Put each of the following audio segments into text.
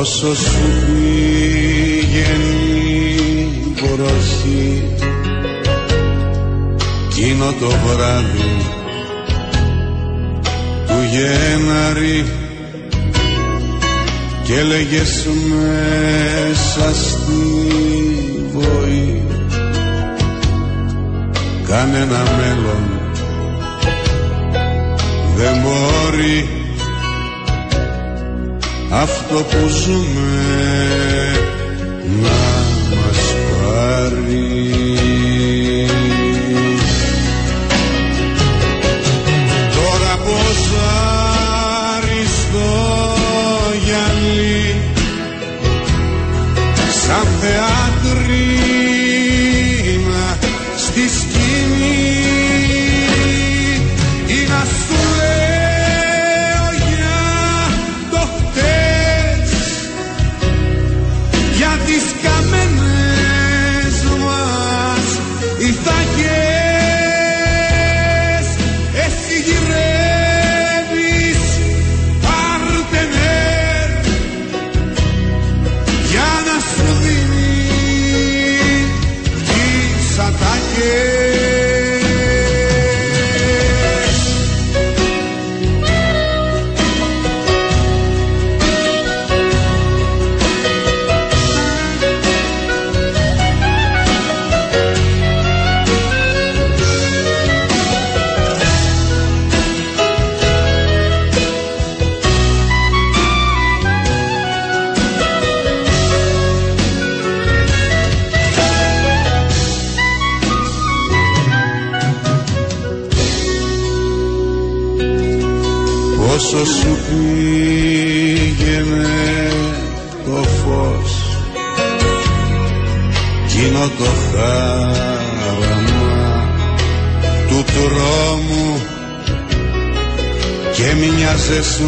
Όσο σου πήγαινε η βροχή Εκείνο το βράδυ του Γέναρη και έλεγες μέσα στη βοή κανένα μέλλον δεν μπορεί αυτό που ζούμε. Να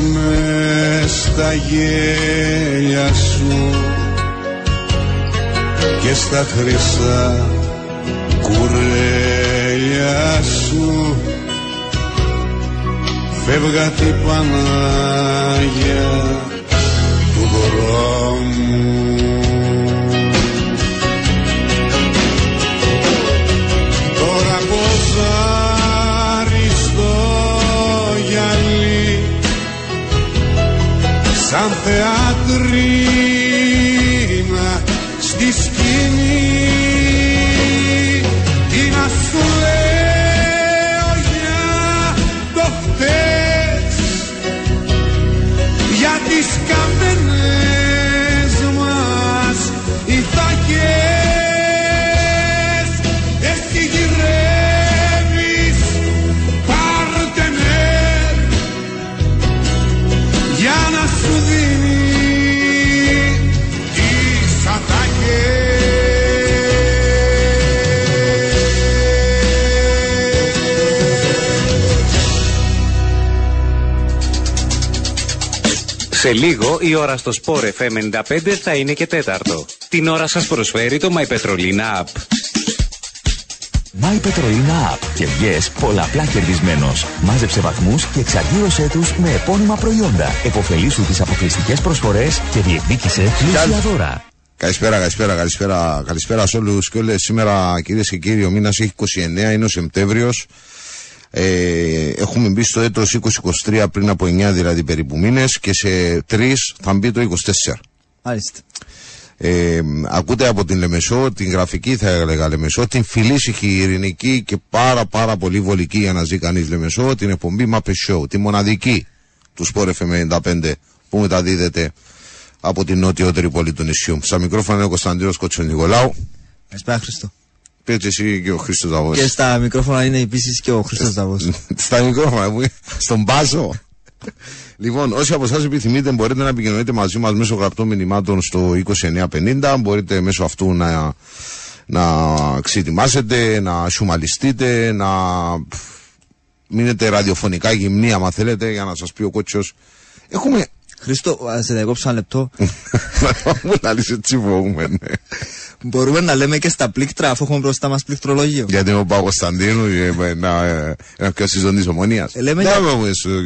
με στα γέλια σου και στα χρυσά κουρέλια σου. Φεύγα την Πανάγια Σε λίγο η ώρα στο Sport FM 95 θα είναι και τέταρτο. Την ώρα σας προσφέρει το My Petrolina App. My Petrolina App. Κερδιές πολλαπλά κερδισμένος. Μάζεψε βαθμούς και εξαγγείλωσέ τους με επώνυμα προϊόντα. Εποφελήσου τις αποκλειστικές προσφορές και διεκδίκησε πλούσια δώρα. Καλησπέρα, καλησπέρα, καλησπέρα, καλησπέρα σε όλους και όλες. Σήμερα, κυρίες και κύριοι, ο μήνας έχει 29, είναι ο Σεπτέμβριος. Ε, έχουμε μπει στο έτος 2023 πριν από 9 δηλαδή περίπου μήνες και σε 3 θα μπει το 24. Μάλιστα. Ε, ακούτε από την Λεμεσό, την γραφική θα έλεγα Λεμεσό, την φιλήσυχη, ειρηνική και πάρα πάρα πολύ βολική για να ζει κανείς Λεμεσό, την εκπομπή Muppet Show, τη μοναδική του Sport FM 95 που μεταδίδεται από την νότιότερη πόλη του νησιού. Στα μικρόφωνα είναι ο Κωνσταντίνος Κοτσονικολάου. Καλησπέρα Χριστό. Πέτσε εσύ και ο Χρήστος Δαβός. Και στα μικρόφωνα είναι επίσης και ο Χριστό Δαβός. Στα μικρόφωνα μου, στον Πάζο. λοιπόν, όσοι από εσάς επιθυμείτε, μπορείτε να επικοινωνείτε μαζί μας μέσω γραπτών μηνυμάτων στο 2950. Μπορείτε μέσω αυτού να, να ξετοιμάσετε, να σουμαλιστείτε, να πφ, μείνετε ραδιοφωνικά γυμνή, άμα θέλετε, για να σας πει ο κότσο. Έχουμε. Χριστό, α σε διακόψω ένα λεπτό. Μου λαλείς έτσι φοβούμαι, ναι. Μπορούμε να λέμε και στα πλήκτρα αφού έχουμε μπροστά μας πληκτρολόγιο. Γιατί είμαι ο Παπα-Κωνσταντίνου, ένα, ένα πιο τη ομονίας. Ε, λέμε για-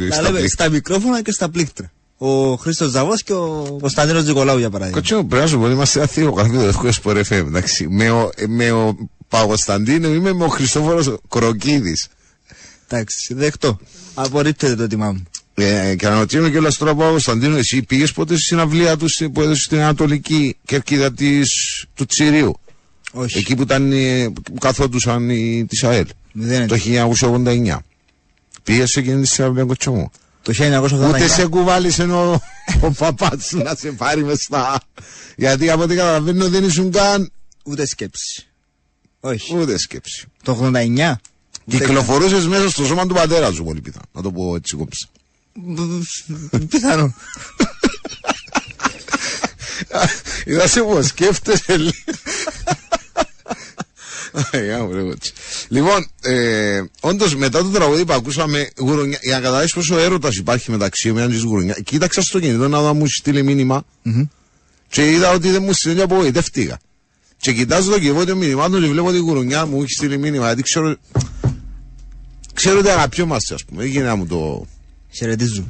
Να λέμε στα μικρόφωνα και στα πλήκτρα. ο Χρήστος Ζαβός και ο Κωνσταντίνο Νικολάου για παράδειγμα. Κοτσίνο, πρέπει να σου πω ότι είμαστε ένα θηροκαφείο του Εύκολο Σπορ FM. Εντάξει, με ο, με ο Παγωσταντίνο είμαι με ο Χριστόφορος Κροκίδης. Εντάξει, δεκτό. Απορρίπτεται το τιμά μου. Ε, και αναρωτιέμαι κιόλας τώρα που ο Κωνσταντίνο, εσύ πήγες ποτέ στη συναυλία του που έδωσε στην Ανατολική κερκίδα της, του Τσιρίου; Όχι. Εκεί που, ήταν, ε, που καθόντουσαν οι, της ΑΕΛ; Μηδέν. Το 1989. Πήγες σε εκείνη τη συναυλία κοτσό μου; Το 1989. Ούτε σε κουβάλισε ο, ο παπάς σου να σε πάρει μες στα. Γιατί από ό,τι καταλαβαίνω δεν ήσουν καν Ούτε σκέψη. Όχι. ούτε σκέψη. Το 89. Κυκλοφορούσες μέσα στο σώμα του πατέρα σου πολύ πιθανό. Να το πω έτσι κόψα. Πιθανό. Είδα σε πως σκέφτεσαι λίγο. Αγιά μου, ρε, κότσι. Λοιπόν, ε, όντως μετά το τραγούδι που ακούσαμε, γουρουνιά, για να καταλάβεις πόσο έρωτας υπάρχει μεταξύ μου και γουρουνιάς, κοίταξα στο κινητό να δω αν μου στείλει μήνυμα και είδα ότι δεν μου στείλει και απογοητεύτηκα. Και κοιτάζω το κυβότιο μηνυμάτων και βλέπω ότι η γουρουνιά μου έχει στείλει μήνυμα, γιατί ξέρω, ξέρω ότι αγαπιόμαστε, ας πούμε. Δεν γίνεται να μου το. Χαιρετίζω.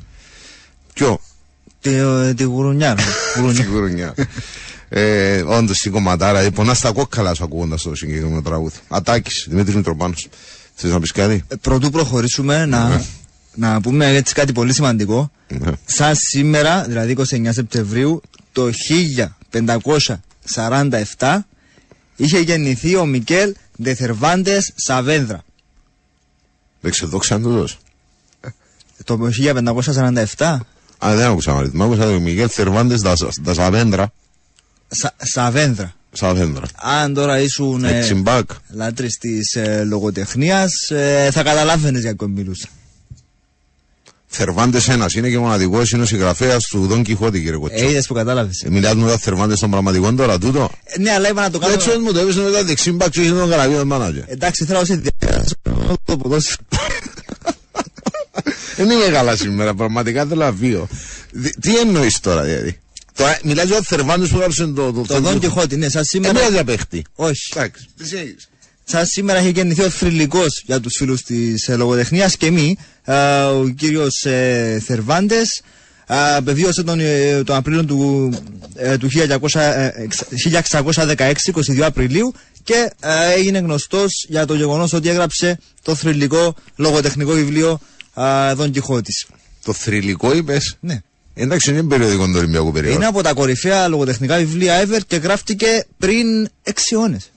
Ποιο, Τη, ε, τη γουρουνιά. ρε. Γουρουνιά. Στην γουρουνιά. ε, Όντως στην κομματάρα, ε, πονάς στα κόκκαλα σου ακούγοντας το συγκεκριμένο τραγούδι. Ατάκης, Δημήτρης Μητροπάνος. Θες να πεις κάτι; Ε, Πρωτού προχωρήσουμε να, να πούμε έτσι κάτι πολύ σημαντικό. Ναι. Σαν σήμερα, δηλαδή 29 Σεπτεμβρίου, το 1547 είχε γεννηθεί ο Μικέλ Ντεθερβάντες Σαβένδρα. Δεν ξεδόξαν τούτος. Το 1547 Α, δεν άκουσα να Μ' άκουσα το Μιγέλ Θερβάντε Δασαβέντρα. Σα, Σαβένδρα. Σαβέντρα. Αν τώρα ήσουν ε, Έτσι μπακ. λάτρης της ε, λογοτεχνίας, ε, θα καταλάβαινες για ποιον μιλούσα. Θερβάντες ένας είναι και μοναδικός, είναι ο συγγραφέας του Δον Κιχώτη, κύριε Ε, Κοτσό. είδες που κατάλαβες. Ε, Μιλάς με τα Θερβάντες των πραγματικών τώρα, τούτο. Ε, ναι, αλλά είπα να το κάνω. Έτσι μου το έπεσε με τα δεξί μπακ και είχε τον καραβίο μάνατζερ. Εντάξει, θέλω να σε διαβάσω το ποδόσφαιρο. Δεν είμαι καλά σήμερα, πραγματικά θέλω να φύγω. Δι- Τι εννοείς τώρα, δηλαδή; Τώρα μιλάς για το Θερβάντε που έγραψε το. Το, Το Δον Κιχώτη, ναι, σαν Ε, σήμερα. μια διαπέχτη. Όχι. Εντάξει, τι έχεις; Σαν σήμερα έχει γεννηθεί ο θρηλυκός για τους φίλους της ε, λογοτεχνίας και μη. Ε, ο κύριος ε, Θερβάντες πεβίωσε τον, ε, τον Απρίλιο του, ε, του 1900, ε, εξ- 1616, 22 Απριλίου και ε, έγινε γνωστός για το γεγονός ότι έγραψε το θρηλυκό λογοτεχνικό βιβλίο ε, Δον Κιχώτης. Το θρηλυκό είπες; Ναι. Εντάξει, είναι περιοδικό του Ολυμπιακού περίοδου. Είναι από τα κορυφαία λογοτεχνικά βιβλία ever και γράφτηκε πριν 6 αιώνες.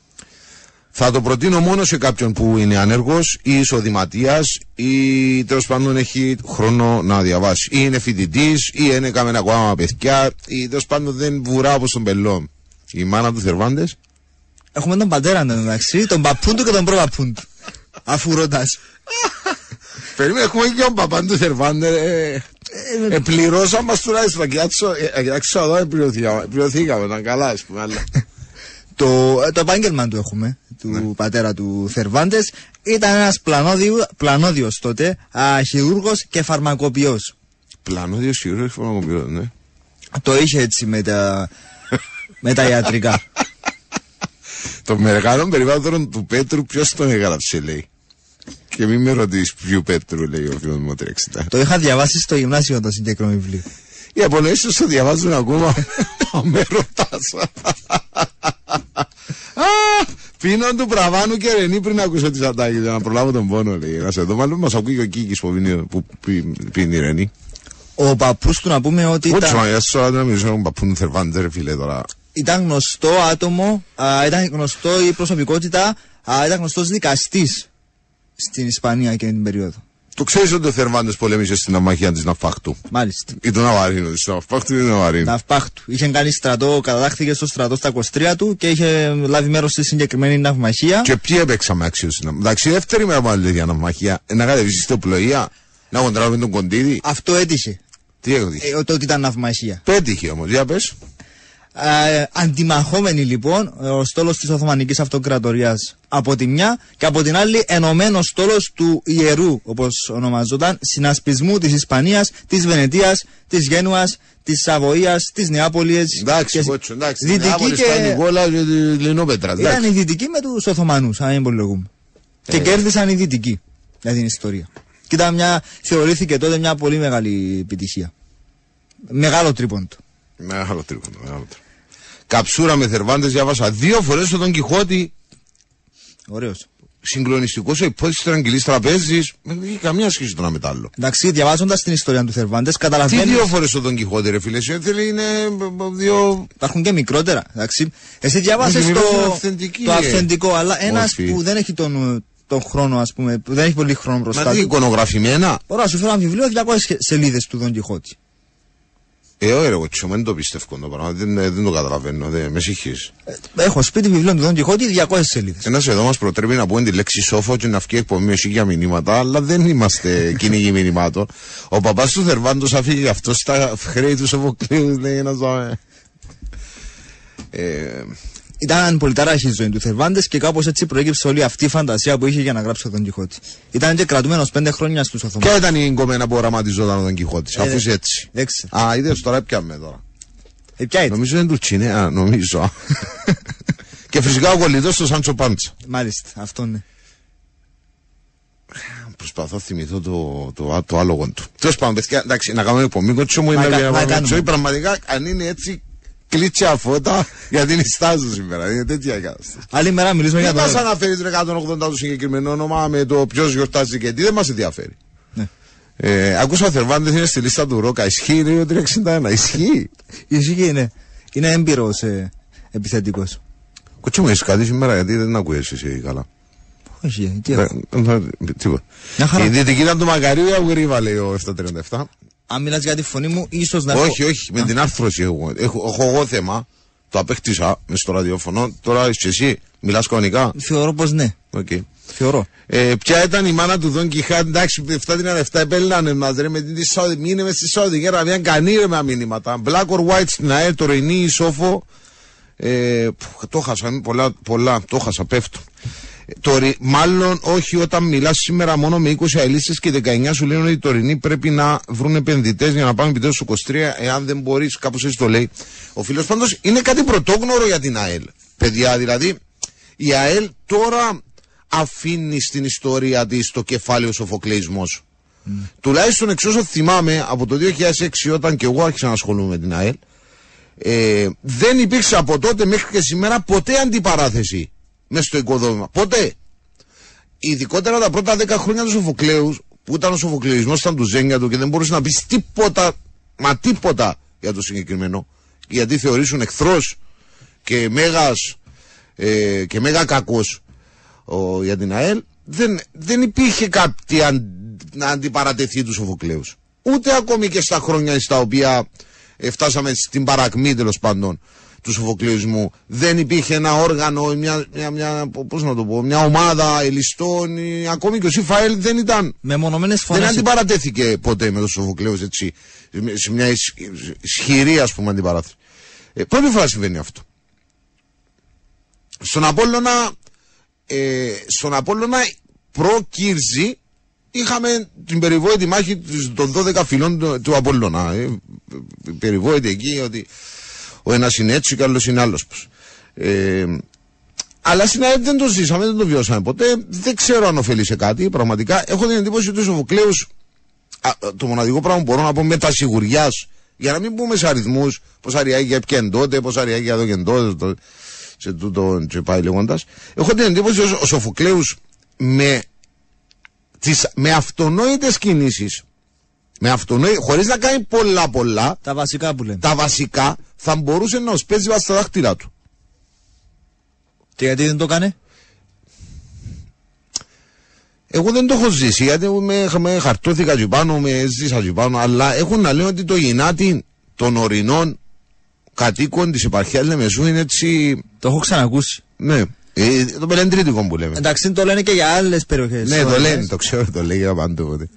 Θα το προτείνω μόνο σε κάποιον που είναι ανέργο ή εισοδηματίας ή τέλος πάντων έχει χρόνο να διαβάσει. Ή είναι φοιτητής ή είναι κάμενα ακόμα παιδιά ή τέλος πάντων δεν βουρά όπως τον πελό. Η μάνα του Θερβάντες. Έχουμε τον πατέρα του εντάξει, τον παππούν του και τον προπαππούν του. Αφού ρωτάς. Περίμενε, έχουμε και τον παπάν του Θερβάντε. Ε, ε, πληρώσαμε μας τουλάχιστον. Κοιτάξω, ε, κοιτάξω εδώ, πληρωθήκαμε. Πληρωθήκαμε, ήταν καλά, ας πούμε. Αλλά... Το, ε, το επάγγελμα του έχουμε, του πατέρα του Θερβάντες, ήταν ένας πλανόδιο, πλανόδιος τότε, α, χειρούργος και φαρμακοποιός. Πλάνο, δύο σίγουρο, έχει φωνακοποιό, ναι. Το είχε έτσι με τα, με τα ιατρικά. Το μεγάλο περιβάλλον του Πέτρου, ποιος τον έγραψε, λέει; Και μην με ρωτήσεις ποιου Πέτρου, λέει ο φίλος μου 360. το είχα διαβάσει στο γυμνάσιο το συγκεκριμένο βιβλίο. Οι Απολαίες το διαβάζουν ακόμα. Με ρωτάς. Α, Πίνω του πραβάνου και ρενή πριν ακούσω τις ατάκες για να προλάβω τον πόνο, λέει. Να σε δω, μάλλον μας ακούει και ο Κίκης που πίνει, που πι- πίνει η ρενή. Ο παππούς του να πούμε ότι Όχι, ήταν, μα για σώα να μιλήσω με παππούν Θερβάντε, ρε φίλε τώρα. ήταν γνωστό άτομο, α, ήταν γνωστό η προσωπικότητα, α, ήταν γνωστός δικαστής στην Ισπανία εκείνη την περίοδο. Το ξέρεις ότι ο Θερβάντες πολέμησε στην αμαχία της Ναυφάχτου. Μάλιστα. Ή του Ναβαρίνου, της Ναυφάχτου ή του Ναβαρίνου. Ναυπάχτου. Είχε κάνει στρατό, κατατάχθηκε στο στρατό στα 23 του και είχε λάβει μέρος στη συγκεκριμένη ναυμαχία. Και ποιοι έπαιξαμε αξίως στην αμαχία. Εντάξει, δεύτερη μέρα που άλλη για ναυμαχία. Να κατεβήσεις στο πλοία, να κοντράρουμε τον κοντίδι. Αυτό έτυχε. Τι έγινε. Ε, το ότι ήταν ναυμαχία. Πέτυχε όμως, για πες. Ε, αντιμαχόμενοι λοιπόν ο στόλος της Οθωμανικής Αυτοκρατορίας από τη μια και από την άλλη ενωμένος στόλος του Ιερού όπως ονομαζόταν συνασπισμού της Ισπανίας, της Βενετίας, της Γένουας, της Σαβοίας, της Νεάπολης Εντάξει, και κότσο, εντάξει. δυτική Νεάπολη, και- Σπάνη, Νικόλα και τη Λινόπετρα. ήταν Εντάξει. οι δυτικοί με τους Οθωμανούς αν υπολογούμε και Ε. κέρδισαν οι δυτικοί για την ιστορία και ήταν μια, θεωρήθηκε τότε μια πολύ μεγάλη επιτυχία Μεγάλο τρίποντο. Μεγάλο τρίποντο. Μεγάλο τρίποντο. Καψούρα με Θερβάντες διάβασα δύο φορές τον Κιχώτη. Ωραίος. Συγκλονιστικός ο υπόθεσης τραγγυλή τραπέζης. Δεν έχει καμία σχέση το ένα με το άλλο. Εντάξει, διαβάζοντας την ιστορία του Θερβάντες, Τι καταλαβαίνει. δύο φορές ο Τον Κιχώτη, ρε φίλε, σου έθελε είναι ε, δύο. Υπάρχουν και μικρότερα. Εντάξει. Εσύ διάβασες Όχι, το, μιλάς για αυθεντική, το ε. αυθεντικό, αλλά ένας Όχι. που δεν έχει τον, τον χρόνο, ας πούμε, που δεν έχει πολύ χρόνο Μα μπροστά τι του. εικονογραφημένα. Ωραία, σου φέρω ένα βιβλίο 200 σελίδες του Δον Κιχώτη. Ε, όχι, ρε, εγώ τσιμό, δεν το πιστεύω το πράγμα. Δεν, ε, δεν το καταλαβαίνω. Δεν, με συγχύεις. Ε, Έχω σπίτι βιβλίο του Δον Κιχώτη 200 σελίδες. Ένας εδώ μας προτρέπει να πούμε τη λέξη σόφο και να βγει εκπομπή εσύ για μηνύματα, αλλά δεν είμαστε κυνηγοί μηνυμάτων. Ο παπάς του Θερβάντος αφήγει αυτό στα χρέη του Σοφοκλείου, λέει να ζω. Ε, Ήταν πολύ ταράχη η ζωή του Θερβάντες και κάπως έτσι προέκυψε όλη αυτή η φαντασία που είχε για να γράψει ο Δον Κιχώτη. Ήταν και κρατούμενος πέντε χρόνια στους Οθωμανούς. ποια ήταν η κομμένα που οραματιζόταν ο Τον Κιχώτη, αφού είσαι έτσι. Έξι. Α, είδες τώρα πιάμε τώρα. Ε, ποια ήταν. Νομίζω είναι του Τσινέα, νομίζω. και φυσικά ο κολλητός του Σάντσο Πάντσα. Μάλιστα, αυτό ναι. Προσπαθώ να θυμηθώ το, το, το άλογο του. Τέλος πάντων, παιδιά, εντάξει, να κάνουμε εκπομπή. Κότσο μου Μα είναι κα- για μα να κάνουμε. ζωή. Πραγματικά, αν είναι έτσι κλίτσια φώτα, γιατί είναι στάζω σήμερα. Είναι τέτοια η κατάσταση. Άλλη μέρα μιλήσουμε για Δεν το. μα αναφέρει το 180 το συγκεκριμένο όνομα με το ποιος γιορτάζει και τι, δεν μας ενδιαφέρει. Ναι. Ε, ακούσα ο Θερβάντες είναι στη λίστα του Ρόκα. Ισχύει, λέει ο 361. Ισχύει. Ισχύει, είναι. Είναι έμπειρος ε, επιθετικός. Κότσο μου, έχεις κάτι σήμερα, γιατί δεν ακούες εσύ καλά. Όχι, τι έχω. Δεν- δεν- Τίποτα. Μια χαρά. Η δυτική ήταν του Μακαρίου ή Αγουρίβα, λέει ο 737. Αν μιλάς για τη φωνή μου, ίσως να Όχι, όχι, με την άρθρωση έχω. Έχω, έχω εγώ θέμα. Το απέκτησα μες στο ραδιόφωνο. Τώρα είσαι εσύ, μιλάς κανονικά; Θεωρώ πως ναι. Οκ. Θεωρώ. Ε, ποια ήταν η μάνα του Δον Κιχάτ, εντάξει, 7 την 7 επέλυνανε μας ρε με την της Σαουδη, μείνε μες στη Σαουδική Αραβία, κανεί ρε με μηνύματα. Black or white στην ΑΕ, το Ρενί, Σόφο, ε, που, το χάσα, μη πολλά, πολλά, το χάσα, πέφτω. Ε, Το, ρι- μάλλον όχι όταν μιλάς σήμερα μόνο με 20 αελίστες και 19 σου λένε ότι οι τωρινοί πρέπει να βρουν επενδυτές για να πάμε επιτέλους στο 23 εάν δεν μπορείς, κάπως έτσι το λέει. Ο φίλος πάντως είναι κάτι πρωτόγνωρο για την ΑΕΛ. Παιδιά, δηλαδή η ΑΕΛ τώρα αφήνει στην ιστορία της το κεφάλαιο σοφοκλεισμός. Τουλάχιστον εξ όσο θυμάμαι από το 2006 όταν και εγώ άρχισα να ασχολούμαι με την ΑΕΛ ε, δεν υπήρξε από τότε μέχρι και σήμερα ποτέ αντιπαράθεση μέσα στο οικοδόμημα. Ποτέ. Ειδικότερα τα πρώτα 10 χρόνια του Σοφοκλέους, που ήταν ο Σοφοκλεισμός, ήταν του Ζέγγια του και δεν μπορούσε να πεις τίποτα, μα τίποτα για το συγκεκριμένο, γιατί θεωρήσουν εχθρός και μέγας ε, και μέγα κακός για την ΑΕΛ, δεν, δεν υπήρχε κάτι αν, να αντιπαρατεθεί του Σοφοκλέους. Ούτε ακόμη και στα χρόνια στα οποία ε, φτάσαμε στην παρακμή τέλος πάντων του σοφοκλεισμού. Δεν υπήρχε ένα όργανο, μια, μια, μια, πώς να το πω, μια ομάδα ελιστών, ή ακόμη και ο Σιφαέλ δεν ήταν. Με μονομένες Δεν φωνές. αντιπαρατέθηκε ποτέ με τον Σοφοκλέους έτσι, σε μια ισ- ισχυρή ας πούμε αντιπαράθεση. Ε, πρώτη φορά συμβαίνει αυτό. Στον Απόλλωνα, ε, στον Απόλλωνα προ-Κύρζη είχαμε την περιβόητη μάχη της- των 12 φιλών του, του Απόλλωνα. Ε, περιβόητη εκεί ότι ο ένας είναι έτσι και ο άλλος είναι άλλος πως. Ε, αλλά στην ΑΕΠ δεν το ζήσαμε, δεν το βιώσαμε ποτέ. Δεν ξέρω αν ωφελεί σε κάτι. Πραγματικά έχω την εντύπωση ότι ο Σοφοκλέους, το μοναδικό πράγμα που μπορώ να πω με τα σιγουριάς, για να μην πούμε σε αριθμούς, πόσα ριάγια έπιαν τότε, πόσα ριάγια εδώ και τότε, το- σε τούτο και πάει λέγοντας. Έχω την εντύπωση ότι ο Σοφοκλέους με, τις, με αυτονόητες κινήσεις, με αυτονόη, χωρίς να κάνει πολλά πολλά, Τα βασικά που λέμε. τα βασικά θα μπορούσε να os παίζει βάσει στα δάχτυλά του. Και γιατί δεν το έκανε. Εγώ δεν το έχω ζήσει γιατί με, με χαρτώθηκα εκεί πάνω, με ζήσα εκεί πάνω, αλλά έχω να λέω ότι το γυνάτι των ορεινών κατοίκων της επαρχίας Λεμεσού είναι έτσι. Το έχω ξανακούσει. Ναι, ε, το πελεντρίτικο που λέμε. Εντάξει, το λένε και για άλλες περιοχές. ναι, το λένε, το ξέρω, το λέει για πάντοτε.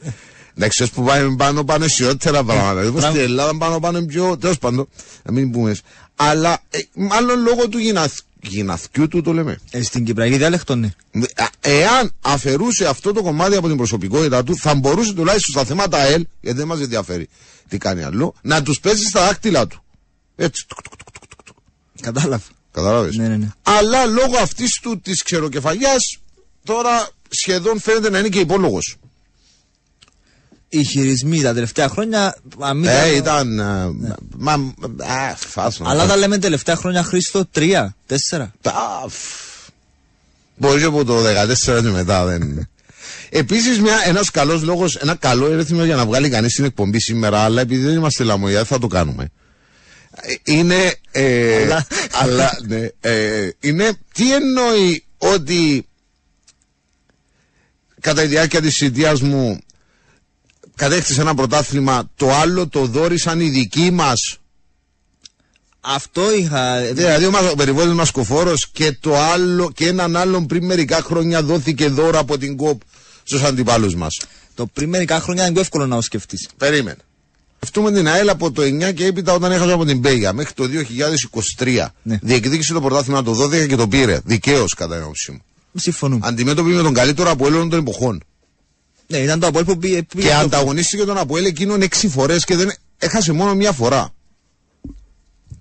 Εντάξει, ω που πάμε πάνω πάνω αισιότερα πράγματα. Δηλαδή, στην Ελλάδα πάνω πάνω είναι πιο. Τέλος πάντων, να μην πούμε. Αλλά ε, μάλλον λόγω του γυναθ, γυναθκιού του το λέμε. Ε, στην Κυπριακή διάλεκτο, ναι. Α, Εάν αφαιρούσε αυτό το κομμάτι από την προσωπικότητά του, θα μπορούσε τουλάχιστον στα θέματα ΑΕΛ, γιατί δεν μας ενδιαφέρει τι κάνει άλλο, να τους παίζει στα δάχτυλά του. Έτσι. τουκ, τουκ, τουκ, τουκ, τουκ, τουκ. Κατάλαβα. Κατάλαβες; Ναι, ναι, ναι. Αλλά λόγω αυτής του της ξεροκεφαλιάς, τώρα σχεδόν φαίνεται να είναι και υπόλογος. Οι χειρισμοί τα τελευταία χρόνια. α, μην Ε, τα- ήταν. ε, Μα. Α, φάσμα. Αλλά τα λέμε τελευταία χρόνια Χρήστο, τρία, τέσσερα. Τα, φ, Μπορεί και από το 14 και μετά δεν είναι. Επίση, ένας καλός λόγος, ένα καλό ερέθιμο για να βγάλει κανείς την εκπομπή σήμερα, αλλά επειδή δεν είμαστε λαμογιά, θα το κάνουμε. Ε, Είναι. Ε, Αλλά. αλλά, ναι, ε, είναι. Τι εννοεί ότι κατά τη διάρκεια της θητεία μου κατέκτησε ένα πρωτάθλημα, το άλλο το δόρισαν οι δικοί μας Αυτό είχα. Δηλαδή ο, μας- ο περιβόητος Μασκοφόρος και το άλλο και έναν άλλον πριν μερικά χρόνια δόθηκε δώρο από την ΚΟΠ στους αντιπάλους μας. Το πριν μερικά χρόνια είναι πιο εύκολο να το σκεφτείς. Περίμενε. Σκεφτούμε την ΑΕΛ από το 9 και έπειτα όταν έχασε από την Πέγια μέχρι το 2023. Ναι. Διεκδίκησε το πρωτάθλημα το 12 και το πήρε. Δικαίως κατά την άποψή μου. Συμφωνούμε. Αντιμέτωπη με τον καλύτερο από όλων των εποχών. Ναι, ήταν το Αποέλ που πήγε. πήγε Και στο- ανταγωνίστηκε τον Αποέλ εκείνον 6 φορές και δεν έχασε μόνο μία φορά.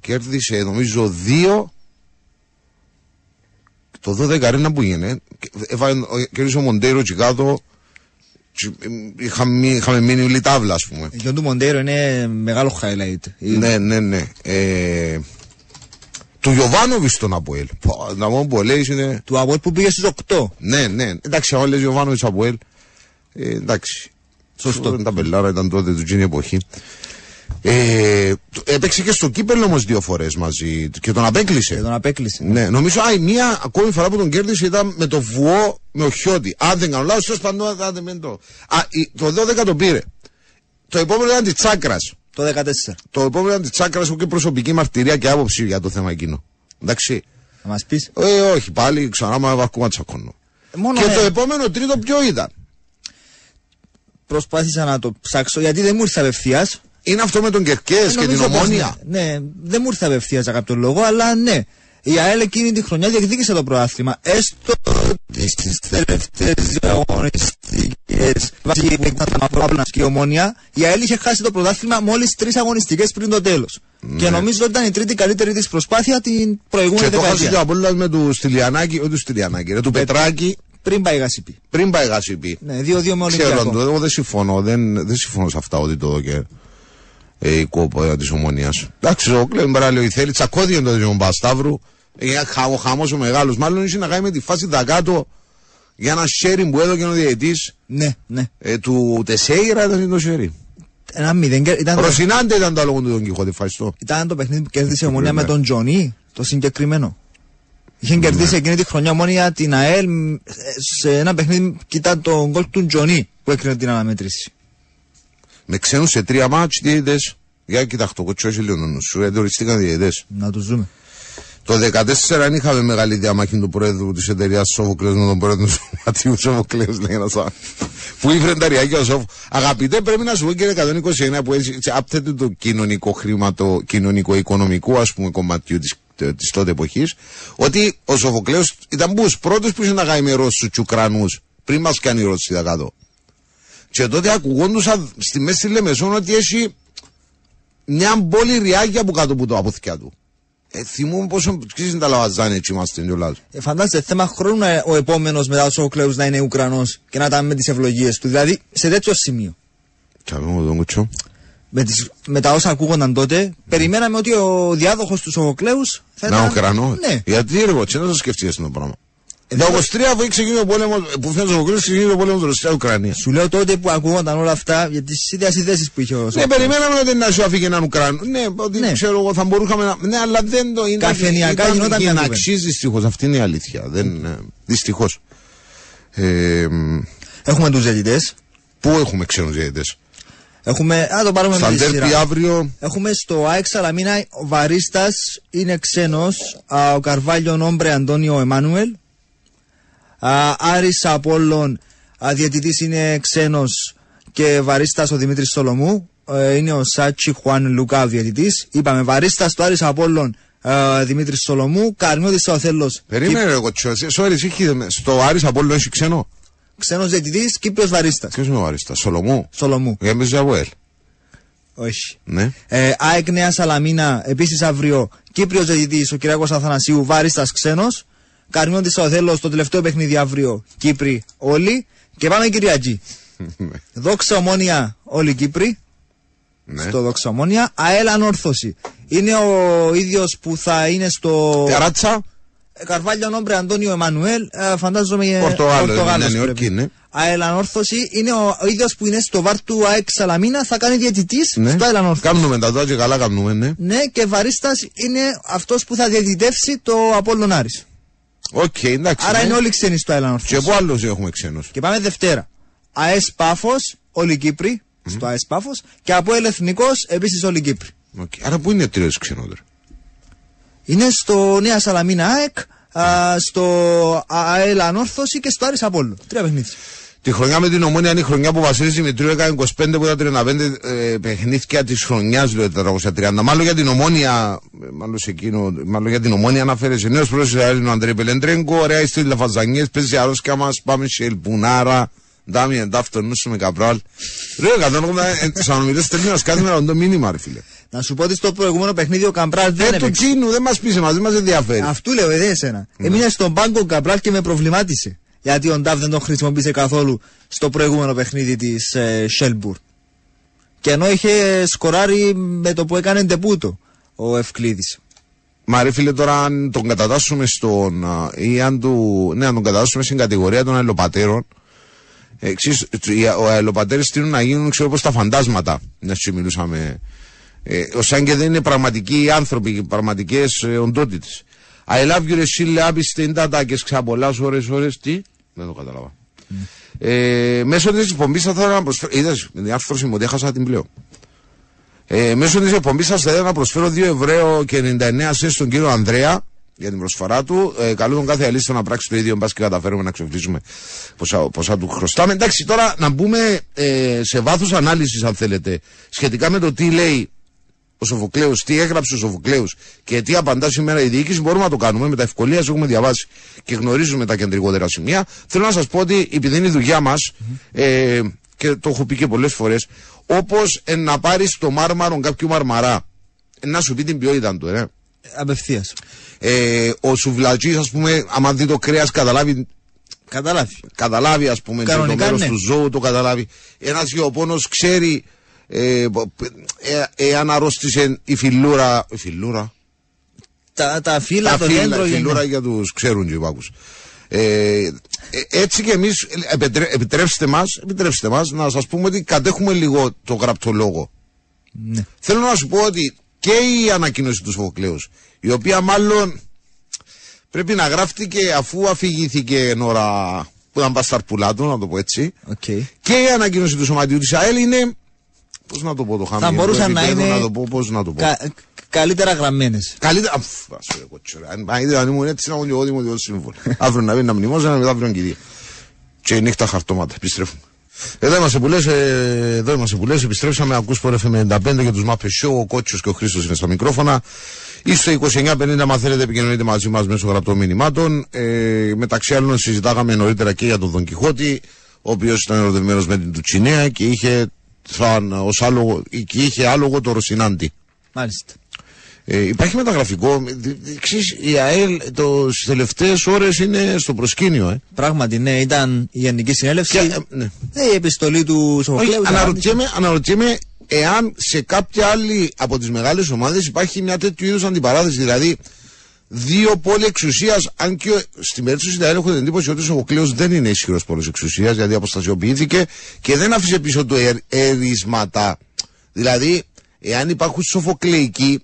Κέρδισε νομίζω δύο. Το 12 αρένα που έγινε. και έβαλε- ο- Κέρδισε ο Μοντέιρο Τσικάτο. Είχαμε, είχαμε μείνει όλη τάβλα, ας πούμε. Η γιον του Μοντέιρο είναι μεγάλο highlight. Η- Ναι, ναι, ναι. Ε, του Γιωβάνοβις στον Αποέλ. Πω, Να πω που λέει είναι. Του Αποέλ που πήγε στου 8. Ναι, ναι. Εντάξει, αν λες Γιωβάνοβιτς Αποέλ. Ε, εντάξει. Σωστό. Ήταν τα πελάρα, ήταν τότε του τζίνη εποχή. Ε, το- έπαιξε και στο κύπελο όμως δύο φορές μαζί του και τον απέκλεισε. Και τον απέκλεισε. Ναι, νομίζω α, η μία ακόμη φορά που τον κέρδισε ήταν με το βουό με ο Χιώτη. Αν δεν κάνω λάθος, τέλο πάντων θα δεν το. Α, η- το 12 το πήρε. Το επόμενο ήταν της Τσάκρας. Το 14. Το επόμενο ήταν της Τσάκρας, έχω και προσωπική μαρτυρία και άποψη για το θέμα εκείνο. Εντάξει. Θα μας πεις. Ε, όχι, πάλι ξανά με ακόμα τσακώνω. Μόνο Και ε, το επόμενο τρίτο ποιο ήταν; Προσπάθησα να το ψάξω γιατί δεν μου ήρθε απευθείας. Είναι αυτό με τον Κερκές και την Νομίζω πως Ομόνια. Ναι, ναι, δεν μου ήρθε απευθείας για κάποιο λόγο, αλλά ναι. Η ΑΕΛ εκείνη τη χρονιά διεκδίκησε το πρωτάθλημα. Έστω ότι στις τελευταίες δύο αγωνιστικές βάσει που ήταν τα Μαυρόπλανα και η Ομόνια, η ΑΕΛ είχε χάσει το πρωτάθλημα μόλις τρεις αγωνιστικές πριν το τέλος. Και νομίζω ότι ήταν η τρίτη καλύτερη της προσπάθεια την προηγούμενη Και το χάσε και ο δεκαετία. Απόλλωνας με του Στυλιανάκη, όχι του Στυλιανάκη, ρε, του Πετράκη Πριν πάει η Γασιπή. πριν πάει γασιπή. Ναι, 2-2 με Ξέρω, Ολυμπιακό. το, εγώ δεν συμφωνώ, δεν, δεν συμφωνώ σε αυτά ότι το δώκε ε, η κόπα της ομονίας. Εντάξει, ο Κλέον Μπράλιο θέλει, τσακώθηκε το Διον Πασταύρου. Ε, χα- ο χαμός ο μεγάλος, μάλλον είχε να κάνει με τη φάση δακάτω για ένα sharing που έδωκε ο διαιτή Ναι, ναι. ε, του Τεσέιρα ήταν το sharing. Ένα μηδέν. και- Ήταν, το, Ρωσινάντε ήταν το άλλο του Τον Κιχώτη, ευχαριστώ. ήταν το παιχνίδι που κέρδισε η Ομόνια Ναι. με τον Τζονί, το συγκεκριμένο. Είχε κερδίσει εκείνη τη χρονιά Ομόνια την ΑΕΛ μ, σε ένα παιχνίδι και ήταν το γκολ του Τζονί που έκρινε την αναμέτρηση. Με ξένους σε τρία μάτς διαιτητέ. Για κοιτάξτε, το κοτσό λίγο νου σου, γιατί οριστήκαν διαιτητέ. Να το ζούμε. Το 2014 δεν είχαμε μεγάλη διαμάχη του πρόεδρου της εταιρείας Σόφοκλέο με τον πρόεδρο του Σωματείου Σόφοκλέο, λέει ένας άλλο. Που ήφερε τα ριάκια ο Σόφο. Αγαπητέ, πρέπει να σου πω κύριε 129 που έτσι έτσι άπτεται το κοινωνικό χρήματο, κοινωνικό-οικονομικό ας πούμε κομματιού της της τότε εποχής, ότι ο Σοφοκλέος ήταν που πρώτος που είχε να κάνει με Ρώσους και Ουκρανούς, πριν μας κάνει η Ρώσοι τα κάτω. Και τότε ακουγόντουσα στη μέση Λεμεσόν ότι έχει μια πόλη ριάκια από κάτω από το αποθηκιά του. Ε, θυμούμαι πόσο ξέρεις τα λαβαζάνε έτσι είμαστε κιόλας. Ε, φαντάζεσαι θέμα χρόνου ε, ο επόμενος μετά ο Κλέου να είναι Ουκρανός και να ήταν με τις ευλογίες του. Δηλαδή σε τέτοιο σημείο. Τι άλλο τον κουτσό. Με, τις, με τα όσα ακούγονταν τότε, περιμέναμε ότι ο διάδοχος του Σοφοκλέου θα Να ήταν. Ουκρανό. Ναι. Γιατί ρε εγώ, τι να το σκεφτείς αυτό το πράγμα. Ε, Το δεν- 23 αφού ξεκίνησε ο πόλεμο, που φαίνεται ο Κρίσος ξεκίνησε ο πόλεμος Ρωσία-Ουκρανία. Σου λέω τότε που ακούγονταν όλα αυτά για τις ίδιες ιδέε που είχε ο Ναι, Σοφοκλέους. περιμέναμε ότι να σου αφήγε έναν Ουκρανό. Ναι, ότι Ναι. ξέρω εγώ θα μπορούσαμε να. Ναι, αλλά δεν το είναι. Καφενειακά ήταν γινόταν για μια να κουβέντα. αξίζει δυστυχώς. Αυτή είναι η αλήθεια. Δεν, δυστυχώς. Ε, μ, Έχουμε τους διαιτητές. πού έχουμε ξένους διαιτητές; Έχουμε. Α, το πάρουμε Στα με τη ντέρπι σειρά. αύριο; Έχουμε στο ΑΕΚ Σαλαμίνα ο Βαρίστας είναι ξένος. Ο Καρβάλιο Νόμπρε Αντώνιο Εμμάνουελ. Α, Άρης Απόλλων διαιτητής είναι ξένος και βαρίστας ο Δημήτρης Σολομού. Ε, είναι ο Σάτσι Χουάν Λουκά διαιτητής. Είπαμε βαρίστας στο Άρης Απόλλων Δημήτρης Σολομού. Καρμιώδης ο Θέλο. Περίμενε ρε κοτσό. Sorry, εσύ έχει- στο Άρης Απόλλων έχει ξένο; Ξένος διαιτητής Κύπριος Βαρίστας. Ποιος είναι ο Άρης, Σολομού; Σολομού. Για με Ζαβουέλ. Όχι. Ναι. Ε, ΑΕΚ Νέας Σαλαμίνα, επίσης αύριο Κύπριος διαιτητής ο Κυριακό Αθανασίου, Βάριστα ξένος. Καρμιόντι ο Θέλο, το τελευταίο παιχνίδι αύριο, Κύπροι όλοι. Και πάμε Κυριακή. Δόξα ομόνια όλοι οι Κύπροι. Ναι. Στο δόξα ομόνια. ΑΕΛ ανόρθωση. Είναι ο ίδιος που θα είναι στο. Καράτσα. Ε, Καρβάλιο Νόμπρε Αντώνιο Εμμανουέλ. ε, Φαντάζομαι. ε, Πορτογάλος, Πορτογάλος είναι Νέα πρέπει. Υόρκη, ναι. ΑΕΛ ανόρθωση είναι ο, ο ίδιος που είναι στο βάρ του ΑΕΚ Σαλαμίνα. Θα κάνει διαιτητής Ναι. στο ΑΕΛ ανόρθωση. Κάνουμε τα τώρα και καλά κάνουμε, ναι. Ναι, και βαρίστας είναι αυτός που θα διαιτητεύσει το Απόλλων Άρης. Οκ, εντάξει. Άρα ναι. είναι όλοι ξένοι στο ΑΕΛ ανόρθωση. Και από άλλους έχουμε ξένους. Και πάμε Δευτέρα. ΑΕΣ Πάφος, όλοι οι Κύπροι, στο ΑΕΣ Πάφος. Και από ΕΛ Εθνικό, επίσης όλοι οι Κύπροι. Οκ. Άρα πού είναι τρει ξενότεροι. Είναι στο Νέα Σαλαμίνα ΑΕΚ, α, στο ΑΕΛ Ανόρθωση και στο Άρης Απόλλων. Τρία παιχνίδια. Τη χρονιά με την ομόνια είναι η χρονιά που ο Βασίλη Δημητρίου έκανε 25 από τα 35 ε, παιχνίδια της χρονιάς, λέω 430. Μάλλον για την ομόνια, ε, μάλλον, σε εκείνο, μάλλον για την ομόνια αναφέρεσαι. Νέος πρόεδρος είναι ο Αντρέ Πελεντρέγκο, ωραία είστε λαφαζανιές, παίζει αρρώσκια μας, πάμε σε Ελπουνάρα. Ντάμιεν, ταύτο, νου με καπράλ. Ρε, 180, σαν ομιλέ στέλνει μα κάθε μέρα το μήνυμα, ρε φίλε. Να σου πω ότι στο προηγούμενο παιχνίδι ο Καμπράλ δεν Ε, του έπαιξε. Τσίνου, δεν μας πει εμά, δεν μας ενδιαφέρει. Αυτού λέω, ε, δεν εσένα. Έμεινε στον πάγκο ο Καμπράλ και με προβλημάτισε. Γιατί ο Ντάβ δεν τον χρησιμοποίησε καθόλου στο προηγούμενο παιχνίδι της ε, Σέλμπουρ. Και ενώ είχε σκοράρει με το που έκανε ντεπούτο ο Ευκλήδης. Μα ρε φίλε τώρα αν τον κατατάσσουμε στον α, ή αν, του, ναι, αν τον κατατάσσουμε στην κατηγορία των αελοπατέρων εξής, οι α- ο αελοπατέρες στείλουν να γίνουν ξέρω πως τα φαντάσματα να σου μιλούσαμε ε, ως αν και δεν είναι πραγματικοί άνθρωποι πραγματικές ε, οντότητες I love you ρε σύλλε άπιστε είναι τα τάκες ξαπολάς ώρες ώρες τι; Δεν το κατάλαβα ε, μέσω της εκπομπής θα ήθελα να προσφέρω είδες με την άρθρωση μου ότι έχασα την πλέον ε, μέσω της εκπομπής σας θα ήθελα να προσφέρω 2 ευρώ και 99 σες στον κύριο Ανδρέα για την προσφορά του. Ε, καλώ τον κάθε αλήθεια να πράξει το ίδιο, μπα και καταφέρουμε να ξεφτύσουμε πόσα, πόσα του χρωστάμε. Εντάξει, τώρα να μπούμε ε, σε βάθος ανάλυσης, αν θέλετε, σχετικά με το τι λέει ο Σοφοκλέους, τι έγραψε ο Σοφοκλέους και τι απαντά σήμερα η διοίκηση, μπορούμε να το κάνουμε. Με τα ευκολίας έχουμε διαβάσει και γνωρίζουμε τα κεντρικότερα σημεία. Θέλω να σας πω ότι επειδή είναι η δουλειά μας, ε, και το έχω πει και πολλές φορές, όπως να πάρεις το μάρμαρο κάποιου μαρμαρά, ε, να σου πει την ποιότητα του, ε. Απευθείας. Ε, ο σουβλατζής, ας πούμε, άμα δει το κρέας, καταλάβει Καταλάβει. καταλάβει ας πούμε το Κανονικά, μέρος ναι. του ζώου το καταλάβει ένας γεωπόνος ξέρει ε, πο- ε, εάν αρρώστησε η φιλούρα η φιλούρα Τα, τα φύλλα, τα το φύλλα, δέντρο η γενικά. φιλούρα για τους ξέρουν και υπάκους ε, ε, έτσι και εμείς ε, επιτρέ- επιτρέψτε μας, επιτρέψτε μας να σας πούμε ότι κατέχουμε λίγο το γραπτό λόγο Ναι. Θέλω να σου πω ότι και η ανακοίνωση του Σοφοκλέους, η οποία μάλλον πρέπει να γράφτηκε αφού αφηγήθηκε εν ώρα που ήταν πασταρπουλά του, να το πω έτσι, Οκ. και η ανακοίνωση του Σωματείου της ΑΕΛ είναι. Πώς να το πω το χαμηλό. Θα μπορούσαν να είναι Να το πω, πώς να το πω. κα- καλύτερα γραμμένες. Καλύτερα. Αφ, ας πω, εγώ, τσιρά. Αν αν ήταν αν ήμουν έτσι, να ήμουν και εγώ δημοτικός σύμβολο. Αύριο να βγει να μνημόσαι, να μετά αύριο και δύο. Και η νύχτα χαρτώματα. Επιστρέφουμε. Εδώ είμαστε που λες, ε, εδώ είμαστε που λες, επιστρέψαμε, ακούς πόρε FM95 για τους Μάπες Show, ο Κότσιος και ο Χρήστος είναι στα μικρόφωνα. Είστε 2950, αν θέλετε επικοινωνείτε μαζί μας μέσω γραπτών μηνυμάτων. Ε, μεταξύ άλλων συζητάγαμε νωρίτερα και για τον Δον Κιχώτη, ο οποίος ήταν ερωτευμένος με την Τουτσινέα και είχε, σαν, ως άλογο, και είχε άλογο το Ρωσινάντι. Μάλιστα. Ε, υπάρχει μεταγραφικό. δ- δ- Ξέρεις, η ΑΕΛ το, στις τελευταίες ώρες είναι στο προσκήνιο. Ε. Πράγματι, ναι, ήταν η Γενική Συνέλευση. Και, ε, ναι. Ε, η επιστολή του Όχι, Σοφοκλέου. αναρωτιέμαι, αναρωτιέμαι εάν σε κάποια άλλη από τις μεγάλες ομάδες υπάρχει μια τέτοιου είδους αντιπαράθεση. Δηλαδή, δύο πόλοι εξουσίας, αν και ο- στην περίπτωση του ΑΕΛ έχω την εντύπωση ότι ο Σοφοκλέο δεν είναι ισχυρός πόλος εξουσίας, γιατί αποστασιοποιήθηκε και δεν άφησε πίσω του ερ, ερίσματα. Δηλαδή, εάν υπάρχουν σοφοκλεϊκοί,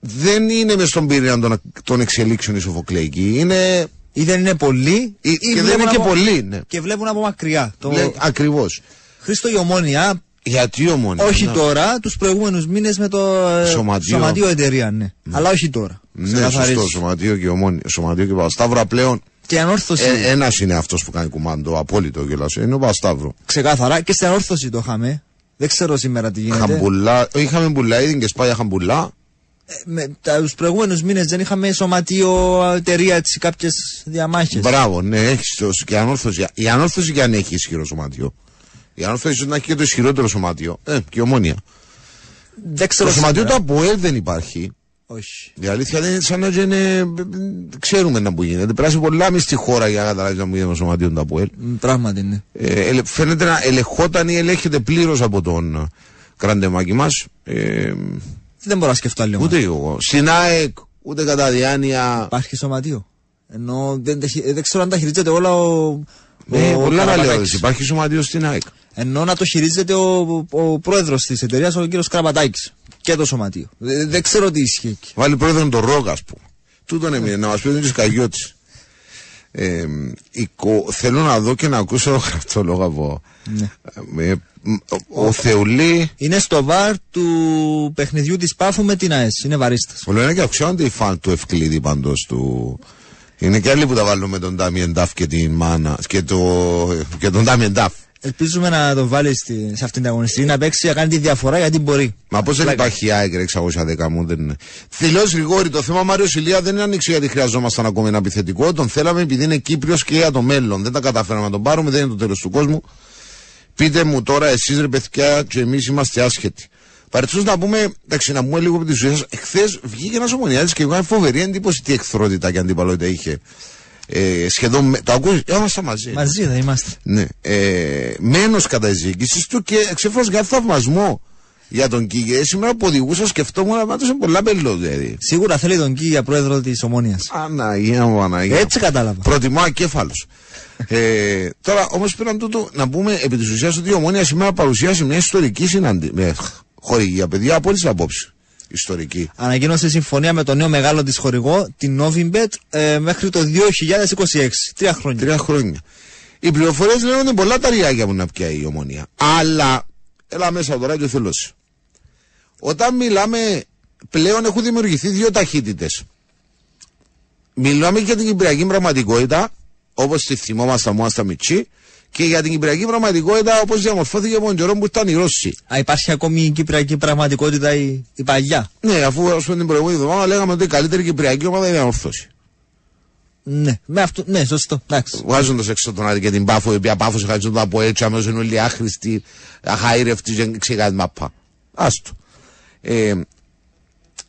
δεν είναι μες στον πυρήνα των, των εξελίξεων οι σοφοκλεϊκοί. Είναι. Ή δεν είναι πολλοί. Ή- ή και δεν βλέπουν είναι και από- πολλοί, ναι. Και βλέπουν από μακριά. Το... Λέ, Ακριβώς. Χρήστο η Ομόνια, Γιατί ομόνια. όχι ναι. τώρα, τους προηγούμενους μήνες με το ε, Σωματείο. σωματείο εταιρεία, ναι. Αλλά όχι τώρα. Ναι, Ξεκαθαρίζω. σωστό. Σωματείο και ομόνια. Σωματείο και Παπασταύρο πλέον. Και ανόρθωση. Ε, Ένας είναι αυτός που κάνει κουμάντο, απόλυτο κιόλας. Είναι ο Παπασταύρο. Ξεκάθαρα. Και στην ανόρθωση το είχαμε. Δεν ξέρω σήμερα τι γίνεται. Χαμπουλά. Είχαμε μπουλά, είδη και σπάγια χαμπουλά. Ε, με, τα, τους προηγούμενους μήνες δεν είχαμε σωματείο εταιρεία έτσι κάποιες διαμάχες. Μπράβο, ναι, έχεις και ανόρθωση. Η ανόρθωση και αν έχει ισχυρό σωματείο. Η ανόρθωση ίσω να έχει και το ισχυρότερο σωματείο. Ε, και ομόνια. Δεν ξέρω Το σωματείο του σήμερα. Αποέλ δεν υπάρχει. Όχι. Η αλήθεια δεν είναι σαν να και είναι, ξέρουμε να που γίνεται. Περάσει πολλά μες στη χώρα για να καταλάβεις να μου γίνεται το σωματείο του ΑΠΟΕΛ. Μ, Πράγματι, ναι. Ε, ελε- φαίνεται να ελεγχόταν ή ελέγχεται πλήρως από τον κραντεμάκι μας. Ε, Δεν μπορώ να σκεφτώ άλλη ομάδα. ούτε εγώ. Στην ΑΕΚ, ούτε κατά διάνοια. Υπάρχει σωματείο. Ενώ δεν, τα χει- δεν ξέρω αν τα χειρίζεται όλα ο. Ε, ο πολλά Καραπατάκης. βαλαιόδες. Υπάρχει σωματείο στην ΑΕΚ. Ενώ να το χειρίζεται ο, ο πρόεδρος της εταιρείας, ο κύριος Κραπατάκη. Και το σωματείο. Ε, δεν ξέρω τι ισχύει εκεί. Βάλει πρόεδρο τον Ρόγα, ας πούμε. Τούτον έμεινε να μα πει ο Καγιώτη. Ε, εικο- θέλω να δω και να ακούσω αυτό λόγο από. Ναι. Ε, μ, ο, ο Θεουλή. Είναι στο βαρ του παιχνιδιού της Πάφου με την ΑΕΣ. Είναι βαρίστα. Μου λένε και αυξάνονται οι φαν του Ευκλήδη πάντως του. Είναι και άλλοι που τα βάλουν με τον Ντάμιεν Νταφ και την Μάνα. Και, το, και τον Ντάμιεν Νταφ. Ελπίζουμε να το βάλεις στη, σε αυτήν την αγωνιστική να παίξει, να κάνει τη διαφορά γιατί μπορεί. Μα πώς δεν υπάρχει ΑΕΚ ρε 610 μου, δεν είναι. Τελειώ Γρηγόρη, το θέμα Μάριος Ηλία δεν είναι ανοίξει γιατί χρειαζόμασταν ακόμη ένα επιθετικό. Τον θέλαμε επειδή είναι Κύπριος και για το μέλλον. Δεν τα καταφέραμε να τον πάρουμε, δεν είναι το τέλος του κόσμου. Πείτε μου τώρα, εσείς ρε παιδιά, και εμείς είμαστε άσχετοι. Παρετσούς να πούμε, εντάξει, να πούμε λίγο από τη ζωή σας. Εχθές βγήκε ένας ομονιάτης και έκανε φοβερή εντύπωση τι εχθρότητα και αντιπαλότητα είχε. Ε, σχεδόν. με- Το ακούω, ήμασταν μαζί. Μαζί δεν είμαστε. Ναι. Ε, Μένος κατά εζήγηση του και εξέφρασε για θαυμασμό για τον Κίγε. Σήμερα που οδηγούσα σκεφτόμουν να μάθω πολλά πελό δηλαδή. Σίγουρα θέλει τον Κί για πρόεδρο της Ομόνιας. Αναγία μου, Αναγία. μου. Έτσι κατάλαβα. Προτιμώ ακέφαλος. ε, τώρα όμως πέραν τούτου να πούμε επί της ουσίας ότι η Ομόνια σήμερα παρουσίασε μια ιστορική συναντή. Με χορηγία, παιδιά, από όλες τις απόψεις. Ιστορική. Ανακοίνωσε συμφωνία με το νέο μεγάλο τη χορηγό, την Novimbet, ε, μέχρι το 2026. Τρία χρόνια. Τρία χρόνια. Οι πληροφορίες λένε ότι είναι πολλά τα ριάκια που να πιάει η ομονία. Αλλά, έλα μέσα τώρα και θέλω σε. Όταν μιλάμε, πλέον έχουν δημιουργηθεί δύο ταχύτητες. Μιλάμε για την κυπριακή πραγματικότητα, όπως τη θυμόμαστε μόνο στα Μιτσί, και για την κυπριακή πραγματικότητα όπως διαμορφώθηκε από τον καιρό που ήταν οι Ρώσοι. Α, υπάρχει ακόμη η κυπριακή πραγματικότητα η, η παλιά. Ναι, αφού ας πούμε την προηγούμενη εβδομάδα λέγαμε ότι η καλύτερη κυπριακή ομάδα είναι η διαμορφώση. Ναι, με αυτό, ναι, σωστό. Εντάξει. Βγάζοντας έξω τον Άρη και την Πάφο, η οποία Πάφο χαζόταν από έτσι, αμέσως είναι όλοι άχρηστοι, αχαήρευτοι, δεν ξέρει μαπά. Άστο. Ε,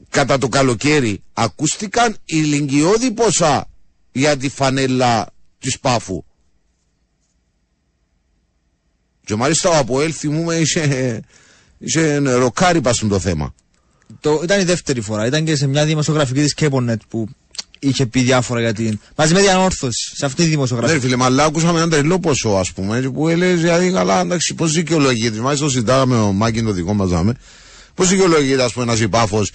κατά το καλοκαίρι ακούστηκαν ηλικιώδη ποσά για τη φανέλα της Πάφου. Και μάλιστα ο Αποέλ θυμούμε είχε, είχε ροκάρι πας το θέμα. Το, ήταν η δεύτερη φορά. Ήταν και σε μια δημοσιογραφική της Cabernet που είχε πει διάφορα για την. μαζί με διανόρθωση σε αυτή τη Ναι, δημοσιογραφική. ρε φίλε, μα αλλά ακούσαμε ένα τρελό ποσό, ας πούμε, που έλεγε δηλαδή καλά, εντάξει, πώς δικαιολογείται. Μάλιστα το συζητάγαμε ο Μάκη, το δικό μας δάμε. Πώς δικαιολογείται, ας πούμε, ένας υπάφος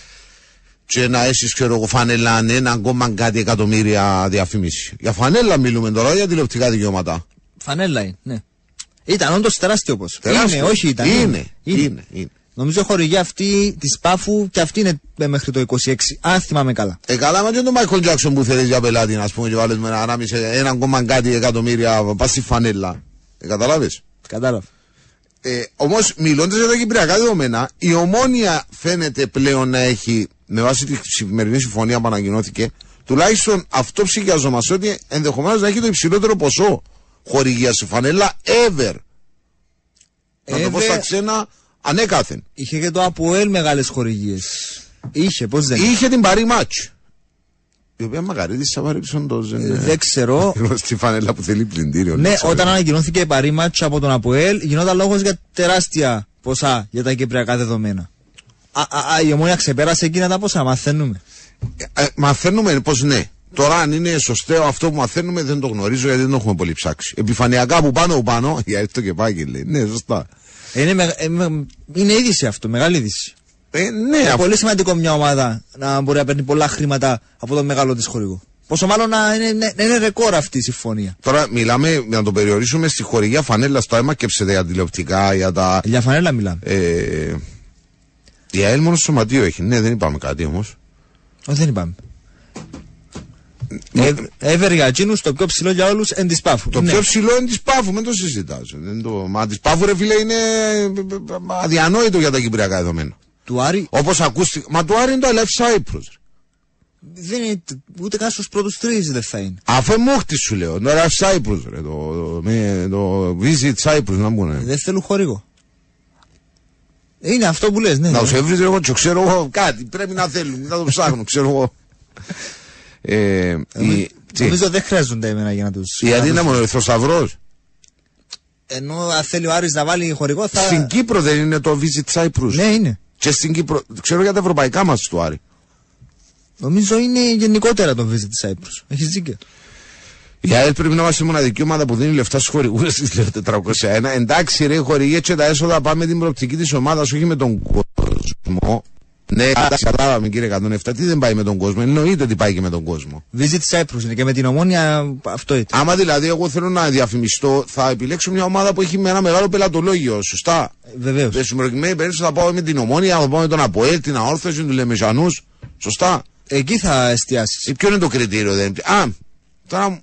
και να έχεις, ξέρω εγώ, φανέλα ένα ακόμα κάτι εκατομμύρια διαφήμιση. Για φανέλα μιλούμε τώρα, για τηλεοπτικά δικαιώματα. Φανέλα είναι, ναι. Ήταν όντως τεράστιο ποσό. Τεράστιο. Είναι, όχι ήταν. Είναι, είναι, είναι. Νομίζω η χορηγία αυτή τη Πάφου και αυτή είναι μέχρι το 26, αν θυμάμαι καλά. Ε, καλά, μα και τον Μάικλ Τζάξον που θέλεις για πελάτη, ας πούμε, και βάλει με ένα ανάμιση, ένα ακόμα κάτι εκατομμύρια, πα στη φανέλα. Ε, Καταλάβει. Κατάλαβα. Ε, Όμως, μιλώντας για τα κυπριακά δεδομένα, η ομόνια φαίνεται πλέον να έχει, με βάση τη σημερινή συμφωνία που ανακοινώθηκε, τουλάχιστον αυτό ψυχιαζόμαστε ότι ενδεχομένως να έχει το υψηλότερο ποσό χορηγία σε φανέλα ever. Να το πω Ever. στα ξένα, ανέκαθεν. Είχε και το Αποέλ μεγάλες χορηγίες. Είχε, πώς δεν. Είχε την Παρή Μάτς. Η οποία μακαρίτη θα πάρει ψωντός. Ε, δεν ξέρω. Στη φανέλα που θέλει πλυντήριο. Ναι, δεν ξέρω. όταν ανακοινώθηκε η παρήματσα από τον Αποέλ, γινόταν λόγος για τεράστια ποσά για τα κυπριακά δεδομένα. Α, α, α, η ομόνια ξεπέρασε εκείνα τα ποσά, μαθαίνουμε. Ε, μαθαίνουμε πως ναι. Τώρα, αν είναι σωστό αυτό που μαθαίνουμε, δεν το γνωρίζω γιατί δεν το έχουμε πολύ ψάξει. Επιφανειακά που πάνω που πάνω, για αυτό και πάει και λέει. Ναι, σωστά. Είναι, με, ε, με- είναι είδηση αυτό, μεγάλη είδηση. Ε, ναι, Είναι αφού- πολύ σημαντικό μια ομάδα να μπορεί να παίρνει πολλά χρήματα από τον μεγάλο της χορηγό. Πόσο μάλλον να είναι, να- να είναι ρεκόρ αυτή η συμφωνία. Τώρα μιλάμε να το περιορίσουμε στη χορηγία φανέλα στο αίμα και ψετε για τηλεοπτικά, για τα. Για φανέλα μιλάμε. Ε, η ΑΕΛ μόνο σωματείο έχει. Ναι, δεν είπαμε κάτι όμως. Όχι, δεν είπαμε. Ε, Έβερ για εκείνους το πιο ψηλό για όλους εν της Πάφου. Το Ναι. πιο ψηλό είναι της Πάφου, μην το συζητάς. Το... Μα της Πάφου, ρε φίλε, είναι ε, αδιανόητο για τα κυπριακά δεδομένα. Του Άρη Όπως ακούστηκε. Μα το Άρη είναι το Left Cyprus. δεν είναι ούτε καν στους πρώτους τρεις δεν θα είναι. Αφού μούχτης σου λέω. Το Left Cyprus, ρε. Το, το, με- το Visit Cyprus, να πούνε. Δεν θέλουν χορηγό. Είναι αυτό που λες, ναι. Να ναι. τους έβριζε εγώ, και ξέρω εγώ κάτι. Πρέπει να θέλουν, να το ψάχνουν, ξέρω εγώ. Ε, η, τι, Νομίζω δεν χρειάζονται εμένα για να τους... η να τους- αδύναμο ο Ερυθρό Ενώ αν θέλει ο Άρης να βάλει χωρικό θα... Στην Κύπρο δεν είναι το Visit Cyprus. Ναι, είναι. Και στην Κύπρο, ξέρω για τα ευρωπαϊκά μας του Άρη. Νομίζω είναι γενικότερα το Visit Cyprus. Έχεις δίκιο. Η ΑΕΛ πρέπει να είμαστε η μοναδική ομάδα που δίνει λεφτά στους χορηγούς τη 401. Εντάξει, ρε, χορηγοί και τα έσοδα πάμε με την προοπτική της ομάδας, όχι με τον κόσμο. Ναι, εντάξει, καταλάβαμε κύριε 107. Τι δεν πάει με τον κόσμο. Εννοείται ότι πάει και με τον κόσμο. Visit Cyprus είναι και με την ομόνια αυτό ήταν. Άμα δηλαδή εγώ θέλω να διαφημιστώ, θα επιλέξω μια ομάδα που έχει με ένα μεγάλο πελατολόγιο. Σωστά; Βεβαίως. Ε, Στην προκειμένη περίπτωση θα πάω με την ομόνια, θα πάω με τον Αποέλ, την αόρθωση, του Λεμεσανού. Σωστά; Εκεί θα εστιάσεις. Ε, Ποιο είναι το κριτήριο, δεν Α, τώρα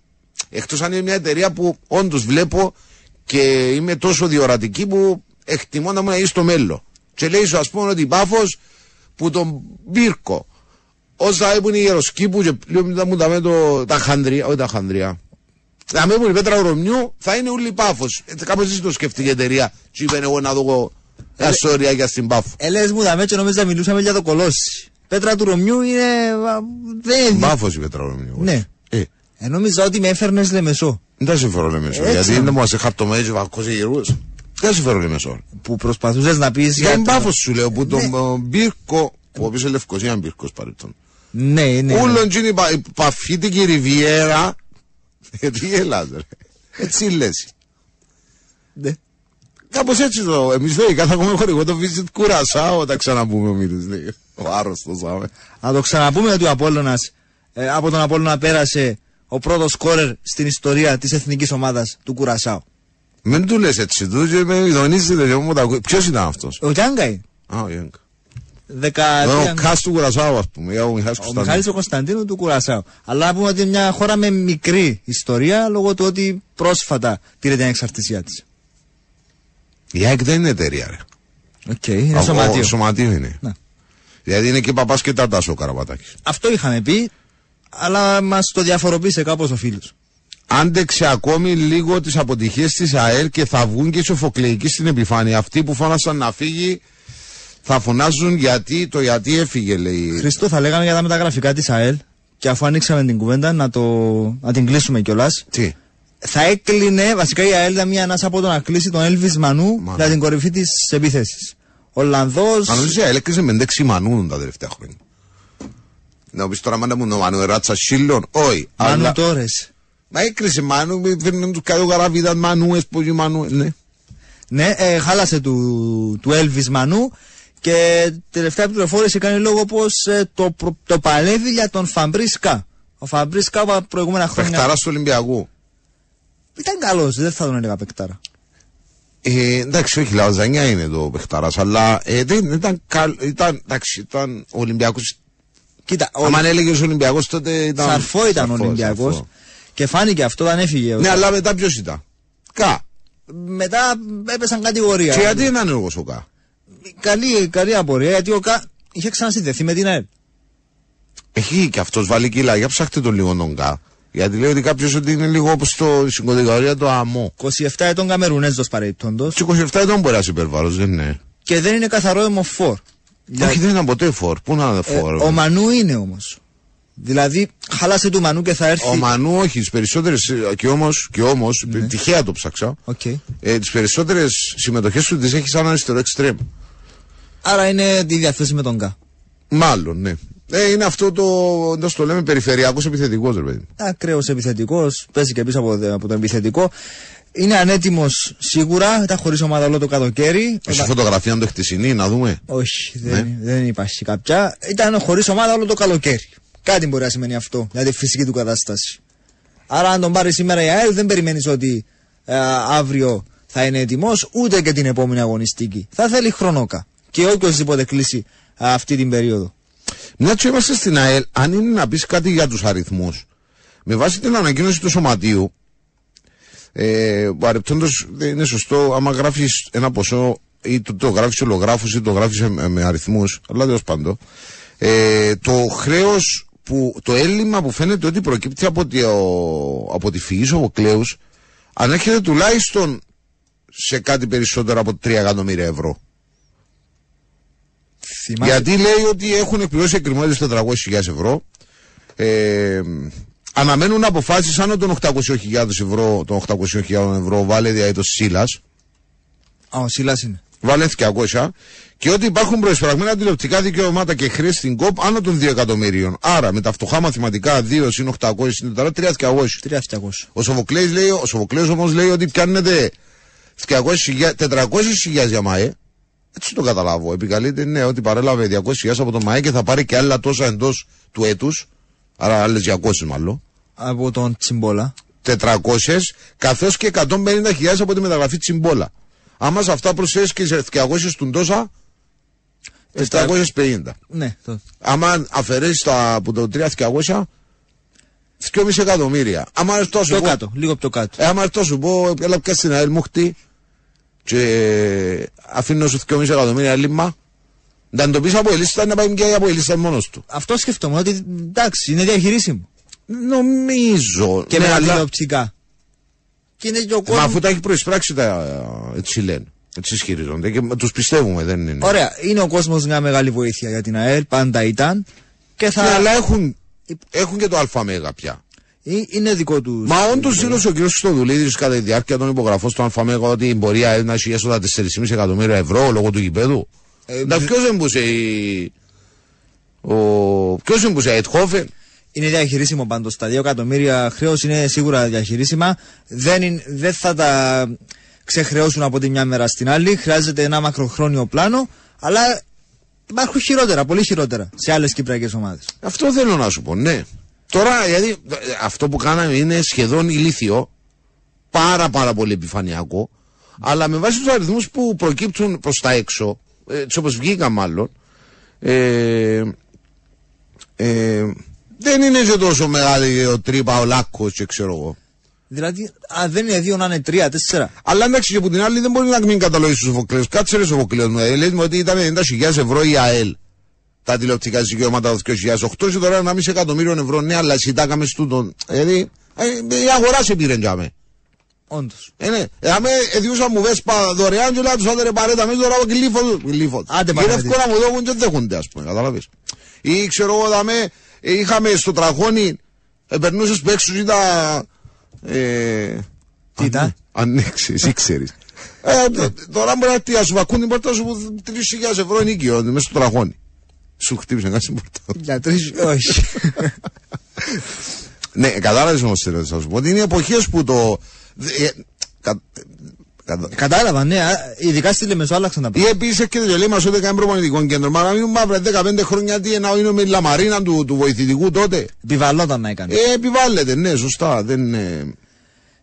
εκτός αν είναι μια εταιρεία που όντως βλέπω και είμαι τόσο διορατική που εκτιμώ να μου να είσαι στο μέλλον. Και λέει σου, ας πούμε, ότι η πάφος που τον πύρκο, όσα ήμουν οι γεροσκήπου και πλέον μετά μου τα με το, τα χανδρία, όχι τα χανδρία. Να με η πέτρα ρωμιού θα είναι όλοι πάφος. Έτσι, κάπως έτσι το σκεφτεί η εταιρεία. Τι είπε εγώ να δω τα σόρια για στην πάφο. Ελέ μου δαμέ και νόμιζα μιλούσαμε για το κολόσι. Πέτρα του Ρωμιού είναι. α, Δεν. Πάφος η πέτρα ρωμιού. Ναι. Ε, Ε, νόμιζα ότι με έφερνες λεμεσό. Δεν τα συμφέρω λέμε Έτσι. Γιατί δεν μου σε χαρτομέζι βακκό σε γερούς. Δεν τα συμφέρω λέμε Που προσπαθούσες να πεις. Για την πάφος σου λέω που τον ε, μπύρκο, που ο οποίος είναι Λευκοσία μπύρκος παρελθόν. Ναι, ναι. Όλον τζιν η πα- η παφίτικη ριβιέρα. Γιατί γελάς ρε. Έτσι λες. ναι. Κάπως έτσι το, εμείς λογικά θα έχουμε χορηγό το visit κουρασάω όταν ξαναπούμε ο Μύρης λέει. Ο άρρωστος άμε. Να το ξαναπούμε ότι ο Απόλλωνας ε, από τον Απόλλωνα πέρασε ο πρώτος σκόρερ στην ιστορία της εθνικής ομάδας του Κουρασάου. Μην του λες έτσι, του και με ειδονίζετε και μου τα ακούει. Ποιος ήταν αυτός; Ο Γιάνγκα είναι. Α, ο Γιάνκα. Δεκαετία. Ο Κάς του Κουρασάου ας πούμε. ή Ο Μιχάλης Ο Κωνσταντίνου. Μιχάλης ο Κωνσταντίνου του Κουρασάου. Αλλά να πούμε ότι είναι μια χώρα με μικρή ιστορία λόγω του ότι πρόσφατα πήρε την εξαρτησία της. Η ΑΕΚ δεν είναι εταιρεία ρε. Οκ, είναι Α, ο- σωματείο. Σωματείο είναι. Ναι. Δηλαδή είναι και παπάς και τατάς ο Καραπατάκης. Αυτό είχαμε πει, αλλά μας το διαφοροποίησε κάπως ο φίλος. Άντεξε ακόμη λίγο τις αποτυχίες της ΑΕΛ και θα βγουν και οι σοφοκλεϊκοί στην επιφάνεια. Αυτοί που φώνασαν να φύγει θα φωνάζουν γιατί το γιατί έφυγε λέει. Χριστό, θα λέγαμε για τα μεταγραφικά της ΑΕΛ και αφού ανοίξαμε την κουβέντα να, το, να την κλείσουμε κιόλας. Τι; Θα έκλεινε, βασικά η ΑΕΛ ήταν μια ανάσα από το να κλείσει τον Έλβης Μανού Μανού. για την κορυφή της επίθεσης. Ολλανδό. Αν νομίζεις η ΑΕΛ έκλεισε με εντέξει μανούν τα τελευταία χρόνια. Να πεις τώρα μάνα μου ο Μανού ράτσα σύλλον. Όχι. Μανού αλλά- Τόρες. Μα έκλεισε μανού, με φέρνουν τους κάτω καραβίδαν μανού, εσπογή μανού. Ναι. Ναι, ε, χάλασε του, του Έλβη Μανού και τελευταία πληροφόρηση κάνει λόγο πως το, προ- το παλεύει για τον Φαμπρίσκα. Ο Φαμπρίσκα από τα προηγούμενα χρόνια. Πεχταράς του Ολυμπιακού. Ήταν καλός, δεν θα τον έλεγα παικτάρα. Ε, εντάξει, όχι, λαζανιά είναι το παιχταράς, αλλά ε, δεν ήταν καλ, ήταν, εντάξει, ήταν ο Ολυμπιακός Κοίτα, ο Αν έλεγε ο Ολυμπιακός τότε ήταν. Σαρφό ήταν ο Σαρφός, Ολυμπιακός. Σαρφό. Και φάνηκε αυτό όταν έφυγε. Ναι, αλλά μετά ποιος ήταν; Κα. Μετά έπεσαν κατηγορία. Και γιατί είναι άνεργο ο Κα; Καλή, καλή απορία γιατί ο Κα είχε ξανασυνδεθεί με την ΑΕΛ. Έχει και αυτός βάλει κιλά. Για ψάχτε τον λίγο τον Κα. Γιατί λέει ότι κάποιος ότι είναι λίγο όπως το στην κατηγορία το αμό. 27 ετών Καμερουνέζο παρεμπιπτόντω. Στου 27 ετών μπορεί να είσαι υπερβάρο, δεν είναι. Και δεν είναι καθαρό αιμοφόρ. Για- Όχι, δεν ήταν ποτέ φορ. Πού να είναι Ε, φορ. ο Μανού είναι όμως. Δηλαδή, χάλασε του Μανού και θα έρθει. Ο Μανού, όχι, τις περισσότερες. Και όμως, και όμως, τυχαία το ψάξα. Οκ. Ε, τις περισσότερες συμμετοχές του τις έχει σαν αριστερό εξτρέμ. Άρα είναι τη διαθέση με τον Κα. Μάλλον, ναι. Ε, είναι αυτό το, να το λέμε, περιφερειακός επιθετικός, ρε παιδί. Ακραίος επιθετικός, παίζει και πίσω από, από τον επιθετικό. Είναι ανέτοιμος σίγουρα, ήταν χωρίς ομάδα όλο το καλοκαίρι. Έχει φωτογραφία το χτεσινή, να δούμε. Όχι, Ναι. δεν, δεν υπάρχει κάποια. Ήταν χωρίς ομάδα όλο το καλοκαίρι. Κάτι μπορεί να σημαίνει αυτό για τη φυσική του κατάσταση. Άρα, αν τον πάρεις σήμερα η ΑΕΛ, δεν περιμένεις ότι ε, αύριο θα είναι έτοιμος, ούτε και την επόμενη αγωνιστική. Θα θέλει χρονόκα. Και οποιοδήποτε κλείσει α, αυτή την περίοδο. Μια και είμαστε στην ΑΕΛ, αν είναι να πεις κάτι για τους αριθμούς, με βάση την ανακοίνωση του σωματείου, ε, παρεπτόντως δεν είναι σωστό άμα γράφεις ένα ποσό ή το, το γράφεις ολογράφου ή το γράφεις με, με αριθμούς, αλλά τέλος πάντων. Ε, το χρέος που, το έλλειμμα που φαίνεται ότι προκύπτει από τη, ο- από τη φυγής ο Κλέους ανέρχεται τουλάχιστον σε κάτι περισσότερο από 3 εκατομμύρια ευρώ. Θυμάσαι. Γιατί λέει ότι έχουν εκπληρώσει εκκριμότητε 400.000 ευρώ. Ε, αναμένουν αποφάσεις άνω των 800.000 ευρώ, των 800.000 ευρώ, βάλε διαίτο Σίλας. Α, ο Σίλας είναι. Βάλε 200. Και ότι υπάρχουν προεσπραγμένα τηλεοπτικά δικαιώματα και χρέη στην ΚΟΠ άνω των 2 εκατομμύριων. Άρα με τα φτωχά μαθηματικά 2 συν 800 είναι τώρα 3.200. 3.700. Ο Σοφοκλέης λέει, ο Σοφοκλέος όμως λέει ότι πιάνετε 400.000 για ΜΑΕ. Έτσι το καταλάβω. Επικαλείται ναι, ότι παρέλαβε 200.000 από το ΜΑΕ και θα πάρει και άλλα τόσα εντός του έτους. Άρα άλλες 200 μάλλον. Από τον Τσιμπόλα. 400 καθώς και 150.000 από τη μεταγραφή Τσιμπόλα. Άμα σε αυτά προσθέσεις και σε 200 του τόσα, 750. Ναι, το. Άμα αφαιρέσεις από το 3.200, 2,5 εκατομμύρια. Άμα έρθω να σου Πιο πω- κάτω, λίγο πιο κάτω. ε, άμα έρθω να σου πω, έλα πια στην ΑΕΛ μου χτύ και αφήνω σου 2,5 εκατομμύρια λίμμα. Να το πεις από η λίστα να πάει και από η λίστα μόνος του. Αυτό σκεφτόμουν ότι εντάξει, είναι διαχειρίσιμο. Νομίζω. Και ναι, με τα αλλά- τηλεοπτικά. Και είναι και ο Μα κόσμο. αφού τα έχει προεισπράξει τα έτσι λένε. Έτσι ισχυρίζονται και τους πιστεύουμε, δεν είναι. Ωραία, είναι ο κόσμος μια μεγάλη βοήθεια για την ΑΕΛ, πάντα ήταν. Και θα. Ναι, αλλά έχουν, έχουν και το ΑΜΕΓΑ πια. Ε, Είναι δικό τους. Μα όντως δήλωσε ο κ. Στοδουλίδη κατά τη διάρκεια των υπογραφών στο ΑΜΕΓΑ ότι μπορεί η ΑΕΛ να έχει έσοδα 4,5 εκατομμύρια ευρώ λόγω του γηπέδου. Ε, Εντάξει, ποιος δεν μπούσε η. Ο... Ποιος δεν μπούσε η Αιτχόφεν. Είναι διαχειρίσιμο πάντως. Τα 2 εκατομμύρια χρέος είναι σίγουρα διαχειρίσιμα. Δεν, είναι, δεν θα τα ξεχρεώσουν από τη μια μέρα στην άλλη. Χρειάζεται ένα μακροχρόνιο πλάνο. Αλλά υπάρχουν χειρότερα, πολύ χειρότερα σε άλλες κυπριακές ομάδες. Αυτό θέλω να σου πω, ναι. Τώρα, δηλαδή, ε, αυτό που κάναμε είναι σχεδόν ηλίθιο. Πάρα πάρα πολύ επιφανειακό. Αλλά με βάση τους αριθμούς που προκύπτουν προς τα έξω, έτσι όπως βγήκαν μάλλον, ε, ε, δεν είναι και τόσο μεγάλη ο τρύπα ο λάκκος και ξέρω εγώ. Δηλαδή, αν δεν είναι δύο να είναι τρία, τέσσερα. Αλλά εντάξει και από την άλλη δεν μπορεί να μην καταλογίσει τους Σοφοκλέους. Κάτσε ρε Σοφοκλέους μου. Ε, λέει μου ότι ήταν 90.000 ευρώ η ΑΕΛ. Τα τηλεοπτικά δικαιώματα το 2008 και τώρα 1,5 εκατομμύριο ευρώ. Ναι, αλλά εσύ τα έκαμε στούτον. Δηλαδή, ε, η αγορά σε πήρε τζάμε. Όντως. Ε, ναι. Ε, άμε εδιούσα μου βέσπα δωρεάν και λέω τους άντε ρε παρέτα μέσα τώρα και λίφο. λίφο. Άντε, Γυρεύκω Παναγιώτη. να μου δώκουν και δέχονται ας πούμε, καταλάβεις. Ή ξέρω εγώ δαμε, ε, είχαμε στο τραχώνι, ε, περνούσες που έξω ήταν... Ε, Τι ήταν; Ανοίξει, εσύ ξέρεις. Ε, τ- τώρα μπορεί να τι, ας σου βακούν την πόρτα σου 3.000 ευρώ ενοικιο μέσα στο τραχώνι. Σου χτύπησε κάτι στην πόρτα. Για τρεις, όχι. Ναι, κατάλαβες όμως θέλω να σου πω ότι είναι εποχές που το. Ε, κα- κατα- Κατάλαβα, ναι. α, Ειδικά στη Λεμεσό άλλαξαν τα Ή πράγματα. επίσης έρχεται και λέει μα ότι κάνει προπονητικό κέντρο. Μα να μην μαύρα 15 χρόνια τι να είναι με τη λαμαρίνα του, του βοηθητικού τότε. Επιβαλόταν να έκανε. Ε, επιβάλλεται, ναι, σωστά. Δεν είναι.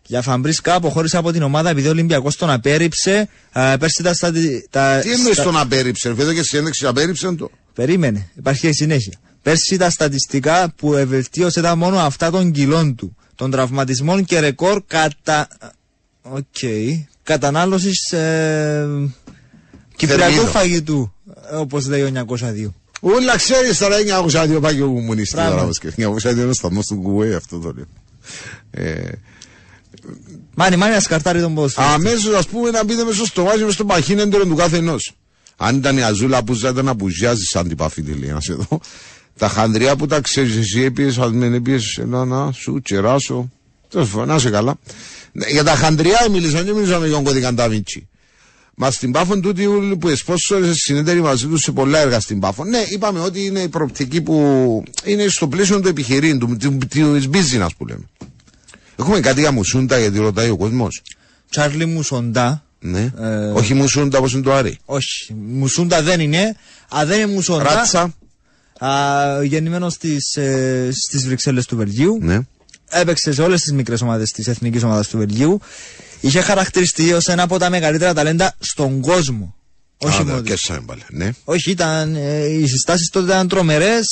Για Φαμπρίσκα αποχώρησε από την ομάδα επειδή ο Ολυμπιακός τον απέρριψε. Α, πέρσι τα στα. Τα, Τι εννοείς στα- τον απέρριψε, φέτος και συνέντευξη απέρριψε το; Περίμενε, υπάρχει και συνέχεια. Πέρσι τα στατιστικά που βελτίωσε ήταν μόνο αυτά των κιλών του. Των τραυματισμών και ρεκόρ κατά. Οκ. Κατανάλωσης ε, κυπριακού Θερμίδων. φαγητού. Όπως λέει ο 902. Ούλα ξέρεις τώρα 902 πάει και ο κομμουνιστής Μπράβο. τώρα. μας και 902 είναι ο σταθμός του Κουβέ, αυτό το λέω. Ε, Μάνι, μάνι, ασκαρτάρει τον ποδοσφαίρο. Αμέσως, ας πούμε, να μπείτε μέσα στο βάζι, μέσα στο παχύνεντερο του κάθε ενό. Αν ήταν η Αζούλα που ζάτε να μπουζιάζει σαν την παφή τη λέει, να σε δω. Τα χανδριά που τα ξέρεις, εσύ έπιε, αν δεν έπιε, να, να σου τσεράσω. Τέλος πάντων, να είσαι καλά. Ναι, Για τα χανδριά μίλησαν και μίλησαν με τον κώδικα Νταβίντσι. Μα στην Πάφο τούτη ούλοι που εσπόσορε συνεταιροί μαζί τους σε πολλά έργα στην Πάφο. Ναι, είπαμε ότι είναι η προοπτική που είναι στο πλαίσιο του επιχειρήν, του, του, του business που λέμε. Έχουμε κάτι για μουσούντα γιατί ρωτάει ο κόσμος. Τσάρλι Μουσοντά. Ναι. Ε, Όχι μουσούντα όπως είναι το Άρη. Όχι, Μουσούντα δεν είναι. Α, δεν είναι Μουσόντα. Ράτσα. Α, γεννημένος στις, ε, στις Βρυξέλλες του Βελγίου. Ναι. Έπαιξε σε όλες τις μικρές ομάδες της εθνικής ομάδας του Βελγίου. Είχε χαρακτηριστεί ως ένα από τα μεγαλύτερα ταλέντα στον κόσμο. Όχι Α, μόνος. ναι, Και σαν πάλι. Ναι. Όχι, ήταν, ε, οι συστάσεις τότε ήταν τρομερές.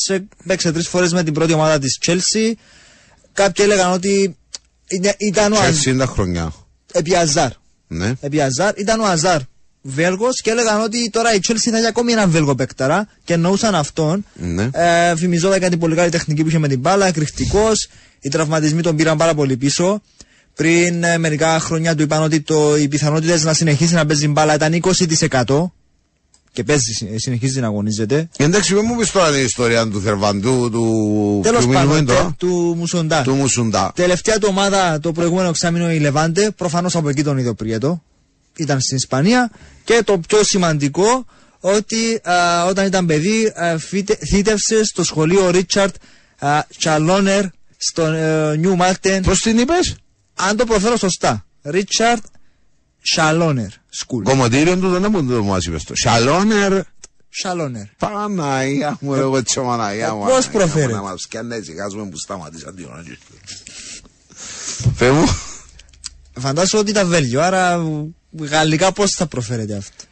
Παίξε τρεις φορές με την πρώτη ομάδα της Chelsea. Κάποιοι έλεγαν ότι είναι- ήταν ο Σε Αζ... 60 χρονιά. επί Αζάρ. Ναι. Επί Αζάρ ήταν ο Αζάρ Βέλγος και έλεγαν ότι τώρα η Chelsea θα έχει ακόμη έναν Βέλγο παίκταρα και εννοούσαν αυτόν. Ναι. Ε, φημιζόταν κάτι πολύ καλή τεχνική που είχε με την μπάλα, εκρηκτικός. Οι τραυματισμοί τον πήραν πάρα πολύ πίσω. Πριν ε, μερικά χρόνια του είπαν ότι το, οι πιθανότητες να συνεχίσει να παίζει μπάλα ήταν 20%. και παίζει, συ- συνεχίζει να αγωνίζεται. Εντάξει, μην μου πεις τώρα την ιστορία του Θερβαντού, του. Τέλος ποιου μιλούμε πάντων, τώρα; τε- του Μουσοντά. Του Μουσουντά. Τελευταία του ομάδα το προηγούμενο εξάμεινο η Λεβάντε, προφανώς από εκεί τον είδε ο Πριέτο. Ήταν στην Ισπανία και το πιο σημαντικό ότι α, όταν ήταν παιδί α, φύτε- θύτευσες στο σχολείο Ρίτσαρτ Τσαλόνερ στο Νιου Μάλτεν. Πώς την είπες, Αν το προφέρω σωστά. Ρίτσαρτ Σαλόνερ School. Κομμωτήριο του δεν μου το μας είπες το. Σαλόνερ. Σαλόνερ. Παναγία μου, ρε, εγώ τσι Παναγία μου. Πώς Παναγία μου, προφέρεται; Να μας πιάνει, γάζουμε που σταματήσαν δύο να Πε μου. Φαντάζομαι ότι ήταν Βέλγιο, άρα γαλλικά πώς θα προφέρετε αυτό;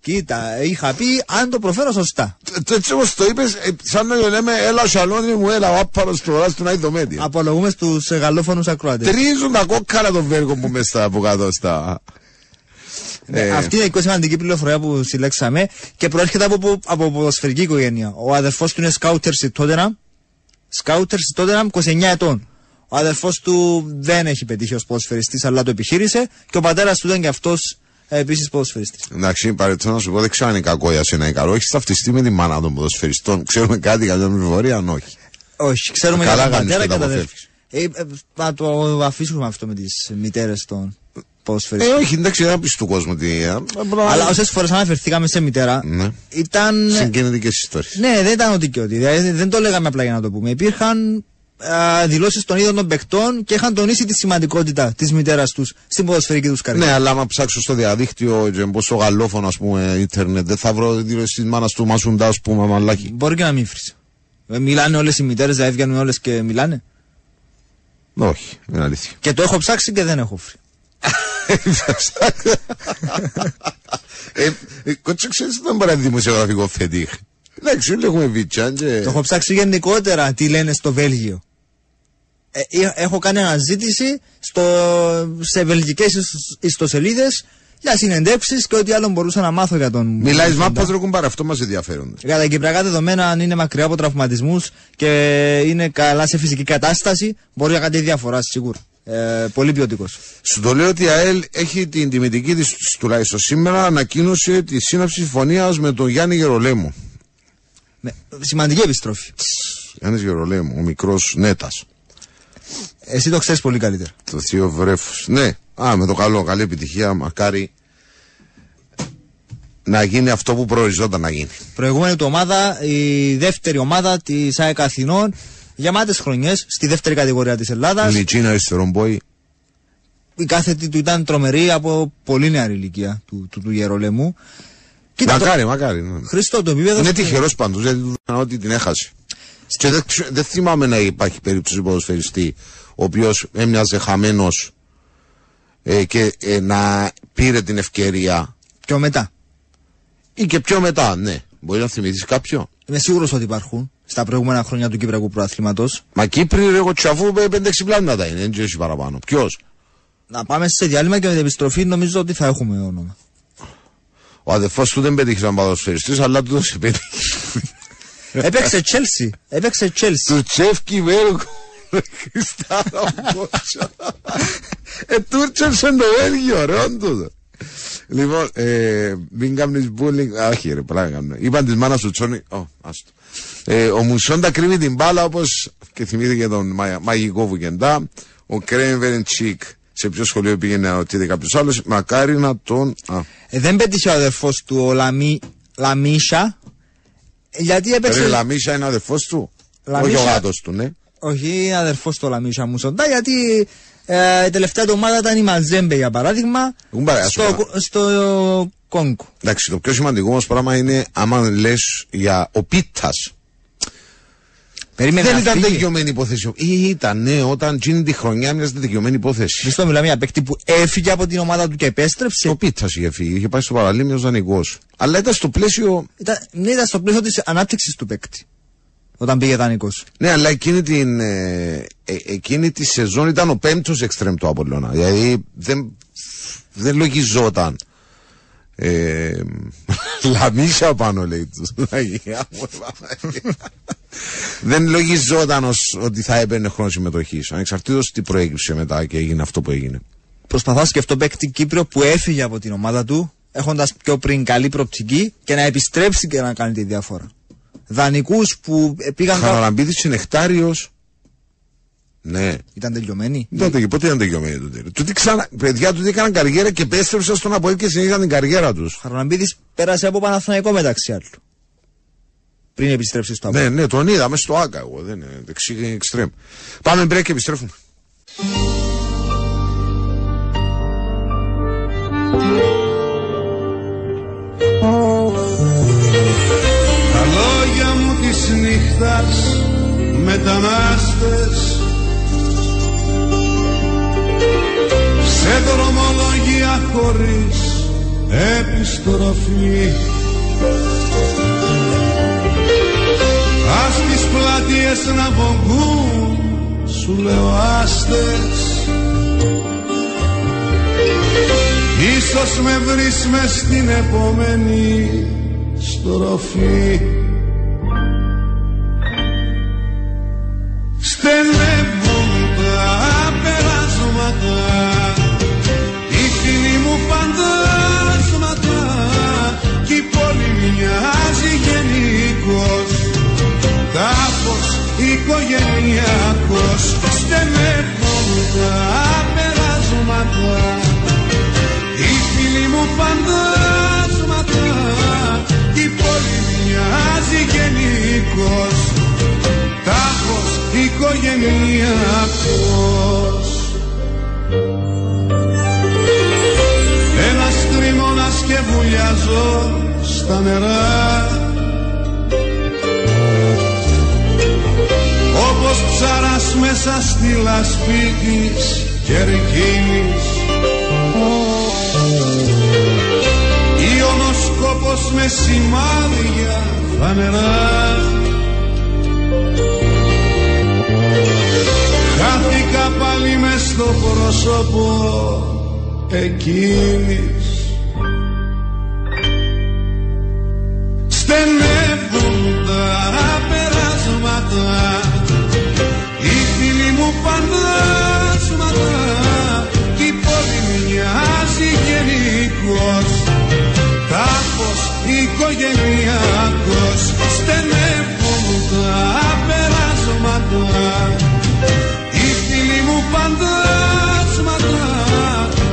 Κοίτα, είχα πει αν το προφέρω σωστά. Το έτσι όπως το είπες, ε, σαν να λέμε, έλα Σαλόνι μου, έλα ο άπαρος πλευράς του να είδω μέτια. Απολογούμε στους γαλλόφωνους ακροατές. Τρίζουν τα κόκκαλα των Βέργων που μες στα από κάτω στα... Ε, Αυτή είναι η πιο σημαντική πληροφορία που συλλέξαμε και προέρχεται από, από, από ποδοσφαιρική οικογένεια. Ο αδερφός του είναι σκάουτερ στη Τότεναμ. Σκάουτερ στη Τότεναμ 29 ετών. Ο αδερφός του δεν έχει πετύχει ως ποδοσφαιριστής, αλλά το επιχείρησε και ο πατέρας του ήταν και αυτός επίσης ποδοσφαιριστής. Εντάξει, παρετώ να σου πω, δεν ξέρω αν είναι κακό για σένα ή καλό. Έχεις ταυτιστεί με τη μάνα των ποδοσφαιριστών. Ξέρουμε κάτι, καμιά πληροφορία, αν όχι. Όχι, ξέρουμε Καλά για τον κάνεις πατέρα και και τα τα αδέρφια. Ε, ε, να το αφήσουμε αυτό με τις μητέρες των Ε, ποδοσφαιριστών. όχι, εντάξει, δεν πεις του κόσμου τι. ε, απλά- Αλλά όσες φορές αναφερθήκαμε σε μητέρα, Ναι. ήταν. Συγκινητικέ ιστορίε. Ναι, δεν ήταν ότι και ότι. Δηλαδή, δεν το λέγαμε απλά για να το πούμε. Υπήρχαν δηλώσεις των ίδιων των παικτών και είχαν τονίσει τη σημαντικότητα της μητέρας τους στην ποδοσφαιρική τους καριέρα. Ναι, αλλά άμα ψάξω στο διαδίκτυο και μπω στο γαλλόφωνο, ας πούμε, ίντερνετ, δεν θα βρω δήλωση της μάνας του Μασουντά, ας πούμε, μαλάκι. Μπορεί και να μην βρεις. Μιλάνε όλες οι μητέρες, δηλαδή βγαίνουν όλες και μιλάνε; Όχι, είναι αλήθεια. Και το έχω ψάξει και δεν έχω βρει. Ε, ε, Κότσο, ξέρεις δεν μπορεί να είναι δημοσιογραφικό φετίχ; Εντάξει, όλοι έχουμε βίτσαν και... Το έχω ψάξει γενικότερα τι λένε στο Βέλγιο. Ε, ε, έχω κάνει αναζήτηση στο, σε βελγικές ιστο- ιστοσελίδες για συνεντεύξεις και ό,τι άλλο μπορούσα να μάθω για τον... Μιλάει Μουσοντά. μάπα ρε κουμπάρα, αυτό μας ενδιαφέρονται. Για τα κυπριακά δεδομένα, αν είναι μακριά από τραυματισμούς και είναι καλά σε φυσική κατάσταση, μπορεί να κάνει διαφορά σίγουρα. Ε, πολύ ποιοτικός. Σου το λέω ότι η ΑΕΛ έχει την τιμητική της τουλάχιστον σήμερα ανακοίνωσε τη σύναψη συμφωνία με τον Γιάννη Γερολέμου. Σημαντική επιστροφή. Γιάννης Γερολέμου, ο μικρός νέτας. Εσύ το ξέρεις πολύ καλύτερα. Το θείο βρέφος. Ναι, α, με το καλό, καλή επιτυχία, μακάρι να γίνει αυτό που προοριζόταν να γίνει. Προηγούμενη του ομάδα, η δεύτερη ομάδα της ΑΕΚ Αθηνών, γεμάτες χρονιές στη δεύτερη κατηγορία της Ελλάδας. Λιτσίνα αριστερόν πόη. Η κάθετη του ήταν τρομερή από πολύ νεαρή ηλικία του, του, του Γερολέμου. Κοίτα, Μακάρι, μακάρι. ναι. το, Χριστό, το επίπεδο. Είναι στο- τυχερός πάντως, γιατί του είπαν ότι την έχασε. Και δεν, ξε- δεν θυμάμαι να υπάρχει περίπτωση ποδοσφαιριστή ο οποίος έμοιαζε χαμένος ε, και ε, να πήρε την ευκαιρία. Πιο μετά. Ή και πιο μετά, ναι. Μπορεί να θυμηθείς κάποιο. Είμαι σίγουρος ότι υπάρχουν στα προηγούμενα χρόνια του Κυπριακού Προαθλήματος. Μα Κύπρη, ρε, εγώ τσαφού με 5-6 πλάνα είναι, δεν έχει παραπάνω. Ποιος; Να πάμε σε διάλειμμα και με την επιστροφή νομίζω ότι θα έχουμε όνομα. Ο αδερφός του δεν πέτυχε σαν ποδοσφαιριστής, αλλά του σε πέτυχε. Έπαιξε Chelsea. Έπαιξε Chelsea. Του τσέφκι Βέργο. Χριστάρα Μπότσα. Ε, τούρτσεψε το Βέλγιο, ρε, όντως. Λοιπόν, ε, μην κάνεις bullying. Α, Όχι, ρε, πράγμα κάνω. Είπαν της μάνας του Τσόνι. Ω, άστο. Ε, ο Μουσόντα κρύβει την μπάλα όπως και θυμήθηκε τον μα- μαγικό Βουκεντά. Ο Κρέμβερεντσικ σε ποιο σχολείο πήγαινε να ρωτήσει κάποιος άλλος. Μακάρι να τον... Α, Ε, δεν πέτυχε ο αδερφός του ο Λαμί, Λαμίσα. Γιατί έπαιξε. ρε, Λαμίσα είναι αδερφός του; Λαμίσα. Όχι ο γάτος του, ναι. Όχι, είναι αδερφός του Λαμίσα Μουσοντά. Γιατί ε, η τελευταία του ομάδα ήταν η Μαζέμπε για παράδειγμα. Κουμπάρε, ας σου στο, στο Κόγκο. Εντάξει, το πιο σημαντικό όμω πράγμα είναι άμα λες για ο Πίτας. Περίμενε Δεν να ήταν φύγει. δικαιωμένη υπόθεση. Ή ήταν, ναι, όταν γίνει τη χρονιά μια δικαιωμένη υπόθεση. Μισθό μιλάμε για παίκτη που έφυγε από την ομάδα του και επέστρεψε. Ο Πίτας είχε φύγει, είχε πάει στο παραλίμιο δανεικός. Αλλά ήταν στο πλαίσιο. Ήταν, ναι, ήταν στο πλαίσιο της ανάπτυξης του παίκτη. Όταν πήγε δανεικό. Ναι, αλλά εκείνη, την, ε, ε, εκείνη τη σεζόν ήταν ο πέμπτος εξτρέμ του Απολώνα. Δηλαδή δεν, δεν λογιζόταν. Ε, λαμίσα πάνω λέει τους. Αγία μου, Παναγία. δεν λογιζόταν ως ότι θα έπαιρνε χρόνο συμμετοχής. Ανεξαρτήτως τι προέκυψε μετά και έγινε αυτό που έγινε. Προσπαθώ να σκεφτώ παίκτη Κύπριο που έφυγε από την ομάδα του, έχοντας πιο πριν καλή προοπτική και να επιστρέψει και να κάνει τη διαφορά. Δανεικού που πήγαν. κάπου- Χαραλαμπίδης είναι νεκτάριο. Ναι. Ήταν τελειωμένοι; Δεν τότε, πότε ήταν τελειωμένοι τότε. Τούτοι ξανά, παιδιά του έκαναν καριέρα και επέστρεψαν στον Αποέλ και συνέχισαν την καριέρα τους. Χαραλαμπίδης πέρασε από Παναθηναϊκό μεταξύ άλλων. Πριν επιστρέψει στο Ναι, Αποέλ. ναι, τον είδαμε στο Άκα εγώ. Δεν είναι δεξί εξτρέμ. Πάμε μπρέκ και επιστρέφουμε. Τα της νύχτας μετανάστες. Σε δρομολογία χωρίς επιστροφή. Ας τις πλατείες να βογκούν σου λέω άστες. Ίσως με βρεις μες στην επόμενη στροφή οικογενειακός. Στενεύουν τα περάσματα οι φίλοι μου φαντάσματα. Η πόλη μοιάζει γενικός Τάχος οικογενειακός. Ένας τριμώνας και βουλιάζω στα νερά Όπως ψαράς μέσα στη λασπή της κερκίνης Ιωνοσκόπος με σημάδια φανερά Χάθηκα πάλι μες στο πρόσωπο εκείνης. Στενεύουν τα περάσματα. Οι φίλοι μου φαντάσματα Κι η πόλη μοιάζει γενικός Τάφος οικογενειακός Στενεύουν τα περάσματα. Οι φίλοι μου φαντάσματα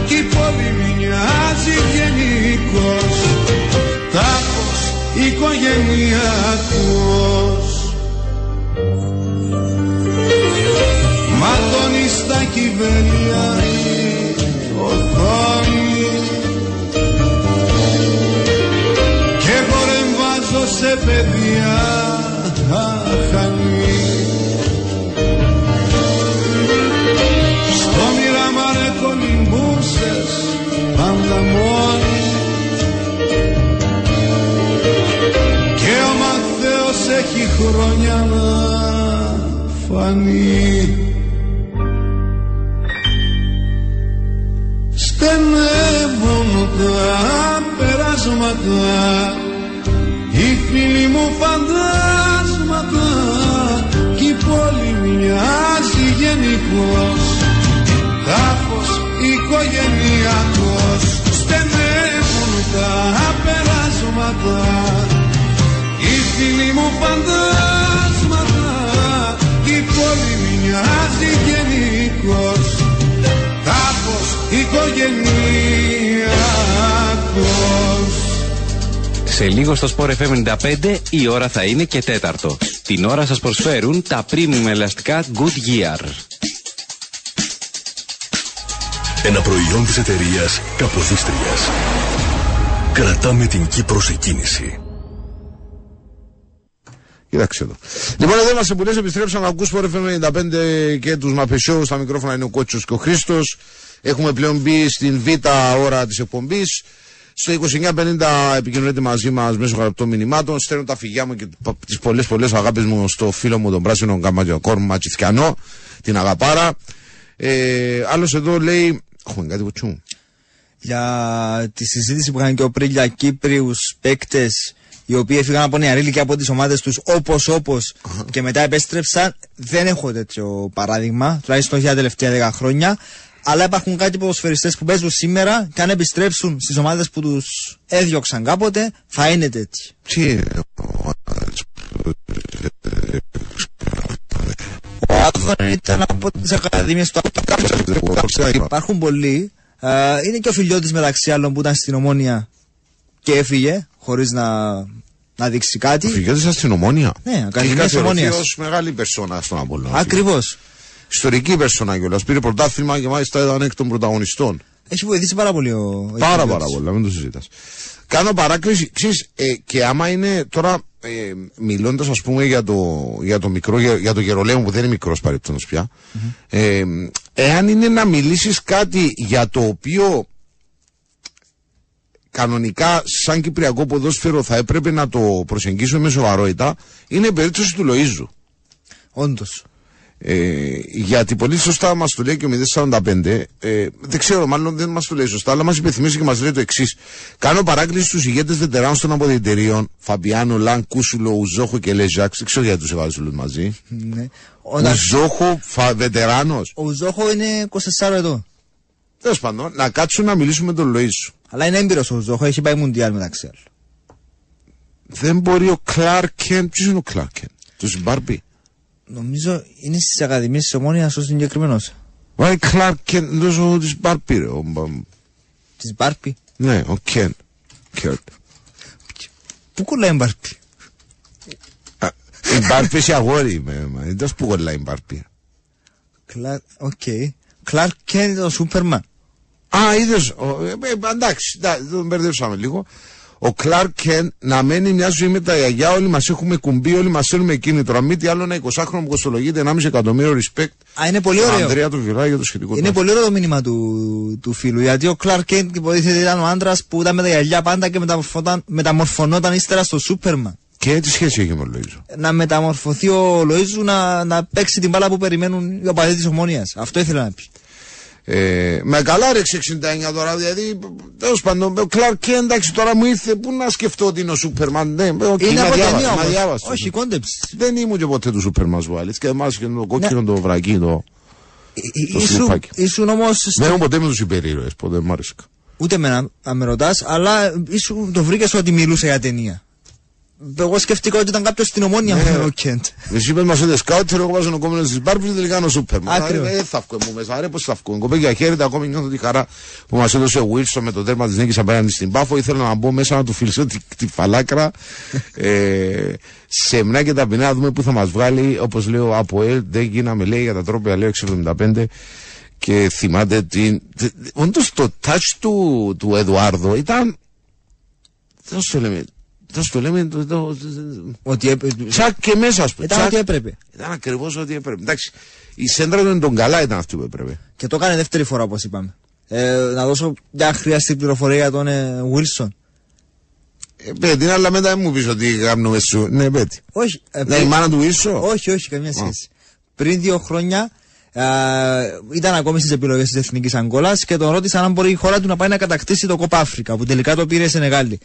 Κι η πόλη μοιάζει γενικός Τάφος οικογενειακός στα κυβέρια η οθόνη και χορεμβάζω σε παιδιά αχανή Στο μοιραμάρε κολυμπούσες πάντα μόνη. Και ο Μαθαίος έχει χρόνια να φανεί περάσματα Οι φίλοι μου φαντάσματα Κι η πόλη μοιάζει γενικός Τάφος οικογενειακός Στενεύουν τα περάσματα Οι φίλοι μου φαντάσματα Κι η πόλη μοιάζει γενικός Τάφος οικογενειακός Σε λίγο στο Sport FM 95 η ώρα θα είναι και τέταρτο. Την ώρα σας προσφέρουν τα premium ελαστικά Goodyear. Ένα προϊόν της εταιρείας Καποδίστριας. Κρατάμε την Κύπρος σε κίνηση. Κοίταξε εδώ. Λοιπόν, εδώ είμαστε που λες, επιστρέψαμε να ακούς Sport FM 95 και τους Μαπεσιού. Στα μικρόφωνα είναι ο Κότσος και ο Χρήστος. Έχουμε πλέον μπει στην β' ώρα της εκπομπής. Στο 2950 επικοινωνείτε μαζί μας μέσω γραπτών μηνυμάτων. Στέλνω τα φυγιά μου και τις πολλές πολλές αγάπες μου στο φίλο μου τον πράσινο Καμπαγιοκόρ Ματσιθιανό. Την αγαπάρα. Ε, άλλος εδώ λέει... Έχουμε κάτι κουτσού. Για τη συζήτηση που είχαν και ο πριν για Κύπριους παίκτες οι οποίοι έφυγαν από νεαρή ηλικία από τις ομάδες τους όπως όπως και μετά επέστρεψαν. Δεν έχω τέτοιο παράδειγμα, τουλάχιστον για τα τελευταία 10 χρόνια. Αλλά υπάρχουν κάτι ποδοσφαιριστές που παίζουν σήμερα και αν επιστρέψουν στις ομάδες που τους έδιωξαν κάποτε, θα είναι τέτοιοι. Τι είναι ο Ο Άδων ήταν από τις ακαδημίες του Άκου. Υπάρχουν πολλοί. Ε, είναι και ο φιλιώτης μεταξύ άλλων που ήταν στην Ομόνια και έφυγε χωρίς να, να δείξει κάτι. Φυγέτε σας στην Ομόνια. Ναι, Και Ακαδημίας έχει καθιερωθεί Ομόνιας. ως μεγάλη περσόνα στον Απόλλωνα. Ακριβώς. Ιστορική περσόνα κιόλας. Πήρε πρωτάθλημα και μάλιστα ήταν εκ των πρωταγωνιστών. Έχει βοηθήσει πάρα πολύ ο. ο Πάρα Ιταλιός. πάρα πολλά, μην το συζητάς. Κάνω παράκληση, ξέρεις, ε, και άμα είναι τώρα, ε, μιλώντας ας πούμε για το, για το μικρό, για, για το γερολέο που δεν είναι μικρός παρεπτόντως πια, ε, εάν είναι να μιλήσεις κάτι για το οποίο κανονικά σαν κυπριακό ποδόσφαιρο θα έπρεπε να το προσεγγίσουμε με σοβαρότητα, είναι η περίπτωση του Λοΐζου. Όντως. Ε, γιατί πολύ σωστά μας το λέει και ο 045. Ε, δεν ξέρω, μάλλον δεν μας το λέει σωστά, αλλά μας υπενθυμίζει και μας λέει το εξής. Κάνω παράκληση στους ηγέτες βετεράνων των αποδητηρίων, Φαμπιάνο, Λαν, Κούσουλο, Ουζόχο και Λέζαξ. Δεν ξέρω γιατί τους έβαλες όλους μαζί. Ναι. Ο, να- Ουζόχο, φα, βετεράνος. ο Ζόχο είναι 24 ετών. Τέλος πάντων, να κάτσουν να μιλήσουμε με τον Λοίζου. Αλλά είναι έμπειρος ο Ζόχο, έχει πάει μουντιάλ μεταξύ άλλων. Δεν μπορεί ο Κλάρκεν. Ποιος είναι ο Κλάρκεν, τους Μπάρμπι. Νομίζω είναι στι ακαδημίε τη Ομόνια ο συγκεκριμένος. Βάει Κλάρκεν, δεν της Μπάρμπι, ρε. ο Μπα- Της Μπάρπη; Ναι, ο Κεν. Κέρτ. Πού κολλάει η Μπάρπη; Α, Η Μπάρπι έχει αγόρι. με- με- Δεν τας που κολλάει η Μπάρπι. Κλαρ... Οκ. Κλαρκ Κέν ο Σούπερμαν. Α, είδες. Εντάξει, εντάξει, τον μπερδέψαμε λίγο. Ο Κλάρκ Κεν να μένει μια ζωή με τα γυαλιά. Όλοι μας έχουμε κουμπί, όλοι μας θέλουμε κίνητρο. Αν μη τι άλλο, ένα 20χρονο που κοστολογείται 1,5 εκατομμύριο respect. Α, είναι πολύ Τον ωραίο. Ανδρέα του Βιλά για το σχετικό Είναι του. πολύ ωραίο το μήνυμα του, του φίλου. Γιατί ο Κλαρκ Κέν υποτίθεται ήταν ο άντρας που ήταν με τα γυαλιά πάντα και μεταμορφωνόταν, μεταμορφωνόταν ύστερα στο Σούπερμαν. Και τι σχέση έχει με τον Λοίζο. Να μεταμορφωθεί ο Λοίζου να, να παίξει την μπάλα που περιμένουν οι οπαδοί της Ομόνιας. Αυτό ήθελα να πει. Ε, με καλά ρέξει 69 τώρα, δηλαδή τέλος πάντων. Ο Κλάρκ Κεν εντάξει τώρα μου ήρθε. Πού να σκεφτώ ότι είναι ο Σούπερμαν. Ναι, οκ, Είναι μα από διάβασα, ταινία μα όμως. διάβασα. Όχι, κόντεψη. Δεν ήμουν και ποτέ του Σούπερμαν σου άλλη. Και εμάς και το κόκκινο το βρακί. Το... Το Ήσουν, σλιπάκι. ήσουν όμως. Δεν ήμουν ποτέ με τους υπερήρωες. Ποτέ μ' άρεσε. Ούτε με να, να με ρωτάς, αλλά ήσουν, το βρήκες ότι μιλούσε για ταινία. Εγώ σκέφτηκα ότι ήταν κάποιος στην ομόνια Ναι. με ο Κέντ. Εσύ είπες μας ότι σκάουτερ, εγώ βάζω κόμμενο στις Μπάρμπις, τελικά είναι ο Σούπερμαν. Ακριβώς. Ε, θα βγω μου μέσα, ρε πώς θα βγω. Κοπέγια χαίρεται, ακόμη νιώθω τη χαρά που μας έδωσε ο Wilson με το τέρμα της νίκης απέναντι στην Πάφο. Ήθελα να μπω μέσα να του φιλήσω τη, τη φαλάκρα. ε, σεμνά και ταπεινά να δούμε πού θα μας βγάλει. Όπως λέω από ελ, δεν γίναμε λέει για τα τρόπια, λέω 675. Και θυμάται την... Όντως το touch του, του Εδουάρδο ήταν... Δεν σου το λέμε... Δεν σου το λέμε... Το, το, Ότι έπ- τσακ και μέσα, ας πούμε. ήταν Τσακ. ό,τι έπρεπε. Ήταν ακριβώς ό,τι έπρεπε. Εντάξει, η σέντρα του τον καλά ήταν αυτή που έπρεπε. Και το έκανε δεύτερη φορά όπως είπαμε. Ε, να δώσω μια χρειαστή πληροφορία για τον ε, Wilson. Ε, πέτει, αλλά μετά μου πεις ότι κάνουμε σου. Ναι, πέτει. Όχι. ε, Ναι, η πριν- μάνα του ίσο. όχι, όχι, καμία σχέση. Πριν δύο χρόνια α, ήταν ακόμη στις επιλογές της Εθνικής Αγκόλα και τον ρώτησαν αν μπορεί η χώρα του να πάει να κατακτήσει το Κόπα Αφρικα που τελικά το πήρε σε Νεγάλη.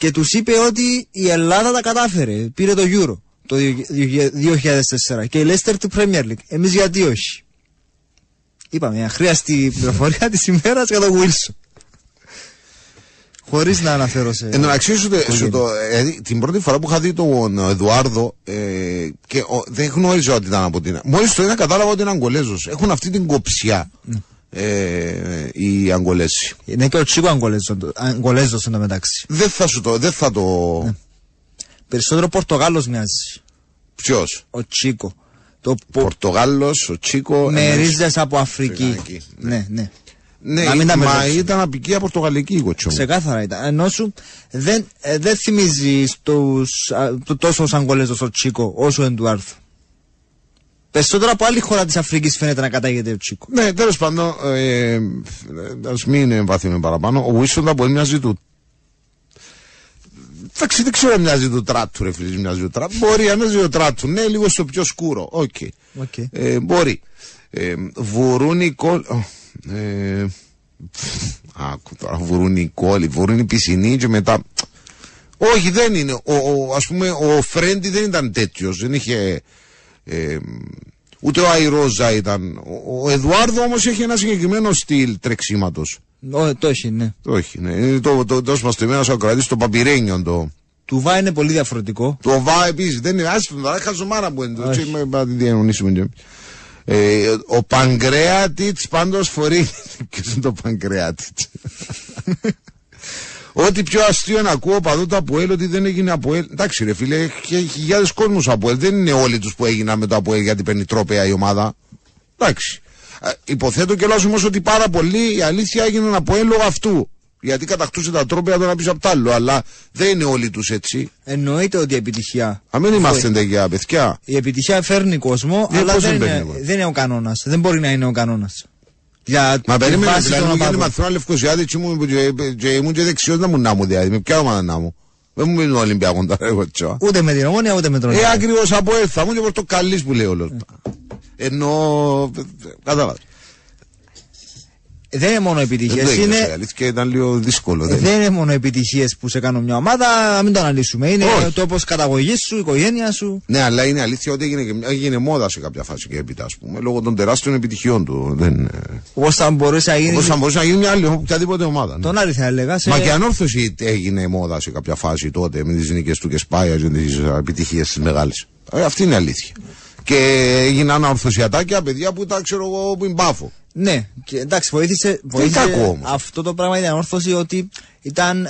Και τους είπε ότι η Ελλάδα τα κατάφερε. Πήρε το Euro το 2004 και η Leicester του Premier League. Εμείς γιατί όχι; Είπαμε, μια χρειαστή πληροφορία της ημέρας για τον Wilson. Χωρίς να αναφέρω σε. Εν τω μεταξύ, σου, το- σου το, δηλαδή, την πρώτη φορά που είχα δει τον Εδουάρδο ε, και ο, δεν γνώριζα ότι ήταν από την. Μόλις το είδα, κατάλαβα ότι είναι Αγκολέζο. Έχουν αυτή την κοψιά ε, οι Αγκολέζοι. Είναι και ο Τσίκο Αγκολέζο εν τω μεταξύ. Δεν θα σου το. Δεν θα το. Περισσότερο Πορτογάλος μοιάζει. Ποιος; Ο Τσίκο. Το πο... Πορτογάλος, ο Τσίκο. με ένας- ρίζες από Αφρική. Αφρικανική, Ναι, ναι. Ναι, Να μην τα μα μπερδέψουμε. ήταν απικία πορτογαλική η κοτσόμου. Ξεκάθαρα ήταν. Ενώ σου δεν, ε, δεν θυμίζει στους, α, το, τόσο ως Αγκολέζος ο Τσίκο όσο ο Εντουάρθ. Περισσότερο από άλλη χώρα της Αφρικής φαίνεται να κατάγεται ο Τσίκο. Ναι, τέλος πάντων, ε, ας μην εμβαθύνουμε παραπάνω. Ο Βίσον θα μπορεί μοιάζει του. Εντάξει, δεν ξέρω αν μοιάζει του τράτου, ρε φίλε, μοιάζει του τράτου. Μπορεί να μοιάζει του τράτου, ναι, λίγο στο πιο σκούρο. Οκ. Οκ. Ε, μπορεί. Ε, βουρούνι κόλλη. Ε, άκου τώρα, βουρούνι κόλλη, βουρούνι πισινή και μετά. Όχι, δεν είναι. Ο, ο, ας πούμε, ο Φρέντι δεν ήταν τέτοιος. Δεν είχε. Ε, ούτε ο Αϊρόζα ήταν. Ο, ο Εδουάρδο όμως έχει ένα συγκεκριμένο στυλ τρεξίματος. Ω, το έχει, ναι. Το έχει, ναι. Είναι το, το, το, το, το, ακροατής, το παπυρένιο το. Του Βά είναι πολύ διαφορετικό. Το Βά επίσης δεν είναι. Άστο τώρα, χαζομάρα που είναι. Το τσι, με- με- διανοησούμε. Ε, ο Παγκρέατιτς πάντως φορεί. Ποιος είναι το Παγκρέατιτς; Ό,τι πιο αστείο να ακούω παντού το Αποέλ ότι δεν έγινε Αποέλ. Εντάξει, ρε φίλε, έχει χιλιάδες κόσμους Αποέλ. Δεν είναι όλοι τους που έγιναν με το Αποέλ γιατί παίρνει τρόπαια η ομάδα. Εντάξει. Ε, υποθέτω κιόλα όμως ότι πάρα πολύ η αλήθεια έγιναν Αποέλ λόγω αυτού. Γιατί κατακτούσε τα τρόπαια το ένα πίσω από το άλλο. Αλλά δεν είναι όλοι τους έτσι. Εννοείται ότι η επιτυχία. Α μην είμαστε τέτοια παιδιά. Η επιτυχία φέρνει κόσμο, Ναι, αλλά πώς δεν δεν είναι, παίρνει κόσμο. δεν είναι ο κανόνας. Δεν μπορεί να είναι ο κανόνας. Για Μα τη περίμενε, βάση δηλαδή των μου γίνει ομάδων. μαθήμα λευκοσιάδης και ήμουν και- και ήμουν και δεξιός να μου να μου δηλαδή. Με ποια ομάδα να μου. Δεν μου μείνει ο Ολυμπιακός τώρα εγώ τσιό. Ούτε με την ομόνια ούτε με τον Ε, Ολυμπιακό. ακριβώς από έλθα μου και πορτοκαλής που λέει όλο. Ενώ, κατάλαβα. Δεν είναι μόνο Δεν επιτυχίες. το έγινε Είναι... η αλήθεια και ήταν λίγο δύσκολο. δεν- Δεν είναι μόνο επιτυχίες που σε κάνουν μια ομάδα, να μην το αναλύσουμε. Είναι Όχι. ο τόπο καταγωγής σου, η οικογένεια σου. Ναι, αλλά είναι αλήθεια ότι έγινε, και μια- έγινε μόδα σε κάποια φάση και έπειτα, ας πούμε, λόγω των τεράστιων επιτυχιών του. Δεν, ε, Όπως θα μπορούσε να γίνει. όπως θα μπορούσε να γίνει μια άλλη οποιαδήποτε ομάδα. ναι. Τον Άρη θα έλεγα. Σε... Μα και ανόρθωση έγινε μόδα σε κάποια φάση τότε με τις νίκες του και σπάιας και τις επιτυχίες της μεγάλης. Ε, αυτή είναι η αλήθεια. Και έγιναν ορθωσιατάκια παιδιά που ήταν, ξέρω εγώ, που είναι μπάφο. Ναι, και εντάξει, βοήθησε, βοήθησε κακό όμως. αυτό το πράγμα ήταν όρθωση ότι ήταν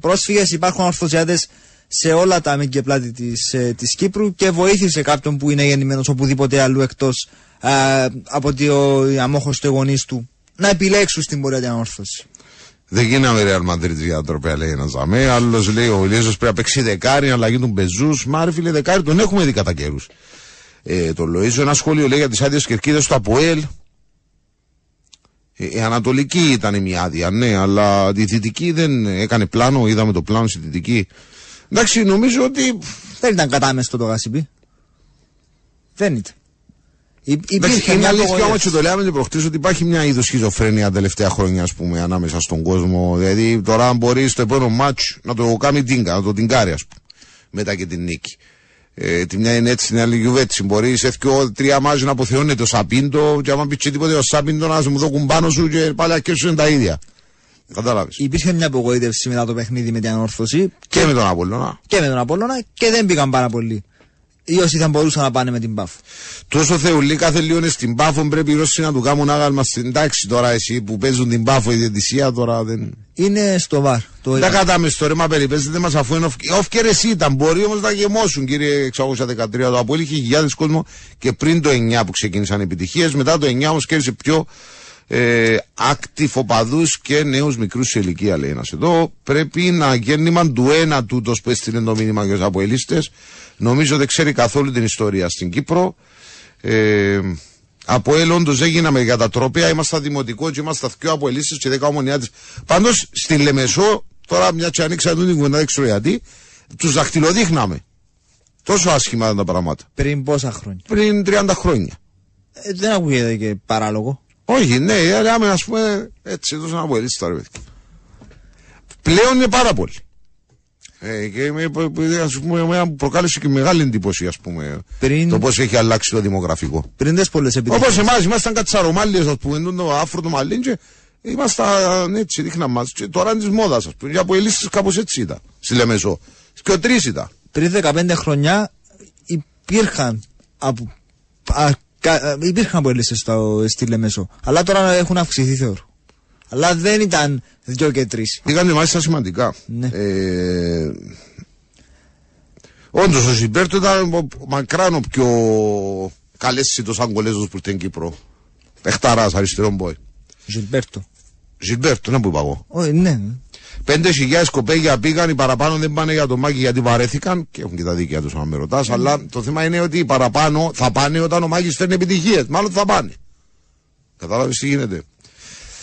πρόσφυγες, υπάρχουν ορθωσιάτε σε όλα τα μήκη και πλάτη της της Κύπρου και βοήθησε κάποιον που είναι γεννημένος οπουδήποτε αλλού εκτός από ότι ο η αμόχος του γονείς του να επιλέξουν στην πορεία την ανόρθωση. Δεν γίναμε Real Madrid για τροπέα, λέει ένας ζαμέ. Άλλος λέει ο Ηλίαζο πρέπει να παίξει δεκάρι, αλλαγή του Μπεζού. Μα ρε φίλε, δεκάρι τον έχουμε δει κατά καιρούς. Ε, το Λοίζο, ένα σχόλιο λέει για τις άδειες κερκίδε του Αποέλ. Ε, η Ανατολική ήταν η μια άδεια, ναι, αλλά η Δυτική δεν έκανε πλάνο. Είδαμε το πλάνο στη Δυτική. Εντάξει, νομίζω ότι. Δεν ήταν κατάμεστο το γασιμπή. Δεν ήταν. Υ- Εντάξει, Υπήρχε είναι μια αλήθεια όμως απογοήτευση. και το λέμε και προχτές ότι υπάρχει μια είδος σχιζοφρένεια τα τελευταία χρόνια, ας πούμε, ανάμεσα στον κόσμο. Δηλαδή, τώρα αν μπορείς στο επόμενο μάτσο να το κάνει τίνκα, να το τιγκάρει, ας πούμε, μετά και την νίκη. Ε, τη μια είναι έτσι, την άλλη γιουβέτσι. Μπορεί σε δυο, τρία μάτια να αποθεώνεται το Σαπίντο, και άμα πεις και τίποτε ο Σαπίντο να σου μου δώκουν πάνω σου και πάλι ακέσουν τα ίδια. Κατάλαβες. Υπήρχε μια απογοήτευση μετά το παιχνίδι με την ανόρθωση Και με τον Απόλλωνα. και με τον Απόλλωνα και δεν πήγαν πάρα πολύ. Ή όσοι θα μπορούσαν να πάνε με την Πάφ. Τόσο θεουλή κάθε λίγο είναι στην Πάφο, πρέπει οι Ρώσοι να του κάνουν άγαλμα στην τάξη τώρα εσύ που παίζουν την Πάφο η διαιτησία τώρα δεν. Είναι στο βαρ. Το Δεν κατάμε στο ρέμα περιπέζεται μας αφού είναι όφκερες ήταν. Μπορεί όμως να γεμώσουν κύριε 613 το Απόλυ. Είχε χιλιάδες κόσμο και πριν το 9 που ξεκίνησαν οι επιτυχίες. Μετά το 9 όμως κέρδισε πιο ε, ακτιφοπαδού και νέους μικρούς σε ηλικία, λέει ένας εδώ. Πρέπει να γέννημα του ένα τούτος που έστειλε το μήνυμα για του Αποελίστες. Νομίζω δεν ξέρει καθόλου την ιστορία στην Κύπρο. Ε, από ελ, όντω δεν γίναμε για τα τρόπια. Είμαστε δημοτικό και είμαστε πιο από ελίσσες και 10 ομονιάτε. Πάντως στη Λεμεσό, τώρα μια και ανοίξα την κουβέντα, δεν ξέρω γιατί, τους δαχτυλοδείχναμε. Τόσο άσχημα ήταν τα πράγματα. Πριν πόσα χρόνια; Πριν 30 χρόνια. Ε, δεν ακούγεται και παράλογο. Όχι, ναι, λέμε ας πούμε έτσι, τόσο από ελίσσες τώρα, παιδιά. Πλέον είναι πάρα πολύ. Ε, και με, ας πούμε, εμένα μου προκάλεσε και μεγάλη εντύπωση, ας πούμε, Πριν- το πώς έχει αλλάξει το δημογραφικό. Πριν τι πολλέ Όπως επιτυχίε. εμάς, ήμασταν κατσαρομάλιε, ας πούμε, το άφρο το μαλλί, και ήμασταν έτσι, δείχνα μας. Και τώρα είναι της μόδας, ας πούμε. Για από ελίσσε κάπως έτσι ήταν. Στη Λεμεσό. Και ο τρεις ήταν. Πριν 15 χρονιά υπήρχαν από. Α, κα, α, υπήρχαν πολλέ στη Λεμεσό. Αλλά τώρα έχουν αυξηθεί θεωρώ. Αλλά δεν ήταν δυο και τρεις. Πήγαν μάλιστα σημαντικά. Ναι. Ε, Όντως, ο Ζιμπέρτο ήταν ο- μακράν ο πιο καλέσιτος Αγκολέζος που ήρθε στην Κύπρο. Πεχταράς, αριστερό μπόι. Ζιλμπέρτο. Ζιμπέρτο, να που είπα εγώ. Όχι, ναι. Πέντε χιλιάδες κοπέγια πήγαν, οι παραπάνω δεν πάνε για το Μάκη γιατί βαρέθηκαν και έχουν και τα δίκαια τους, αν με ρωτάς. Αλλά το θέμα είναι ότι οι παραπάνω θα πάνε όταν ο Μάκης φέρνει επιτυχίες. Μάλλον θα πάνε. Κατάλαβε τι γίνεται.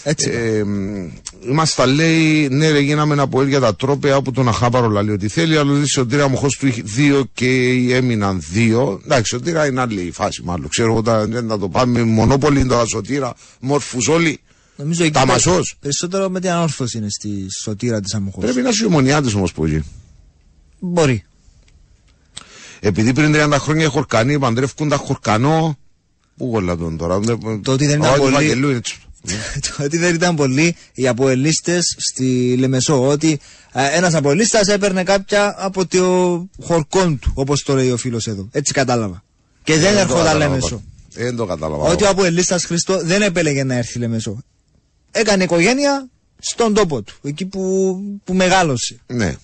Έτσι. Ε, μ, Είμαστε, λέει, ναι, ρε, γίναμε ένα από για τα τρόπια όπου τον Αχάπαρο λέει ότι θέλει. Αλλά λέει, σωτήρα μου του είχε δύο και έμειναν δύο. Εντάξει, σωτήρα είναι άλλη φάση, μάλλον. Ξέρω εγώ, τα- δεν θα το πάμε. Μονόπολη τώρα σωτήρα, μόρφους όλοι. Νομίζω εκεί τα πε- μασός. Περισσότερο με την ανόρθωση είναι στη σωτήρα της αμοχώ. Πρέπει να είσαι ομονιάτη όμως που εκεί. Μπορεί. Επειδή πριν 30 χρόνια οι Χορκανοί παντρεύκουν τα Χορκανό. Πού κολλά τον τώρα. Το ότι δεν ήταν Α, του πολύ- Βαγγελού είναι έτσι. Το ότι δεν ήταν πολλοί οι αποελίστες στη Λεμεσό. Ότι ένας αποελίστας έπαιρνε κάποια από το χορκόν του, όπως το λέει ο φίλος εδώ. Έτσι κατάλαβα. Και δεν το έρχονταν κατάλαβα. Λεμεσό. Ε, Δεν το κατάλαβα. Ότι ο αποελίστας Χριστό δεν επέλεγε να έρθει Λεμεσό. Έκανε οικογένεια στον τόπο του, εκεί που, που μεγάλωσε. Ναι.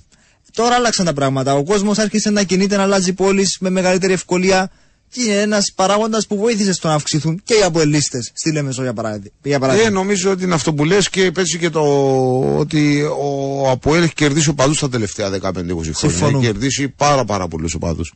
Τώρα άλλαξαν τα πράγματα. Ο κόσμος άρχισε να κινείται, να αλλάζει πόλεις με μεγαλύτερη ευκολία. Και είναι ένας παράγοντας που βοήθησε στο να αυξηθούν και οι αποελίστες στη Λεμεσό, για παράδειγμα. Για παράδειγμα. Ε, νομίζω ότι είναι αυτό που λες και παίζει και το ότι ο Αποέλ έχει κερδίσει οπαδούς τα τελευταία 15-20 χρόνια. Συμφωνούμε. Έχει κερδίσει πάρα πάρα πολλούς οπαδούς.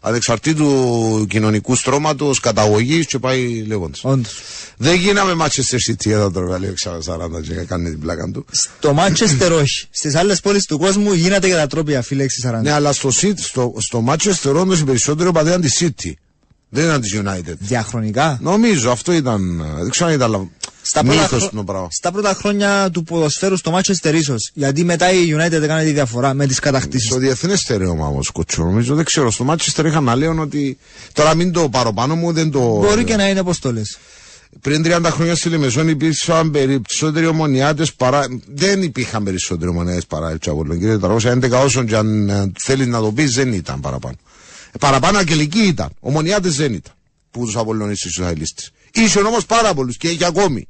Ανεξαρτήτου κοινωνικού στρώματος, καταγωγής και πάει λέγοντας. Όντως. Δεν γίναμε Manchester City εδώ τώρα, λέει 40 και κάνει την πλάκα του. Στο Μάντσεστερ όχι. Στις άλλες πόλεις του κόσμου γίνεται για τα τρόπια, φίλε 640. Ναι, αλλά στο, City, στο, στο Manchester όντως οι περισσότεροι οπαδοί ήταν τη City. Δεν ήταν της United. Διαχρονικά; Νομίζω αυτό ήταν. Δεν ξέρω αν ήταν λα- Στα πρώτα, μύθος χρο- το πράγμα. στα πρώτα χρόνια του ποδοσφαίρου στο Μάντσεστερ ίσως. Γιατί μετά η United έκανε τη διαφορά με τις κατακτήσεις. Στο διεθνές στερέωμα όμως, κοτσό, νομίζω δεν ξέρω. Στο Manchester είχαν να λέουν ότι. Τώρα μην το πάρω πάνω μου, δεν το. Μπορεί και να είναι όπως το λες. Πριν 30 χρόνια στη Λεμεζόν υπήρξαν περισσότεροι ομονιάτες παρά. Δεν υπήρχαν περισσότεροι ομονιάτες παρά el Τσαβολόν. Κύριε 411, όσον και αν ε, θέλεις να το πεις, δεν ήταν παραπάνω. Ε, παραπάνω αγγελικοί ήταν. Ομονιάτες δεν ήταν. Που τους απολώνησε στους Ισραηλίστε. Ήσουν όμως πάρα πολλούς και έχει ακόμη.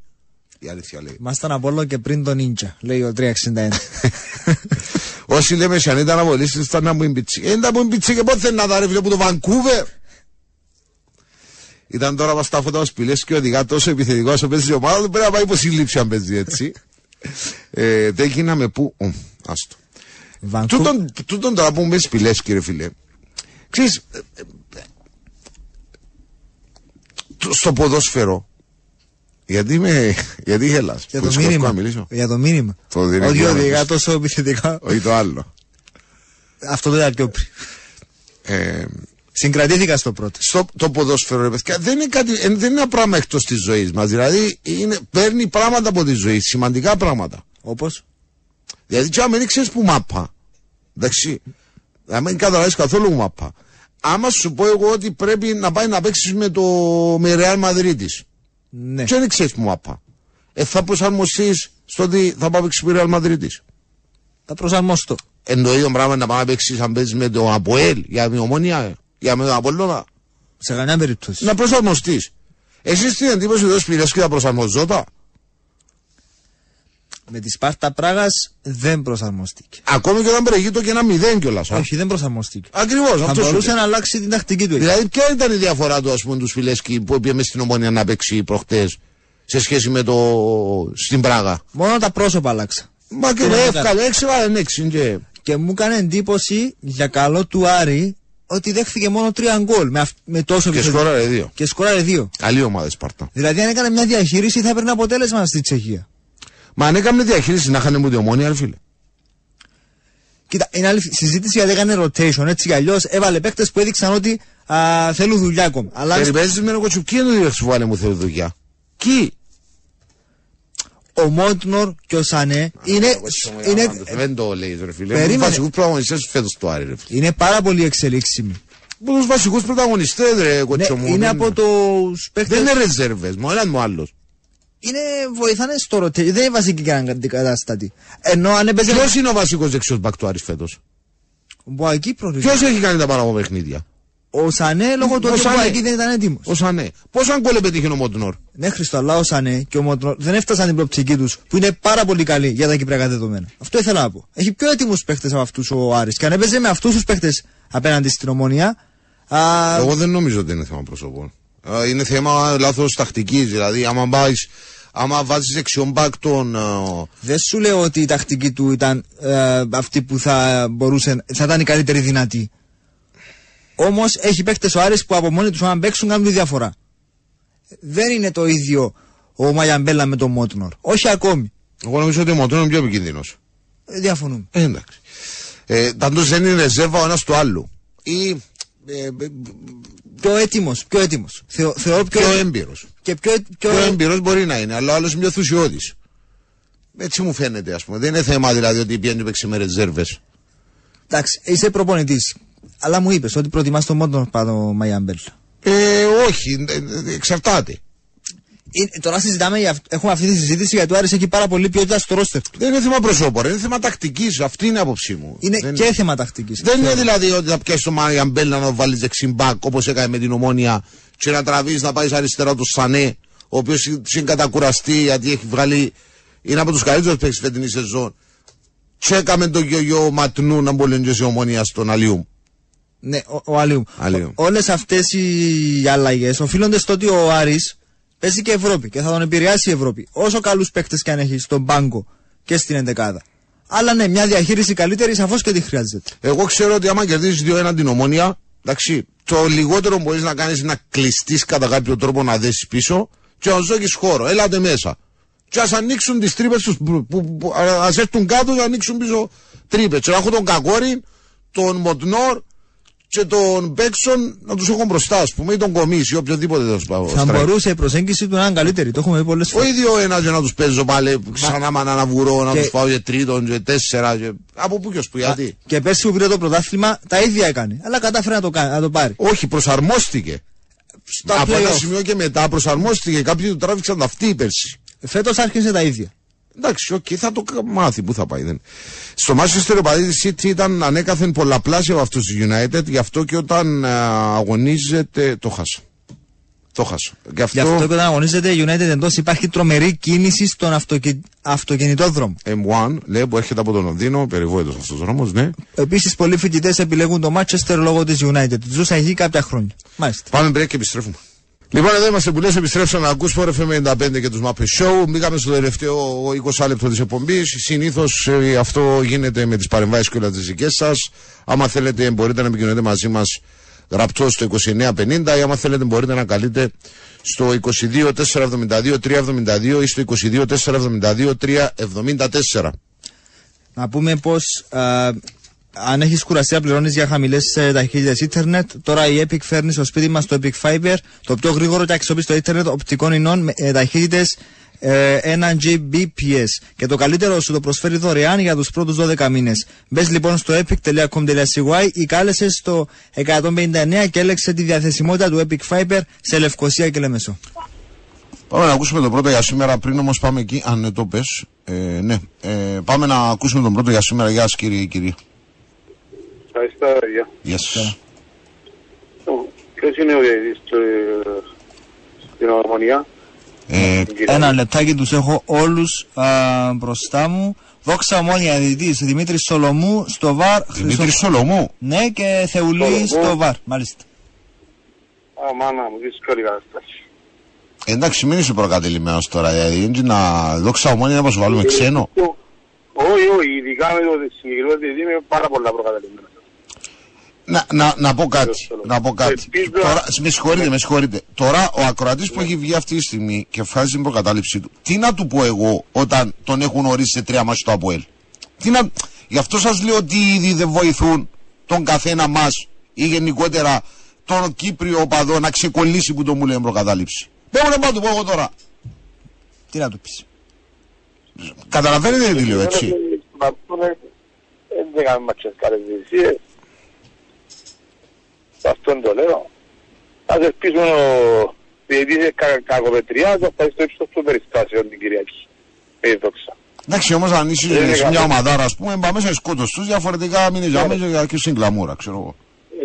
Η αλήθεια λέει. Ήμασταν από όλο και πριν τον Ίντζα, λέει ο 361. Όσοι λέμε αν ήταν απολύσει, ήταν να μου εμπιτσί. Ε, ήταν να μου εμπιτσί και πότε να τα ρε φίλε, που το Βανκούβερ. Ήταν τώρα μας τα φώτα ο Σπηλές και οδηγά τόσο επιθετικός όσο παίζει η ομάδα του πρέπει να πάει υποσύλληψη αν παίζει έτσι. ε, δεν γίναμε που... Ω, άστο. Βανκού... Τούτον, τούτον τώρα που με Σπηλές κύριε φίλε. Ξέρεις, ε, ε, ε, στο ποδόσφαιρο γιατί με, γιατί γελάς. Για Που το σκοτώ μήνυμα. να μιλήσω. Για το μήνυμα. Το δίνει Ότι για να οδηγά πεις. τόσο επιθετικά. Όχι το άλλο. Αυτό το ήταν πιο πριν. Ε, Συγκρατήθηκα στο πρώτο. στο το ποδόσφαιρο, ρε παιδιά, δεν είναι, κάτι, ε, δεν είναι ένα πράγμα εκτός της ζωής μας. Δηλαδή, είναι, παίρνει πράγματα από τη ζωή, σημαντικά πράγματα. Όπως; Δηλαδή, τι άμα δεν ξέρεις που μάπα. Εντάξει. Αν δεν καταλάβεις καθόλου που μάπα. Άμα σου πω εγώ ότι πρέπει να πάει να παίξεις με το με Real Madrid. Ναι. Και δεν ξέρει που μάπα; Ε, θα προσαρμοστείς στο ότι θα πάει να παίξεις με Real Madrid. Θα προσαρμόστο. Εν το ίδιο πράγμα να πάει να παίξεις αν παίζεις με το Αποέλ για την ομόνια, για με τον Απόλλωνα. Σε καμιά περίπτωση. Να προσαρμοστείς. Εσύ την εντύπωση εδώ σπηλέ και θα προσαρμοζότα. Με τη Σπάρτα Πράγας δεν προσαρμοστήκε. Ακόμη και όταν προηγείται και ένα μηδέν κιόλας. Όχι, δεν προσαρμοστήκε. Ακριβώς Θα αυτός σου μπορούσε λέω. να αλλάξει την τακτική του. εκεί. Δηλαδή, ποια ήταν η διαφορά του, ας πούμε, τους Φιλέσκι που πήγαμε στην Ομόνια να παίξει προχτές σε σχέση με το. στην Πράγα; Μόνο τα πρόσωπα άλλαξα. Μα και Τι με να εύκολα, έξι βάλε έξι. Και... Και μου έκανε εντύπωση για καλό του Άρη ότι δέχθηκε μόνο τρία γκολ με, αυ- με τόσο και επιθετικό- σκόραρε δύο. Και σκόραρε δύο. Καλή ομάδα η Σπαρτά. Δηλαδή, αν έκανε μια διαχείριση, θα έπαιρνε αποτέλεσμα στη Τσεχία. Μα αν έκαμε διαχείριση να είχαν μου την Ομόνια, ρε φίλε. Κοίτα, είναι άλλη συζήτηση γιατί έκανε rotation. Έτσι κι αλλιώς έβαλε παίκτες που έδειξαν ότι α, θέλουν δουλειά ακόμα. Αλλά Περιπέζεις με ένα κοτσουκί είναι το διεύθυνση που βάλε μου θέλει δουλειά. Κι; ο Μόντνορ και ο Σανέ είναι, είναι, Δεν το λέει, ρε φίλε. Περίμενε. Είναι βασικούς πρωταγωνιστές φέτος του Άρη, ρε φίλε. είναι πάρα πολύ εξελίξιμοι. Από τους βασικούς πρωταγωνιστές, ρε Ναι, κοτσό μου. είναι δεν- από τους παίκτε. Δεν είναι ρεζέρβες, μου έναν μου άλλος. Είναι, βοηθάνε στο rotation. Δεν είναι βασικοί και αναντικατάστατοι. Ενώ αν έπαιζε. Ποιος είναι ο βασικός δεξιός μπακ του Άρης φέτος; Ο Μποακή πρώτο. Ποιος έχει κάνει τα παραπάνω παιχνίδια; Ο Σανέ λόγω του Ο ότι ο Σανέ. Μποακή δεν ήταν έτοιμος. Ο Σανέ. Πόσα γκολ πετύχει ο Μόντνορ. Ναι, Χριστό, αλλά ο Σανέ και ο Μόντνορ δεν έφτασαν την προοπτική τους που είναι πάρα πολύ καλή για τα κυπριακά δεδομένα. Αυτό ήθελα να πω. Έχει πιο έτοιμους παίχτε από αυτούς ο Άρης και αν έπαιζε με αυτούς τους παίχτε απέναντι στην ομόνια. Α, Εγώ δεν νομίζω ότι είναι θέμα προσωπών. Α, Είναι θέμα λάθος τακτικής. Δηλαδή, άμα πάει. Άμα βάζεις δεξιόν μπακ τον. α, δεν σου λέω ότι η τακτική του ήταν ε, αυτή που θα μπορούσε, θα ήταν η καλύτερη δυνατή. Όμως έχει παίχτε ο Άρης που από μόνοι τους αν παίξουν κάνουν τη διαφορά. Δεν είναι το ίδιο ο Μαγιαμπέλα με τον Μότνορ. Όχι ακόμη. Εγώ νομίζω ότι ο Μόντνορ είναι πιο επικίνδυνος. Ε, διαφωνούμε. Ε, εντάξει. Ε, Ταντώ δεν είναι ρεζέρβα ο ένας του άλλου. Ή. Ε, ε, Πιο έτοιμος, πιο έτοιμος. Θεω, θεωρώ πιο, πιο έμπειρος. Και πιο, πιο, Πιο έμπειρο μπορεί να είναι, αλλά ο άλλος είναι πιο ενθουσιώδη. Έτσι μου φαίνεται, ας πούμε. Δεν είναι θέμα δηλαδή ότι πιάνει παίξεις με ρεζέρβες. Εντάξει, είσαι προπονητής. Αλλά μου είπες ότι προτιμάς το μόνο πάνω Μαϊάμπελ. Ε, όχι, ε, ε, εξαρτάται. Ε, τώρα συζητάμε, για αυ- έχουμε αυτή τη συζήτηση γιατί ο Άρης έχει πάρα πολύ ποιότητα στο ρόστερ του. Δεν είναι θέμα προσώπου, ρε, είναι θέμα τακτικής. Αυτή είναι η άποψή μου. Είναι δεν, και θέμα τακτικής. δεν είναι δηλαδή ότι θα πιάσει το Μάριαμπέλ να το βάλει δεξιμπάκ όπως έκανε με την ομόνια και να τραβείς να πάεις αριστερά του Σανέ, ο οποίος συγκατακουραστεί γιατί έχει βγάλει. είναι από τους καλύτερους παίκτες φετινής σεζόν. Και έκαμε τον γιο Ματνού να μπορεί και σε ομόνια στον Αλιούμ. Ναι, ο, ο Αλίου. Αλίου. Όλες αυτές οι αλλαγές οφείλονται στο ότι ο Άρης παίζει και Ευρώπη και θα τον επηρεάσει η Ευρώπη. Όσο καλούς παίκτες και αν έχει στον πάγκο και στην εντεκάδα. Αλλά ναι, μια διαχείριση καλύτερη σαφώς και τη χρειάζεται. Εγώ ξέρω ότι άμα κερδίσεις 2-1 την ομόνια, εντάξει, το λιγότερο μπορείς να κάνεις είναι να κλειστείς κατά κάποιο τρόπο να δέσεις πίσω και να σου έχει χώρο. Ελάτε μέσα. Και ας ανοίξουν τις τρύπες τους, που, που, που, ας έρθουν κάτω και να ανοίξουν πίσω τρύπες. Και να έχω τον Κακόριν, τον Μοτνόρ και τον Μπέξον να τους έχω μπροστά, ας πούμε, ή τον Κομίση, ή οποιοδήποτε τέλο πάντων. Θα στρέφει. μπορούσε η προσέγγιση του να είναι καλύτερη. Το έχουμε πει πολλές φορές. Όχι δύο ένας και να τους παίζω πάλι ξανά με έναν βουρό, να Και- τους πάω για τρίτον, και τέσσερα. Και... Από πού και ως που, γιατί; Και πέρσι που πήρε το πρωτάθλημα τα ίδια έκανε. Αλλά κατάφερε να το, κάνει, να το πάρει. Όχι, προσαρμόστηκε. Στα από ένα play-off. σημείο και μετά προσαρμόστηκε. Κάποιοι του τράβηξαν τα αυτή πέρσι. Φέτος άρχισε τα ίδια. Εντάξει, οκ, θα το κα- μάθει. Πού θα πάει. Δεν. Στο Manchester οι οπαδοί της City ήταν ανέκαθεν πολλαπλάσια από αυτούς του United. Γι' αυτό και όταν α, αγωνίζεται. Το χάσα. Το χάσα. Γι' αυτό. Γι' αυτό και όταν αγωνίζεται η United εντός υπάρχει τρομερή κίνηση στον αυτοκι... αυτοκινητόδρομο. M1 λέει που έρχεται από τον Λονδίνο, περιβόητος αυτός ο δρόμος, ναι. Επίσης, πολλοί φοιτητές επιλέγουν το Manchester λόγω της United. Ζούσα εκεί κάποια χρόνια. Μάλιστα. Πάμε break και επιστρέφουμε. Λοιπόν, εδώ είμαστε που λες, επιστρέψαμε να ακούς Sport FM 95 και τους Muppet Show. Μπήκαμε στο τελευταίο 20 λεπτό της εκπομπής. Συνήθως ε, αυτό γίνεται με τις παρεμβάσεις και όλα τις δικές σας. Άμα θέλετε μπορείτε να επικοινωνείτε μαζί μας γραπτό στο 2950 ή άμα θέλετε μπορείτε να καλείτε στο 22 472 372 ή στο 22 472 374. Να πούμε πως αν έχεις κουραστεί να πληρώνεις για χαμηλές ταχύτητες ίντερνετ, τώρα η Epic φέρνει στο σπίτι μας το Epic Fiber, το πιο γρήγορο και αξιόπιστο ίντερνετ οπτικών ινών με ε, ταχύτητες 1 Gbps. Και το καλύτερο σου το προσφέρει δωρεάν για τους πρώτους 12 μήνες. Μπες λοιπόν στο epic.com.cy ή κάλεσε στο 159 και έλεξε τη διαθεσιμότητα του Epic Fiber σε Λευκοσία και Λεμεσό. Πάμε να ακούσουμε τον πρώτο για σήμερα. Πριν όμως πάμε εκεί, αν ναι, το πες. Ε, ναι, ε, πάμε να ακούσουμε τον πρώτο για σήμερα. Γεια σας, κύριε ή κυρία. Ευχαριστώ, παιδιά. Γεια σας. Ποιος είναι ο διαιτητής του- στην Ομονία. Ε, Ένα λεπτάκι τους έχω όλους μπροστά μου. Δόξα ομόνια διαιτητή Δημήτρης Σολομού στο βαρ. Δημήτρης Χρυσο- Σολομού; Ναι, και Θεουλή Σολομού. στο βαρ. Μάλιστα. Α, μάνα μου, δύσκολη κατάσταση. Εντάξει, μην είσαι προκατελημένο τώρα. Δηλαδή, έτσι να δόξα ομόνια να προσβάλλουμε ξένο. Όχι, όχι, ειδικά με το συγκεκριμένο διαιτητή είμαι πάρα πολλά προκαταλημμένος. Να, να, να πω κάτι. Σολομού. Να πω κάτι. Ελπίζω- Τώρα, με συγχωρείτε, με συγχωρείτε. Τώρα ο ακροατής που έχει βγει αυτή τη στιγμή και βγάζει την προκατάληψή του, τι να του πω εγώ όταν τον έχουν ορίσει σε τρία μάτια στο Αποέλ; Τι να... Γι' αυτό σας λέω ότι ήδη δεν βοηθούν τον καθένα μας ή γενικότερα τον Κύπριο οπαδό να ξεκολλήσει που το μου λένε προκατάληψη. Δεν μου να του πω εγώ τώρα. Τι να του πεις. Καταλαβαίνετε τι λέω έτσι. Να πούμε, δεν κάνουμε ματσές καλές διαιτησίες. Αυτό το λέω. Ας ελπίσουμε ο διαιτητής είναι κα- κακοπετριά, θα πάει στο ύψος των περιστάσεων την Κυριακή. Με τη δόξα. Εντάξει όμως αν είσαι Δεν είναι σε μια καλό. ομαδάρα, ας πούμε, πάμε σε σκότω τους, διαφορετικά μην είναι για και στην κλαμούρα, ξέρω εγώ.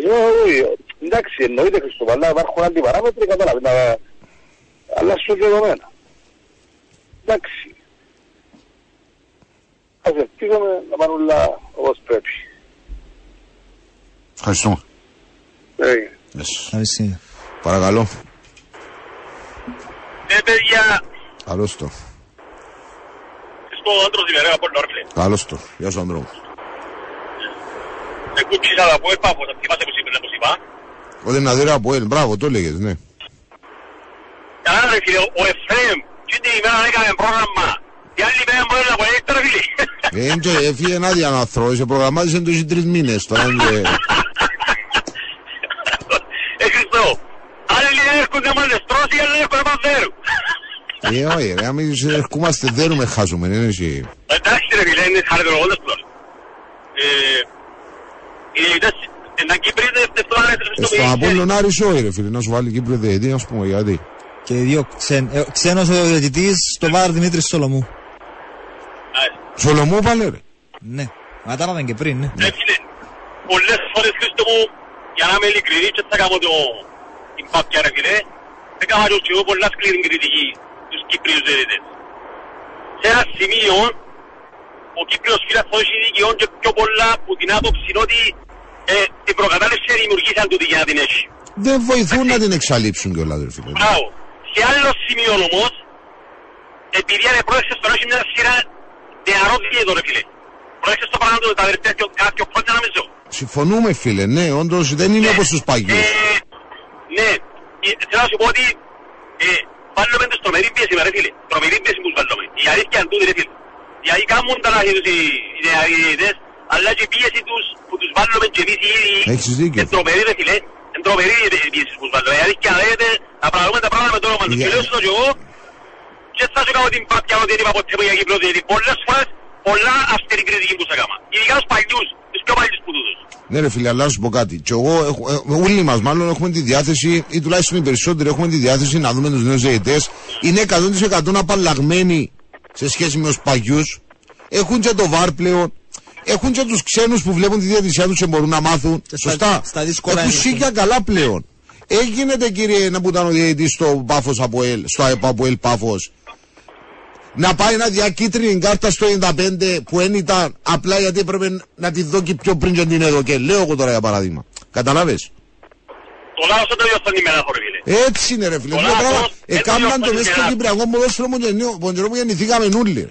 Ε, όχι, Εντάξει, εννοείται Χριστοβάλλα, υπάρχουν αντιπαράμετροι, καταλάβει, να... αλλά σου δεδομένα. Εντάξει. Ας ελπίζουμε να πάνε όλα όπως πρέπει. Ευχαριστούμε. Έγινε. Yes. Ευχαριστώ. Παρακαλώ. Ναι, παιδιά, Καλώς το. στο άντρο τη μέρα από την όρφιλε. Καλώς το. Γεια σου, Ανδρό. Σε κούτσισα να πω, επάφω, θα θυμάσαι πως είπες, πως είπα. Ο Δυναδέρα από Ελ, μπράβο, το έλεγε, ναι. Καλά ρε φίλε, ο Εφραίμ, και την ημέρα έκαμε πρόγραμμα. Η άλλη μέρα μπορεί να μπορεί τώρα φίλε. Ε, έντζο, έφυγε ένα διαναθρό, σε προγραμμάτισε εντός οι τρεις μήνες τώρα. έντζο, ε. Ε, Χριστό, άλλοι δεν έρχονται μας δεστρώσει, άλλοι δεν έρχονται μας δέρου. Ε, όχι, ρε, άμα ερχόμαστε δέρουμε χάζουμε, είναι εσύ. Εντάξει ρε φίλε, είναι χαριτολογώντας πλώς. Ε, Οι διαιτητές είναι Κύπριδες, στο Ε, άρεσε στο Απόλλων Άρης όχι ρε φίλε, να σου βάλει Κύπριο διαιτή, ας πούμε, γιατί. Και δύο ξεν, ε, ξένος ο διαιτητής στο βάρ Δημήτρης Σολομού. Σολομό πάλι ρε. Ναι. Μα τα είπαμε και πριν, ναι. Ρε φίλε, πολλές φορές Χρήστο μου, για να είμαι ειλικρινής και θα κάνω το την πάπια ρε φίλε, έκανα και εγώ πολλά σκληρή κριτική στους Κύπριους διαιτητές. Σε ένα σημείο, ο Κύπριος φίλας θα έχει δικαιών και πιο πολλά που την άποψη είναι ότι ε, την προκατάληψη δημιουργήσαν τούτη για να την έχει. Δεν βοηθούν να την εξαλείψουν κιόλας ρε φίλε. Μπράβο. Σε άλλο σημείο όμως, επειδή είναι πρόεδρος στον έχει μια σειρά νεαρό διαιτητό ρε φίλε. Πρόεδρος στο παράδειγμα τα τελευταία και κάποια χρόνια νομίζω. Συμφωνούμε φίλε, ναι, όντως δεν είναι όπως τους παγιούς. Ε, ναι, Ε, θέλω να σου πω ότι ε, βάλουμε τους τρομερή πίεση με ρε φίλε. Τρομερή πίεση που τους βάλουμε. Η αλήθεια είναι τούτη ρε φίλε. Γιατί κάνουν τα λάθη τους οι οι νεαροί διαιτητές, αλλά και η πίεση τους που τους βάλουμε και εμείς οι ίδιοι Έχεις δίκιο. είναι τρομερή ρε φίλε. Είναι τρομερή η πίεση που τους βάλουμε. Η αλήθεια λέγεται να παραδούμε τα πράγματα με το όνομα τους. Για- Και λέω σου το και εγώ και θα σου κάνω την πάπια ότι δεν είπα ποτέ μου για Κύπρο διότι πολλές φορές πολλά αυστηρή κριτική που σε κάμα. Ειδικά τους παλιούς, τους πιο παλιούς που τούτους. Ναι, ρε φίλε, αλλά να σου πω κάτι. Και εγώ, έχω, ε, όλοι μας μάλλον έχουμε τη διάθεση, ή τουλάχιστον οι περισσότεροι έχουμε τη διάθεση να δούμε τους νέους διαιτητές. Είναι 100% απαλλαγμένοι σε σχέση με τους παγιούς. Έχουν και το βάρ πλέον. Έχουν και τους ξένους που βλέπουν τη διαιτησία τους και μπορούν να μάθουν. Και στα- Σωστά. στα δύσκολα Έχουν είναι σίγια καλά πλέον. Έγινεται κύριε να που ήταν ο διαιτητή στο Πάφος από ελ, στο ΑΕΠ από ελ Πάφος. Να πάει να διακίτρινη κάρτα στο 95 που δεν ήταν απλά γιατί έπρεπε να τη δω και πιο πριν και την έδωκε. Λέω εγώ τώρα για παράδειγμα. Καταλάβες; Το λάθος δεν το διορθώνει με ένα χώρο φίλε. Έτσι είναι ρε φίλε. Πολλά Δύο πράγμα. όμως, δεν Εκάμναν το το μέσα στο διορθώνει Κυπριακό ποδόσφαιρο μου και νέο- ποντζερό που γεννηθήκαμε νουλοι.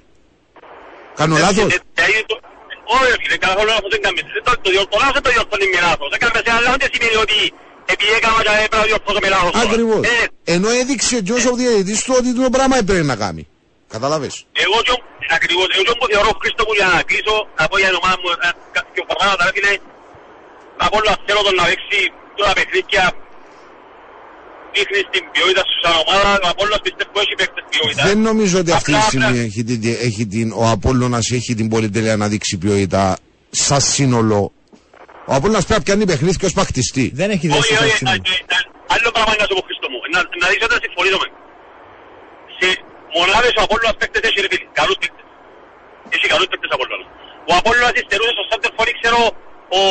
Κάνω Ε, λάθος; ε, ε, ε, το- Όχι φίλε, καθόλου λάθος δεν κάνεις. Δεν το- το διορ- Το λάθος δεν το διορθώνει με λάθος. Έκαμε σε αλλά δεν σημαίνει ότι επειδή έκανας και έπρεπε να διορθώσω με λάθος. τώρα. Ακριβώς. Ε, Ενώ έδειξε και όσο διαιτητής του ότι το πράγμα έπρεπε να κάνει. Κατάλαβες. Εγώ και ο- ακριβώς, εγώ και που θεωρώ Χρήστο μου για να κλείσω, να πω για την ομάδα μου ε, κα- και πράγματα ρε φίλε, από όλα θέλω τον να παίξει τώρα παιχνίδια δείχνει την ποιότητα σου σαν ομάδα, από όλα πιστεύω έχει παίκτες ποιότητα. Δεν νομίζω ότι αυτή τη Απλά στιγμή πρέπει- έχει την, έχει την, ο Απόλλωνας έχει την πολυτέλεια να δείξει ποιότητα σαν σύνολο. Ο Απόλλωνας πρέπει να πιάνει παιχνίδι και ως πακτιστή. Δεν έχει Όχι, δέσει το όχι, σύνολο. α- ε, α- άλλο πράγμα είναι να σου πω Χριστό μου. Να, να δεις όταν συμφωνήσουμε. Σε μονάδες ο Απόλλωνας παίκτες έχει ρε φίλε, καλούς παίκτες. Έχει καλούς παίκτες ο Απόλλωνας. Ο Απόλλωνας υστερούσε στο Σάντερ Φορή, ξέρω, ο,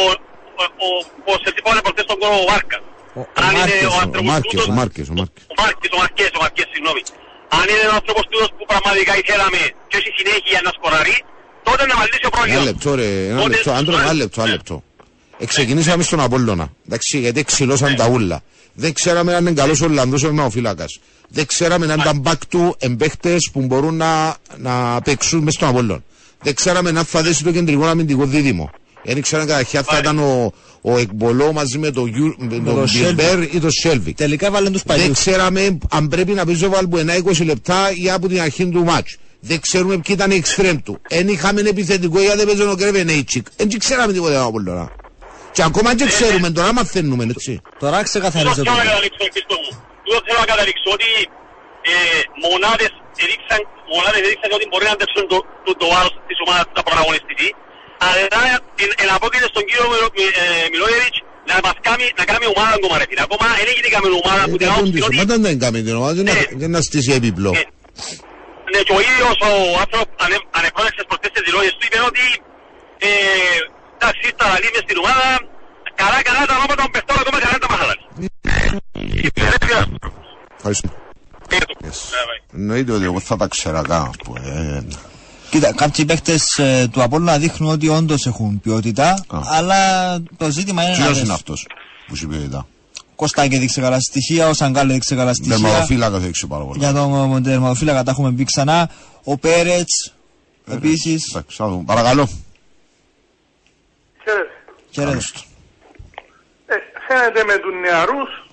ο, ο, ο, σε τι πάνε προχτές τον κόρο ο Βάρκας. Ο- ο Αν είναι Μάρκες, ο ο άνθρωπος Μάρκες, τούτος- ο Μάρκες, ο Μάρκες. Ο Μάρκες, ο Μαρκές, ο Μαρκές, συγγνώμη. Αν είναι ο άνθρωπος τούτος που πραγματικά ήθελαμε και έχει συνέχεια να σκοράρει, τότε να μαλλίσει ο Ένα πρόβλημα. λεπτό ρε, ένα Τότε- λεπτό, άντρο, ένα λεπτό, ένα λεπτό. Εξεκινήσαμε στον Απόλλωνα, εντάξει, γιατί ξυλώσαν τα ούλα. Δεν ξέραμε αν είναι καλός ο Ολλανδός ο Μαοφύλακας. Δεν ξέραμε αν ήταν back του εμπαίχτες που μπορούν να, να παίξουν μες στον Απόλλωνα. Δεν ξέραμε αν θα δέσει το κεντρικό αμυντικό δίδυμο. Δεν ξέραμε καταρχήν αν θα ήταν ο, ο Εκμπολό μαζί με τον Γιου- με τον τον Μπιλμπέρ ή τον Σέλβικ. Τελικά βάλουν τους Δεν παλιούς. ξέραμε αν πρέπει να παίζει ο Βαλμπουενά 20 λεπτά ή από την αρχή του μάτς. Δεν ξέρουμε ποιοι ήταν οι εξτρέμ του. Εν είχαμε επιθετικό για δεν παίζει ο Κρεβενέιτσικ. Δεν ξέραμε τίποτα από όλα. Και ακόμα και ξέρουμε, τώρα μαθαίνουμε, έτσι. Τώρα Τούτο ξεκαθαρίζω θέλω το. να καταλήξω, Χριστό μου. Τούτο θέλω να καταλήξω ότι ε, μονάδες έδειξαν, μονάδες έδειξαν ότι μπορεί να αντέξουν το, το, το βάρος της ομάδας του πρωταγωνιστική. Αλλά εν, εν απόκειται στον κύριο Μιλο- Μι- ε, Μιλόγεβιτς να μας κάνει, να κάνει ομάδα ακόμα ρε φίλε. Ακόμα δεν έγινε καμία ομάδα που την Δεν άποψη τον ότι... Όταν δεν κάνει την ομάδα, Ναι. δεν να στήσει έπιπλο. Ε, Ναι, και ο ίδιος ο άνθρωπος ανε- ανεπρόεδρεξες προτές τις δηλώσεις του είπε ότι ε, εντάξει, ήρθα να λύμες στην ομάδα, καλά καλά τα ονόματα των παιχτών, ακόμα καλά τα μαχαλάλη. Ευχαριστώ. Εννοείται ότι εγώ θα τα ξέρα κάπου. ε. Κοίτα, κάποιοι παίχτες ε, του Απόλλωνα δείχνουν ότι όντως έχουν ποιότητα, Α. αλλά το ζήτημα είναι να Ποιος δεις. είναι αυτός που σου είπε ήταν. Κωστάκη έδειξε καλά στοιχεία, ο Σαγκάλε έδειξε καλά στοιχεία. Δερματοφύλακας έχει πάρα πολλά. Για τον τερματοφύλακα τα έχουμε πει ξανά. Ο Πέρετς, επίσης. Εντάξει, θα δούμε. Παρακαλώ. Ξέρετε, Χαίρετε. Καλώς. ε, φαίνεται με τους νεαρούς,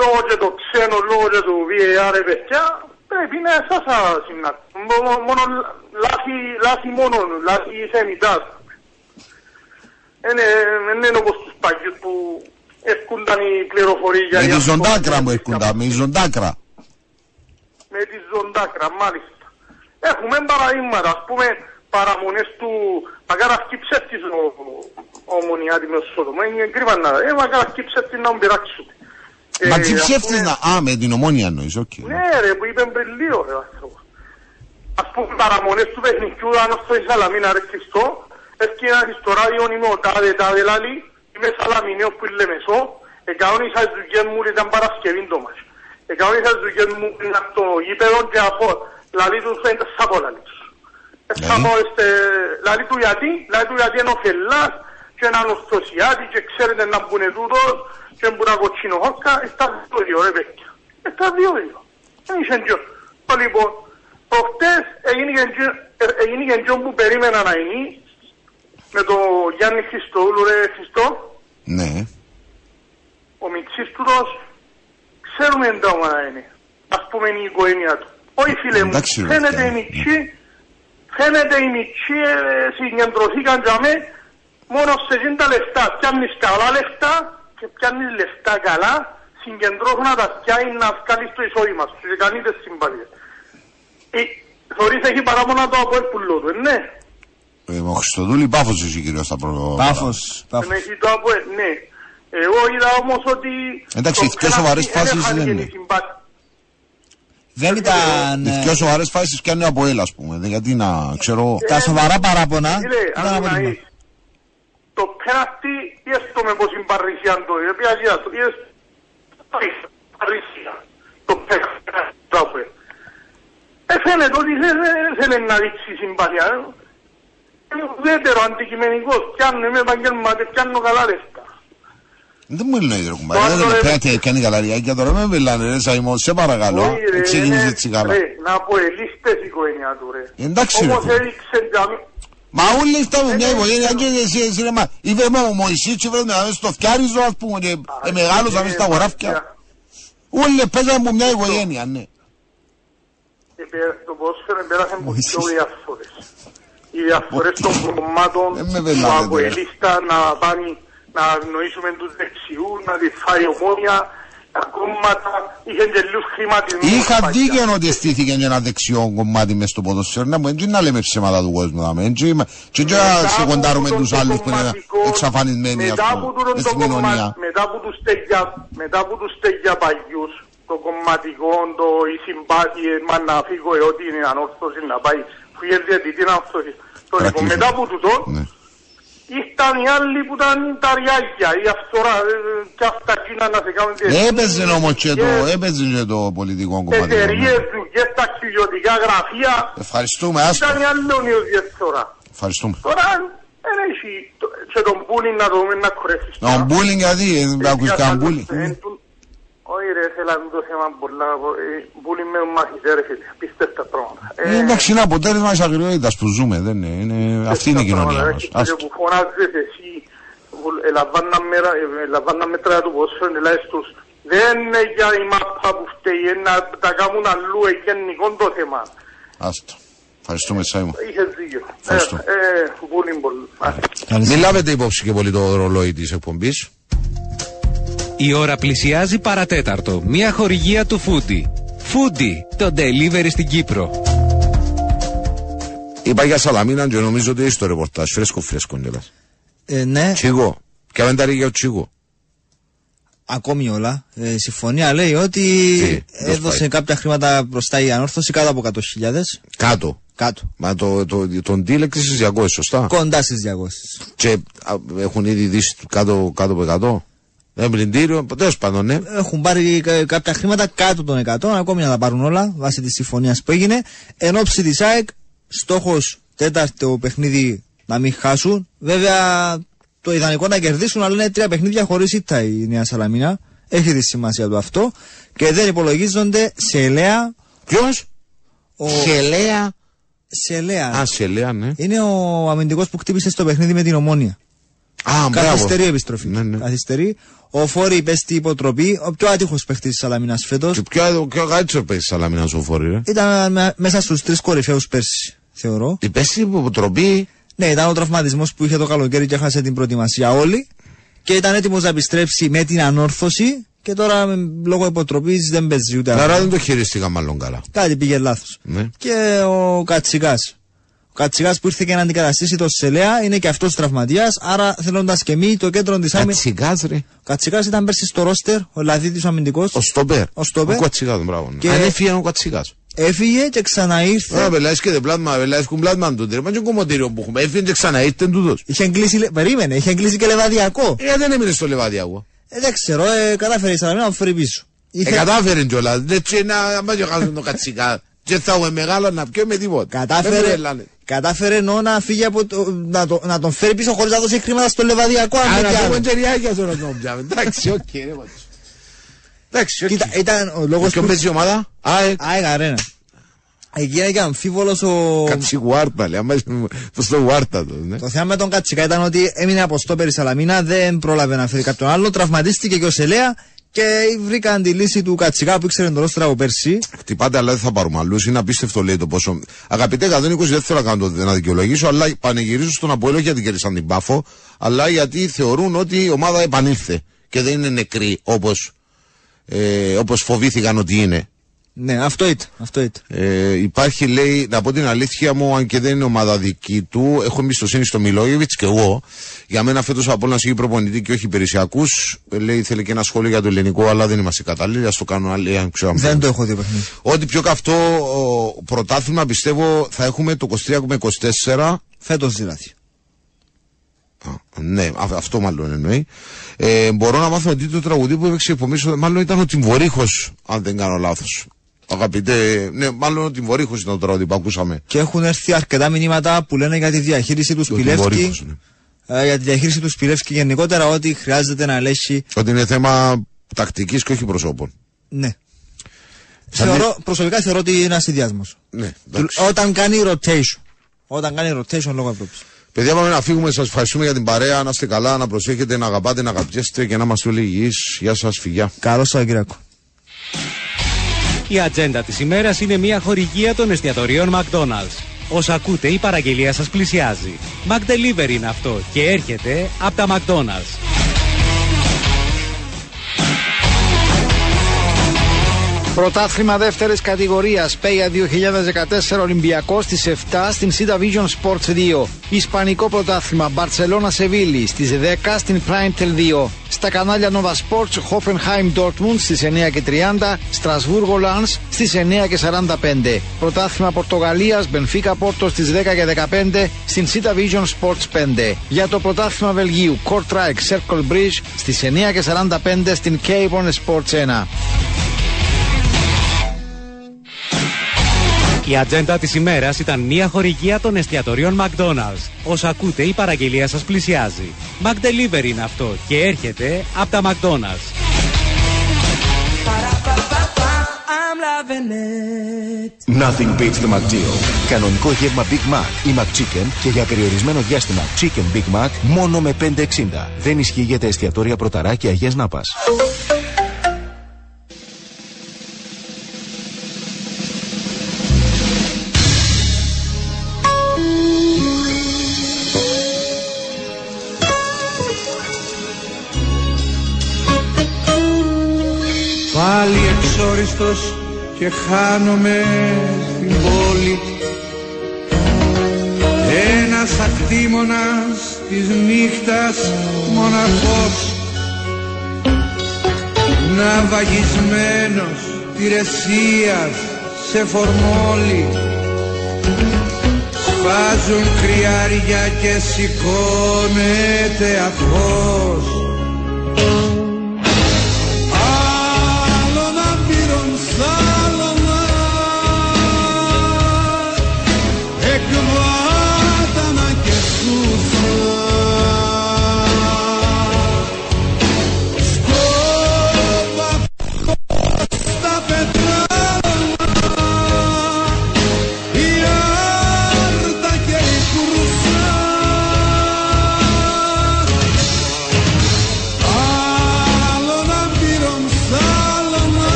λόγω και το ξένο, λόγω και του VAR, ρε παιδιά, πρέπει να εσάς να συναντήσουν. Μο- Μόνο λάθη, λάθη μόνο, λάθη θεμητάς. Είναι, είναι όπως τους παγιούς που ευκούνταν οι πληροφορίες για Με τη διάφορα- ζωντάκρα μου έρχονταν, με τη ζωντάκρα. με τη ζωντάκρα, μάλιστα. Έχουμε παραδείγματα, ας πούμε, παραμονές του μακαρασκή ψεύτης ο, ο Μονιάτη με σώδομα. Είναι κρίμα να ε, μακαρασκή ψεύτης να μου πειράξουν. Μα Ε, τι ας ψεύτης πούμε- να... Α, με την ομόνια εννοείς, οκ. Ναι ρε, που είπε πριν λίγο ρε άνθρωπο. Ας πούμε παραμονές του παιχνιδιού, αν αυτό η Σαλαμίνα ρε Χριστό, έφυγε στο ράδιο είμαι ο τάδε τάδε λάλη, είμαι Σαλαμινέος που είναι Λεμεσό, εκαόνισα τις δουλειές μου ήταν Παρασκευή το μας. Εκαόνισα τις δουλειές μου πριν από το γήπεδο και από λαλή του δεν τα σάπω λαλή τους. Εσάπω, λαλή του γιατί, λαλή του γιατί είναι ο Φελάς και έναν ορθωσιάτη και ξέρετε να μπουνε τούτος και μπουν να κοτσινοχόρκα, στα δύο δύο ρε παιδιά. Στα δύο δύο. Δεν είσαι γιο. Λοιπόν, προχτές έγινε και- ε, έγινε και γιο που περίμενα να είναι με τον Γιάννη Χριστοούλου ρε Χριστό, Ναι. ο Μιτσής τούτος ξέρουμε τα να είναι. Ας πούμε είναι η οικογένεια του. Όχι φίλε μου, Εντάξει, ρε, φαίνεται παιδιά. η Μιτσή, φαίνεται η Μιτσή ε, συγκεντρωθήκαν για με μόνο σε εκείνα τα λεφτά. Πιάνεις καλά λεφτά και πιάνεις λεφτά καλά, συγκεντρώθουν να τα πιάνει να βγάλεις το εισόδημα σου και κάνει τις συμπαθίες. Ε, Θωρείς έχει παράπονα το από πουλό του, ε, ναι. Ε, ο Χριστοδούλη Πάφος είσαι κυρίως στα προ... Πάφος. Δεν πάφος. έχει το από, ναι. Εγώ είδα όμως ότι... Εντάξει, το οι πιο σοβαρές πέναλτι φάσεις δεν δεν έχανε είναι. συμπάθεια. Δεν ήταν. Τις ε, πιο σοβαρές φάσεις πιάνει από έλα, ας πούμε. Δεν- Γιατί να ξέρω... Τα σοβαρά παράπονα Φίλε, ήταν αν από να την είσαι, το πέναλτι, έστω με πως είναι παρρυσία το, η οποία γίνεται το, είδες, παρρυσία, το πέναλτι, το άπε. Ε, φαίνεται ότι δεν δεν θέλει να δείξει συμπάθεια. ε. Είναι ουδέτερο αντικειμενικός, πιάνω, είμαι επαγγελματίας, πιάνω καλά λεφτά. Δεν μου λένε ρε κουμπάρε, Τώρα, δεν ρε, με πέντε κάνει καλαριάκια τώρα με μιλάνε ρε Σαϊμόν, σε παρακαλώ, Όχι, ρε, ξεκίνησε είναι- έτσι καλά. ρε, Να πω ελίστες η οικογένεια του ρε. Εντάξει, ρε, Όμως φίλε. έδειξε για μí- Μα όλοι φτάμε μια Ε, οικογένεια ε, και εσύ, εσύ ρε, μα είπε με ο Μωυσής και βρέμε να στο φτιάριζο ας πούμε και ε, μεγάλωσα μες στα χωράφια. Όλοι παίζαμε από μια οικογένεια, ναι. Ε, Το ποδόσφαιρο πέρασε από πιο διαφορές. Οι διαφορές των κομμάτων Ε, με του βελάτε, Αποελίστα να πάνε να αγνοήσουμε τους δεξιούς, να τη φάει ομόνια, τα κόμματα, είχαν και λίγους χρηματισμούς. Είχα παλιά. δίκαιο ότι στήθηκε και ένα δεξιό κομμάτι μες στο ποδοσφαίρο, να μου έτσι να λέμε ψέματα του κόσμου, να μην έτσι και και Μετά να σε από κοντάρουμε τούτον τους το άλλους που είναι κομματικό, εξαφανισμένοι ας μετά από πούμε, τούτον μες το στην κοινωνία. κομμα- Μετά από τους τέγια, μετά από τους τέγια παλιούς, το κομματικό, το, οι συμπάθειες, μας να φύγω ε, ότι είναι ανόρθωση να πάει, φύγε διαιτητή να ορθώσει. Το λοιπόν, Παρακλείσω. μετά από τούτο, Ναι. ήρθαν οι άλλοι που ήταν τα ριάγια, η αυθορά, ε, και αυτά εκείνα να σε κάνουν Έπαιζε όμως και το, έπαιζε και το πολιτικό κομμάτι. ναι. Εταιρείες, δουλειές, ταξιδιωτικά γραφεία, Ευχαριστούμε, άστο. ήταν οι άλλοι διαφθορά. Ευχαριστούμε. Τώρα δεν έχει το- και τον πούλινγκ να δούμε να κορέσεις. Ο μπούλινγκ γιατί, δεν ακούς καν μπούλινγκ. Όχι ρε, θέλω να το θέμα πολλά. Μπούλινγκ με μαθητέ ρε φίλε, πίστευτα πράγματα. Ε, Εντάξει, είναι αποτέλεσμα της αγριότητας που ζούμε, δεν είναι, είναι- αυτή είναι η κοινωνία μας. Και Άστο. που φωνάζεις εσύ, που ελαμβάννα μέρα- ελαμβάννα μέτρα του ποδόσφαιρου, λες τους, δεν είναι για η μάπα που φταίει, είναι να τα κάνουν αλλού γενικό το θέμα. Άστο. Ευχαριστούμε, Σάιμον. Είχες δίκιο. Ευχαριστώ. Ε, ε, μπούλινγκ πολύ. Καλή Μην λάβετε υπόψη και πολύ το ρολόι της εκπομπής. Η ώρα πλησιάζει παρατέταρτο. Μια χορηγία του Φούντι. Φούντι, το delivery στην Κύπρο. Είπα για Σαλαμίνα και νομίζω ότι είσαι το ρεπορτάζ. Φρέσκο, φρέσκο κιόλας. Ε, ναι, Τσίγο. Ποια μεντάρει για ο Τσίγο. ακόμη όλα. Ε, η συμφωνία λέει ότι Τι, πώς έδωσε πάει. κάποια χρήματα μπροστά η ανόρθωση κάτω από 100.000. Κάτω. Κάτω. Μα το, το, τον deal έκλεισε στις 200, σωστά; Κοντά στις 200. Και α, έχουν ήδη δεις κάτω, κάτω από 100. Δεν πλυντήριο, τέλος πάντων, ναι. Έχουν πάρει κα- κάποια χρήματα κάτω των 100, ακόμη να τα πάρουν όλα βάσει της συμφωνίας που έγινε. Εν ώψη της ΑΕΚ, στόχος τέταρτο παιχνίδι να μην χάσουν. Βέβαια, το ιδανικό να κερδίσουν, αλλά είναι τρία παιχνίδια χωρίς ήττα η Νέα Σαλαμίνα. Έχει τη σημασία του αυτό. Και δεν υπολογίζονται σε ελέα. Ποιος; Ο... Χελέα. Σε ελέα. Α, Σελέα, ναι. Είναι ο αμυντικός που χτύπησε στο παιχνίδι με την ομόνια. Α, μπράβο. Καθυστερεί η επιστροφή. Ναι, ναι. Καθυστερεί. Ο Φόρη υπέστη υποτροπή. Ο πιο άτυχος παίχτης της Σαλαμίνα φέτος. Και ποιο, ποιο καλύτερο παίζει Σαλαμίνα ο Φόρη, ρε. Ήταν με- μέσα στους τρεις κορυφαίους πέρσι, θεωρώ. Η πέστη υποτροπή. Ναι, ήταν ο τραυματισμός που είχε το καλοκαίρι και έχασε την προετοιμασία όλη. Και ήταν έτοιμος να επιστρέψει με την ανόρθωση. Και τώρα με- λόγω υποτροπής δεν παίζει ούτε Άρα αυτό. δεν το χειρίστηκα μάλλον καλά. Κάτι πήγε λάθος. Ναι. Και ο Κατσικάς. Ο Κατσιγά που ήρθε και να αντικαταστήσει το Σελέα είναι και αυτός τραυματίας. Άρα θέλοντας και μη το κέντρο της άμυνα. Κατσιγάς ρε. Κατσιγά ήταν πέρσι στο ρόστερ, ο Λαδίτης ο αμυντικός. Ο Στόπερ. Ο Στόπερ. Ο Κατσιγάς, μπράβο. Και- Αν έφυγε ο Κατσιγάς. Έφυγε και ξαναήρθε. Τώρα πελάεις και δεν πλάσμα, πελάεις κουμπ πλάσμα του τρέμα και κομμωτήριο που έχουμε. Έφυγε και ξαναήρθε τούτος. Είχε κλείσει, λε- περίμενε, είχε κλείσει και λεβαδιακό. Ε, δεν έμεινε στο Λεβαδιακό. Ε, δεν ξέρω, ε, κατάφερε η Σαλαμίνα να το φέρει πίσω. Ε, Ήθε- κατάφερε κιόλας. Δεν τσι να μας χάσουν το Κατσιγά. Και θα έχουμε μεγάλο να πιω με τίποτα. Δεν Κατάφερε, με βελάνε. Κατάφερε ενώ να φύγει από το, να, το, να τον φέρει πίσω χωρίς να δώσει χρήματα στο λεβαδιακό. αν Α, δεν να κι άλλο. πούμε τεριάκια τώρα να τον πιάμε. Εντάξει, οκ, ρε μάτσο. Εντάξει, οκ. Κοίτα, ήταν ο λόγος Ποιον που... παίζει η ομάδα; Α, ε, Α, Γαρένα. Εκεί είναι και αμφίβολος ο... Κατσιγουάρτα, λέει. Άμα είσαι προς το Γουάρτα το, ναι. Το θέμα με τον Κατσικά ήταν ότι έμεινε από στόπερ η Σαλαμίνα, δεν πρόλαβε να φέρει κάποιον άλλο, τραυματίστηκε και ο Σελέα και βρήκαν τη λύση του Κατσικά που ήξερε τον ρόστρα από πέρσι. Χτυπάτε, αλλά δεν θα πάρουμε αλλού. Είναι απίστευτο, λέει το πόσο. Αγαπητέ 120, δεν θέλω να κάνω το να δικαιολογήσω, αλλά πανηγυρίζω στον Αποέλο γιατί κέρδισαν την Πάφο, αλλά γιατί θεωρούν ότι η ομάδα επανήλθε και δεν είναι νεκρή όπως ε, όπως φοβήθηκαν ότι είναι. Ναι, αυτό ήταν. Αυτό ήταν. Ε, υπάρχει, λέει, να πω την αλήθεια μου, αν και δεν είναι ομάδα δική του, έχω εμπιστοσύνη στο Μιλόγεβιτς και εγώ. Για μένα φέτος από να έχει προπονητή και όχι υπηρεσιακούς. Λέει, θέλει και ένα σχόλιο για το ελληνικό, αλλά δεν είμαστε κατάλληλοι. Α το κάνω άλλοι, αν ξέρω αν Δεν το έχω δει παιχνίδι. Ό,τι πιο καυτό ο, πρωτάθλημα πιστεύω θα έχουμε το 23 με 24. Φέτος δηλαδή. Α, ναι, α- αυτό μάλλον εννοεί. Ε, μπορώ να μάθω ότι το τραγουδί που έπαιξε υπομίσω, μάλλον ήταν ο Τιμβορύχος, αν δεν κάνω λάθος. Αγαπητέ, ναι, μάλλον ο Τιμβορύχο ήταν το τραγουδί που ακούσαμε. Και έχουν έρθει αρκετά μηνύματα που λένε για τη διαχείριση του Ο Σπιλεύσκη. Τιμβορύχος, ναι. ε, για τη διαχείριση του Σπιλεύσκη γενικότερα ότι χρειάζεται να ελέγχει. Ότι είναι θέμα τακτικής και όχι προσώπων. Ναι. Θα Θεωρώ, προσωπικά θεωρώ ότι είναι ένα συνδυασμό. Ναι, εντάξει. Όταν κάνει rotation. Όταν κάνει rotation λόγω Ευρώπη. Παιδιά, πάμε να φύγουμε. Σας ευχαριστούμε για την παρέα. Να είστε καλά, να προσέχετε, να αγαπάτε, να αγαπιέστε και να είμαστε όλοι υγιείς. Γεια σας, φιλιά. Καλό Σαββατοκύριακο. Η ατζέντα της ημέρας είναι μια χορηγία των εστιατορίων McDonald's. Όσα ακούτε η παραγγελία σας πλησιάζει. McDelivery είναι αυτό και έρχεται από τα McDonald's. Πρωτάθλημα δεύτερης κατηγορίας ΠΕΙΑ 2014 Ολυμπιακός στις 7 στην Sida Vision Sports 2. Ισπανικό πρωτάθλημα Μπαρσελόνα Σεβίλη στις 10 στην Primetel 2. Στα κανάλια Nova Sports Hoffenheim Dortmund στις 9 και 30, Στρασβούργο Lens στις 9 και 45. Πρωτάθλημα Πορτογαλίας Μπενφίκα Πόρτο στις 10 και 15 στην Sida Vision Sports 5. Για το πρωτάθλημα Βελγίου Kortrijk Circle Bridge στις 9 και 45 στην Cape Sports 1. Η ατζέντα της ημέρας ήταν μια χορηγία των εστιατορίων McDonald's. Όσα ακούτε η παραγγελία σας πλησιάζει. McDelivery είναι αυτό και έρχεται από τα McDonald's. Nothing beats the McDeal. Κανονικό γεύμα Big Mac ή McChicken και για περιορισμένο διάστημα Chicken Big Mac μόνο με 5,60. Δεν ισχύει για τα εστιατόρια Πρωταρά και Αγίας Νάπας. Εξόριστος και χάνομαι στην πόλη. Ένας ακτήμονας της νύχτας μοναχός Ναυαγισμένος τηρεσίας σε φορμόλι. Σπάζουν κρυάρια και σηκώνεται αφός